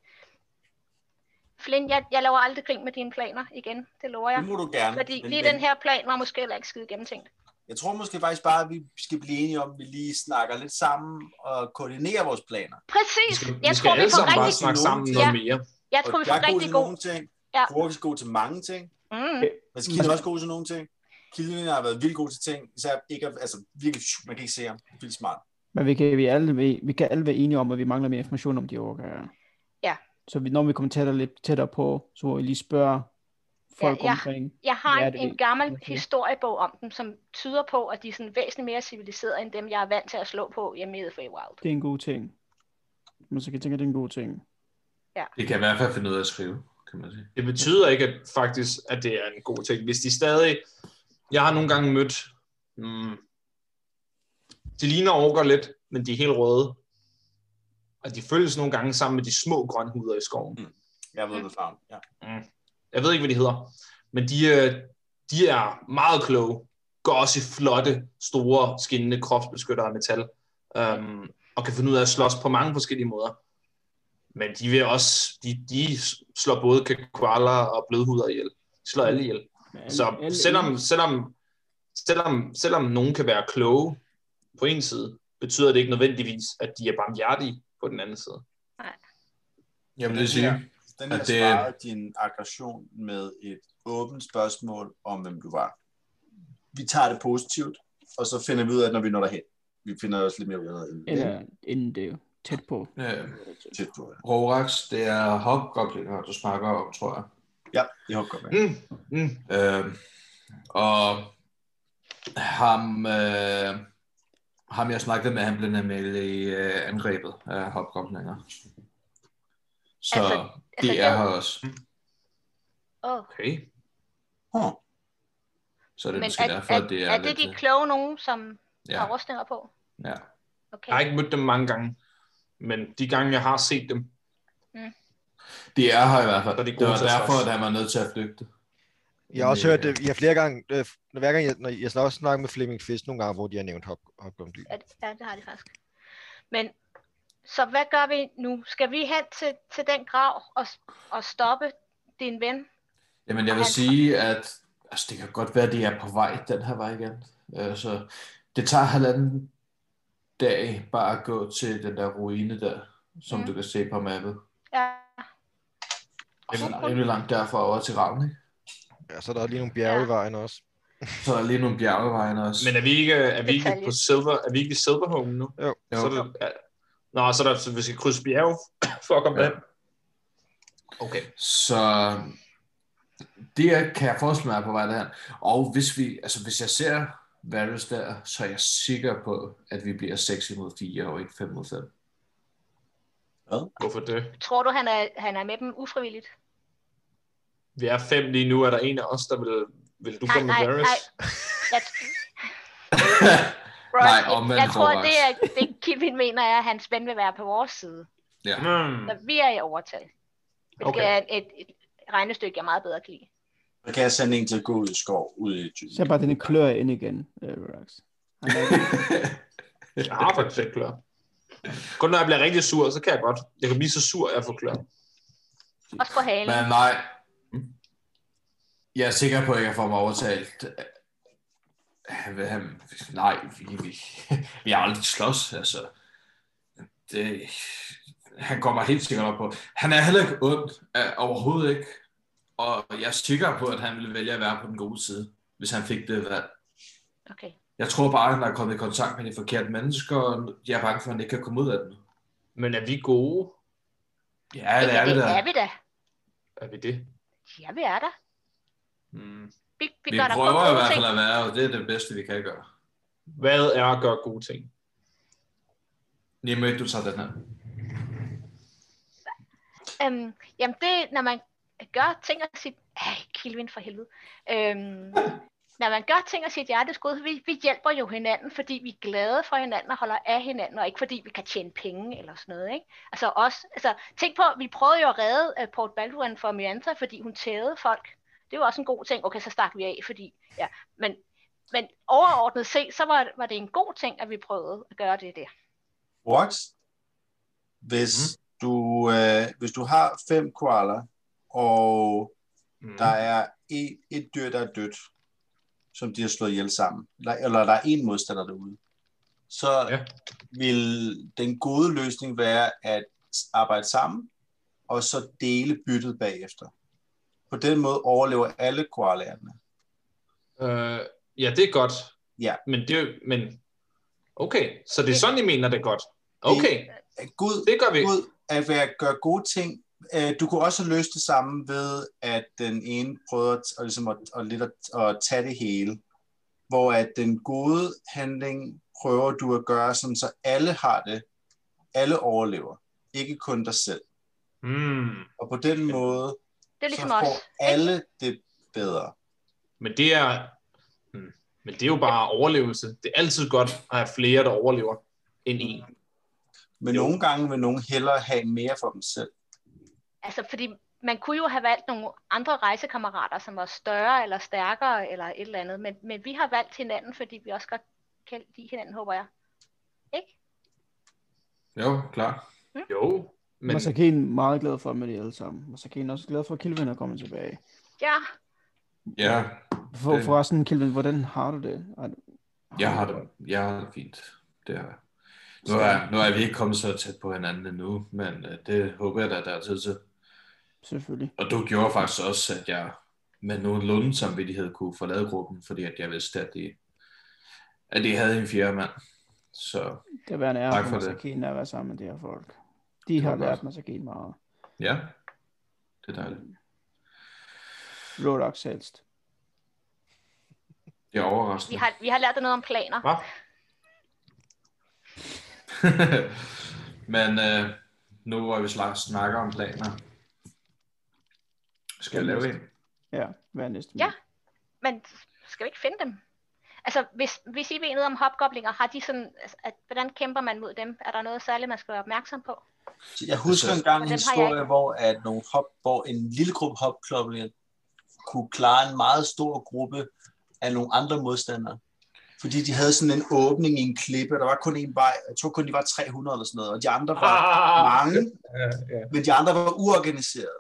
S2: Flynn, jeg, jeg laver aldrig grin med dine planer igen, det lover jeg.
S4: det må du gerne.
S2: Fordi lige
S4: men
S2: den her plan var måske heller ikke skide gennemtænkt.
S4: Jeg tror måske faktisk bare, at vi skal blive enige om, at vi lige snakker lidt sammen og koordinerer vores planer.
S2: Præcis,
S3: vi skal,
S2: jeg
S3: vi skal
S2: tror vi får
S3: sammen bare
S2: rigtig,
S3: snakke sammen
S2: Ja.
S3: noget mere.
S2: jeg tror vi får
S4: er
S2: rigtig
S4: til
S2: god.
S4: nogle ting.
S2: Ja.
S4: Er god til mange ting.
S2: Mm.
S4: Men Kine er også god til nogle ting. Kilden har været vildt god til ting. Især ikke, at- altså virkelig, man kan ikke se ham. Vildt smart.
S5: men vi kan, vi, alle, vi, vi kan alle være enige om, at vi mangler mere information om de orker.
S2: Ja.
S5: Så vi, når vi kommer tættere, lidt tættere på, så må vi lige spørge folk
S2: Ja, ja.
S5: omkring.
S2: Jeg har
S5: Ja,
S2: en,
S5: det
S2: en gammel
S5: okay.
S2: historiebog om dem, som tyder på, at de er sådan væsentligt mere civiliserede, end dem, jeg er vant til at slå på hjemme i Feywild.
S5: Det er en god ting. Men så kan jeg tænke, at det er en god ting.
S6: Det kan i hvert fald finde ud af at skrive, kan man sige.
S3: Det betyder ikke at faktisk, at det er en god ting. Hvis de stadig... Jeg har nogle gange mødt... Mm, de ligner orker lidt, men de er helt røde. Og de følges nogle gange sammen med de små grønhuder i skoven.
S4: Jeg ved, hvad farven. Ja.
S3: Jeg ved ikke, hvad de hedder. Men de, øh, de er meget kloge. Går også i flotte, store, skinnende kropsbeskyttere af metal. Um, og kan finde ud af at slås på mange forskellige måder. Men de vil også, de, de slår både koaler og blødhuder ihjel. De slår alle ihjel.
S5: Alle-
S3: Så
S5: alle-
S3: selvom, selvom, selvom, selvom nogen kan være kloge på en side, betyder det ikke nødvendigvis, at de er barmhjertige på den anden side.
S6: Jeg vil
S4: Den
S6: sige,
S4: her- Den her
S6: at det-
S4: svarede din aggression med et åbent spørgsmål om, hvem du var. Vi tager det positivt, og så finder vi ud af, når vi når derhen. Vi finder også lidt mere ud af det.
S5: Eller inden det er tæt på.
S6: ja,
S4: Tæt på, ja.
S6: Rorax, det er hobgoblinger, du snakker om, tror jeg.
S4: Ja, jeg håber godt med.
S3: Mm, mm.
S6: Øh, og ham, øh, ham jeg snakkede med, han blev nemlig i øh, angrebet af hobgoblinger. Så
S2: Altså-
S6: altså,
S2: altså,
S6: de er
S2: jeg-
S6: her også.
S2: Oh.
S3: Okay.
S4: Huh.
S6: Så er det
S2: Men
S6: måske
S2: er,
S6: derfor,
S2: er,
S6: at det er,
S2: er det
S6: lidt...
S2: de
S6: øh,
S2: kloge nogen, som
S6: Ja,
S2: har rustninger på?
S6: ja.
S2: Okay.
S3: Jeg har ikke mødt dem mange gange. Men de gange, jeg har set dem,
S6: De er her i hvert fald.
S3: Så er
S6: det var
S3: at
S6: derfor, at han var nødt til at flygte.
S1: Jeg har også hørt
S6: øh,
S1: det, jeg har flere gange, øh, når hver gang jeg, når jeg har også snakket med Flemming Fisk nogle gange, hvor de har nævnt hop, hopgumdy.
S2: Ja, det- ja, det har de faktisk. Men så hvad gør vi nu? Skal vi hen til, til den grav og, og stoppe din ven?
S6: Jamen, jeg vil
S2: Han-
S6: sige, at altså, det kan godt være, at de er på vej den her vej igen. Øh, så det tager halvanden dag bare at gå til den der ruine der, som
S2: Mm.
S6: du kan se på mappet.
S2: Ja,
S6: Det er rimelig langt derfra over til Ravn, ikke?
S1: Ja, så er der lige nogle bjerge
S2: Ja.
S1: i vejen også.
S6: Så er der lige nogle bjergevejen også.
S3: men er vi ikke, er vi ikke på Silver, er vi ikke i Silverhome nu?
S1: Jo.
S6: Jo.
S3: Så er det, ja. Nå, så, er der, så vi skal krydse bjerge for at komme
S6: Ja.
S3: Okay.
S6: Så det kan jeg forestille mig på vej derhen. Og hvis vi, altså hvis jeg ser Varys der, så er jeg sikker på, at vi bliver 6 imod 4 og ikke 5 mod 5.
S3: Hvorfor det?
S2: tror du, han er, han er med dem ufrivilligt?
S3: Vi er fem lige nu. Er der en af os, der vil... Vil du
S2: Nej,
S3: komme med
S2: nej,
S3: Varys?
S2: nej. Jeg, Ross,
S6: Nej,
S2: jeg,
S6: omvendt,
S2: jeg tror, det, er, det Kilvin mener er, at hans ven vil være på vores side.
S6: ja.
S3: Hmm.
S2: Så vi er i overtal. Det
S3: Okay.
S2: er et, et regnestykke, jeg meget bedre kan lide.
S4: Så kan jeg sende en til at gå ud i skov, ud i
S5: Så
S4: Thyssen.
S5: bare denne klør ind igen, uh, Relax.
S3: Jeg har faktisk ikke klør. Kun når jeg bliver rigtig sur, så kan jeg godt. Jeg kan blive så sur, at jeg får klør.
S2: Også på halen.
S6: Men nej, jeg er sikker på, at jeg får mig overtalt. Nej, vi, vi, vi har aldrig slås, altså. Det, han kommer helt sikkert op på. Han er heller ikke ond, øh, overhovedet ikke. Og jeg er sikker på, at han ville vælge at være på den gode side, hvis han fik det valg.
S2: Okay.
S6: Jeg tror bare, at han er kommet i kontakt med de forkerte mennesker, og jeg er bange for, at han ikke kan komme ud af den.
S3: Men er vi gode?
S6: Ja, det er det
S2: det
S6: der.
S2: er vi da.
S3: Er vi det?
S2: Ja, vi er der.
S3: Hmm.
S2: Vi, vi,
S6: Vi
S2: gør der
S6: prøver i
S2: gode
S6: hvert
S2: ting.
S6: fald at være, og det er det bedste, vi kan gøre.
S3: Hvad er at gøre gode ting?
S6: Nimue, du tager den her.
S2: Øhm, jamen det, når man gør ting af sit... Ej, Kilvin for helvede. Øhm, når man gør ting af sit hjertes skud, vi, vi hjælper jo hinanden, fordi vi er glade for hinanden og holder af hinanden, og ikke fordi vi kan tjene penge eller sådan noget. Ikke? Altså også, altså, tænk på, vi prøvede jo at redde uh, Port Baldwin for Myrantha, fordi hun tævede folk. Det var også en god ting. Okay, så stak vi af, fordi... Ja, men, men overordnet set, så var, var det en god ting, at vi prøvede at gøre det der.
S4: Wax, hvis, mm. du, øh, hvis du har fem koaler, og
S3: Hmm.
S4: der er et, et dyr, der er dødt, som de har slået ihjel sammen, eller, eller der er en modstander derude, så
S3: ja.
S4: vil den gode løsning være at arbejde sammen, og så dele byttet bagefter. På den måde overlever alle koalaerne.
S3: Øh, ja, det er godt.
S4: Ja.
S3: Men det men okay, så det er sådan, I mener det er godt. Okay,
S4: Gud,
S3: det gør vi.
S4: Gud at være, gøre gode ting. Øh, Du kunne også løse det samme ved, at den ene prøver at, at, ligesom at, at, lidt at, at tage det hele. Hvor at den gode handling prøver du at gøre sådan, så alle har det. Alle overlever. Ikke kun dig selv.
S3: Hmm.
S4: Og på den måde,
S2: Det er ligesom
S4: så
S2: os.
S4: får alle det bedre.
S3: Men det er hmm. men det er jo bare overlevelse. Det er altid godt at have flere, der overlever end en.
S4: Men
S3: Jo.
S4: nogle gange vil nogen hellere have mere for dem selv.
S2: Altså, fordi man kunne jo have valgt nogle andre rejsekammerater, som var større eller stærkere eller et eller andet, men, men vi har valgt hinanden, fordi vi også godt kan lide hinanden, håber jeg. Ikke?
S6: Jo, klar.
S3: Jo,
S5: Men... er meget glad for med de alle sammen. Masakin er også glad for, at Kilvin er kommet tilbage.
S2: Ja,
S6: Ja,
S5: For,
S6: Det-
S5: forresten, Kilvin, hvordan har du det? Er du...
S6: jeg har det, jeg har det fint. Det er, nu, er, nu er vi ikke kommet så tæt på hinanden endnu, men øh, det håber jeg da, der er tid til.
S5: Selvfølgelig.
S6: Og du gjorde faktisk også, at jeg med nogenlunde samvittighed kunne forlade gruppen, fordi at jeg vidste, at de, at de havde en fjerde mand. Så
S5: Det er en ære
S6: Tak
S5: for
S6: for det.
S5: At være sammen med de her folk. De har lært
S6: godt.
S5: Masakin meget.
S6: ja, det er dejligt.
S5: Rodox helst.
S6: Det er
S2: vi
S6: overraskende.
S2: har, vi har lært dig noget om planer.
S3: Hvad?
S6: Men øh, nu hvor vi snak- snakker om planer, skal jeg lave en?
S5: Ja, hvad er næste
S2: Ja. Men skal vi ikke finde dem? Altså, hvis, hvis I ved noget om hopgoblinger, har de sådan, altså, at, hvordan kæmper man mod dem? Er der noget særligt, man skal være opmærksom på?
S4: Så jeg husker
S6: Altså-
S4: en
S2: har jeg
S4: historie, hvor, at nogle hop, hvor en lille gruppe hopkloblinger kunne klare en meget stor gruppe af nogle andre modstandere. Fordi de havde sådan en åbning i en klippe, og der var kun en vej. Jeg tror kun, de var 300 eller sådan noget, og de andre var mange,
S3: Ja, ja.
S4: men de andre var uorganiserede.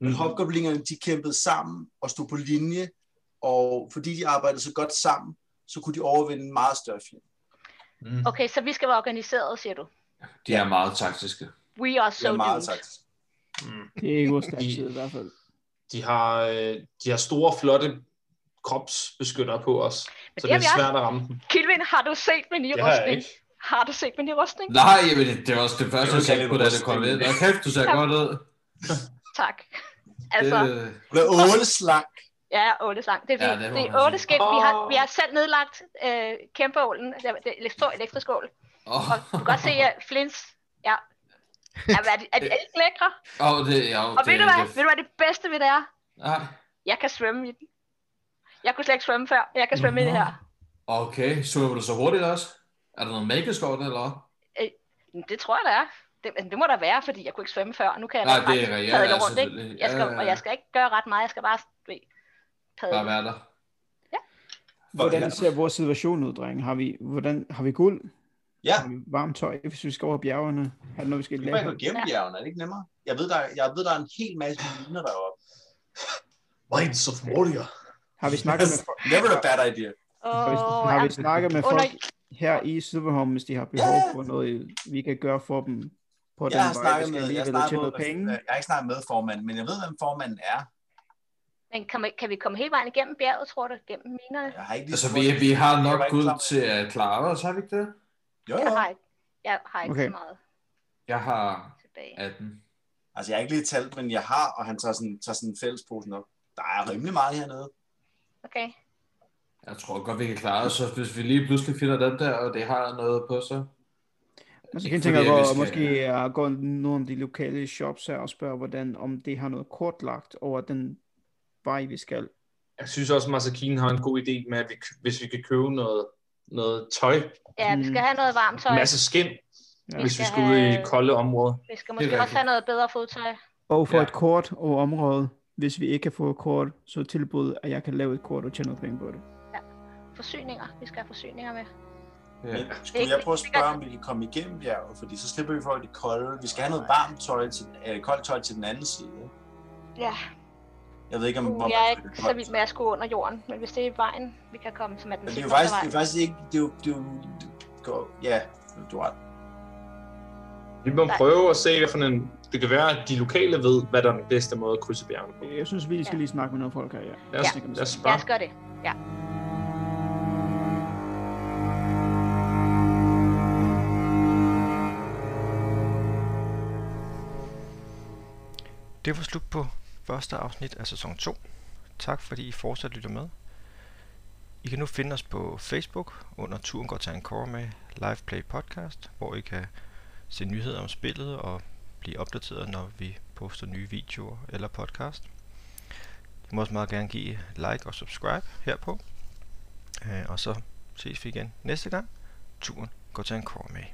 S4: Men
S3: Mhm.
S4: hopgoblingerne, de kæmpede sammen og stod på linje, og fordi de arbejdede så godt sammen, så kunne de overvinde en meget større fjende.
S3: Mm.
S2: Okay, så vi skal være organiseret, siger du.
S6: De er meget taktiske.
S2: We are
S4: Det
S2: so
S4: er meget
S2: doomed.
S4: taktisk.
S3: Mm.
S5: Det er ikke vores
S3: I-
S5: hvert fald.
S3: De har, øh, de har store, flotte kropsbeskyttere på os, så
S2: det
S3: er svært at ramme dem.
S2: Kilvin, har du set min nye rustning? Har du set min nye rustning?
S6: Nej, jamen, det, det var også det første, jeg tænkte på, da det kom ind.
S4: rustning.
S6: Og kæft, du ser godt ud.
S2: Tak. Altså,
S6: Det,
S4: Hun er otte slank.
S2: Ja, otte sang. Det er,
S6: Ja,
S2: ja,
S6: det
S2: det, er otte
S6: sige.
S2: skind. Vi har, vi har selv nedlagt øh, kæmpeålen. Det er, det er et stort elektrisk ål.
S6: åh,
S2: Og du kan godt se, at Flints... Ja. Er, er, de, er de ikke lækre?
S6: åh, det, ja,
S2: Og
S6: det,
S2: ved du hvad?
S6: det,
S2: Ved du hvad det bedste ved det er?
S6: Nej.
S2: Jeg kan svømme i den. Jeg kunne slet ikke svømme før. Jeg kan svømme i det her.
S6: Okay, svømmer du så hurtigt også? Er der noget magisk over det, eller hvad?
S2: Men Det tror jeg, der er. Det, men det må der være, fordi jeg kunne ikke svømme før. Nu kan jeg
S6: Nej, det er Ja,
S2: rundt, ikke? Jeg skal,
S6: Ja, ja, ja.
S2: Og jeg skal ikke gøre ret meget. Jeg skal bare ved.
S6: Bare være der.
S5: Hvordan ser vores situation ud, dreng? Har vi, hvordan, har vi guld?
S4: Ja,
S5: Har vi varmt tøj, hvis vi skal over bjergene? Er det noget, vi skal lære?
S4: gå gennem bjergene, er det ikke nemmere? Jeg ved, der, jeg ved, der er en hel masse miner deroppe.
S3: Minds of Warrior.
S5: Har vi snakket med folk,
S4: Never a bad idea.
S5: har vi, har
S2: ja.
S5: vi snakket med folk her i Silverholm, hvis de har behov for noget, vi kan gøre for dem på den
S4: Jeg har
S5: vej,
S4: snakket
S5: vi
S4: med, jeg har snakket med,
S5: penge?
S4: jeg har ikke snakket med formanden, men jeg ved, hvem formanden er.
S2: Men kan, man, kan vi komme hele vejen igennem bjerget, tror du? Gennem minerne?
S4: Jeg har ikke lige
S6: Altså, vi, vi har
S4: Jeg
S6: nok
S4: klar.
S6: til at klare os, har vi ikke det?
S4: Jo,
S2: Jeg
S4: jo.
S2: har ikke, jeg har ikke
S5: Okay.
S2: så meget
S6: Jeg har
S2: tilbage.
S6: 18.
S4: Altså, jeg har ikke lige talt, men jeg har, og han tager sådan, tager sådan en fællesposen op. Der er rimelig meget hernede.
S2: Okay.
S6: Jeg tror godt, vi kan klare os, så hvis vi lige pludselig finder den der, og det har noget på sig.
S5: Man
S6: Ikke
S5: kan tænke
S6: fordi,
S5: at gå, måske uh, gå nogle af de lokale shops her og spørge, hvordan, om det har noget kortlagt over den vej, vi skal.
S3: Jeg synes også, at Masakine har en god idé med, at vi, hvis vi kan købe noget, noget tøj,
S2: Ja, vi skal have noget varmt
S3: en
S2: tøj.
S3: masse skin,
S5: Ja.
S3: hvis vi
S2: skal
S3: skal ud i
S2: have-
S3: kolde områder.
S2: Vi skal måske også have noget bedre fodtøj.
S5: Og for
S3: Ja.
S5: et kort over området, hvis vi ikke kan få et kort, så tilbud, at jeg kan lave et kort og tjene noget penge på det.
S2: Forsyninger. Vi skal have forsyninger med.
S6: Ja.
S4: Men skulle jeg prøve at spørge, om vi kan komme igennem bjerget? Fordi så slipper vi for det kolde. Vi skal have noget varmt tøj til, øh, koldt tøj til den anden side. ikke?
S2: Ja,
S4: Jeg ved ikke, om...
S2: uh,
S4: hvor
S2: jeg er ikke så vild med at skulle under jorden. Men hvis det er i vejen, vi kan komme, som er den
S4: det er jo faktisk,
S2: vej.
S4: det er faktisk ikke... Det er jo... Det er jo det går, ja, du har.
S3: Vi må
S2: Nej.
S3: prøve at se, hvad for en... Det kan være, at de lokale ved, hvad der er den bedste måde at krydse bjergene på.
S5: Jeg synes, vi skal
S2: Ja.
S5: lige snakke med nogle folk her, ja.
S3: Lad os,
S2: Ja.
S3: lad os
S2: Lad os gøre det. Ja.
S1: Det var slut på første afsnit af sæson 2. Tak fordi I fortsat lytter med. I kan nu finde os på Facebook under Turen går til Angkor med Live Play Podcast, hvor I kan se nyheder om spillet og blive opdateret, når vi poster nye videoer eller podcast. I må også meget gerne give like og subscribe herpå. Øh, og så ses vi igen næste gang. Turen går til Angkor med.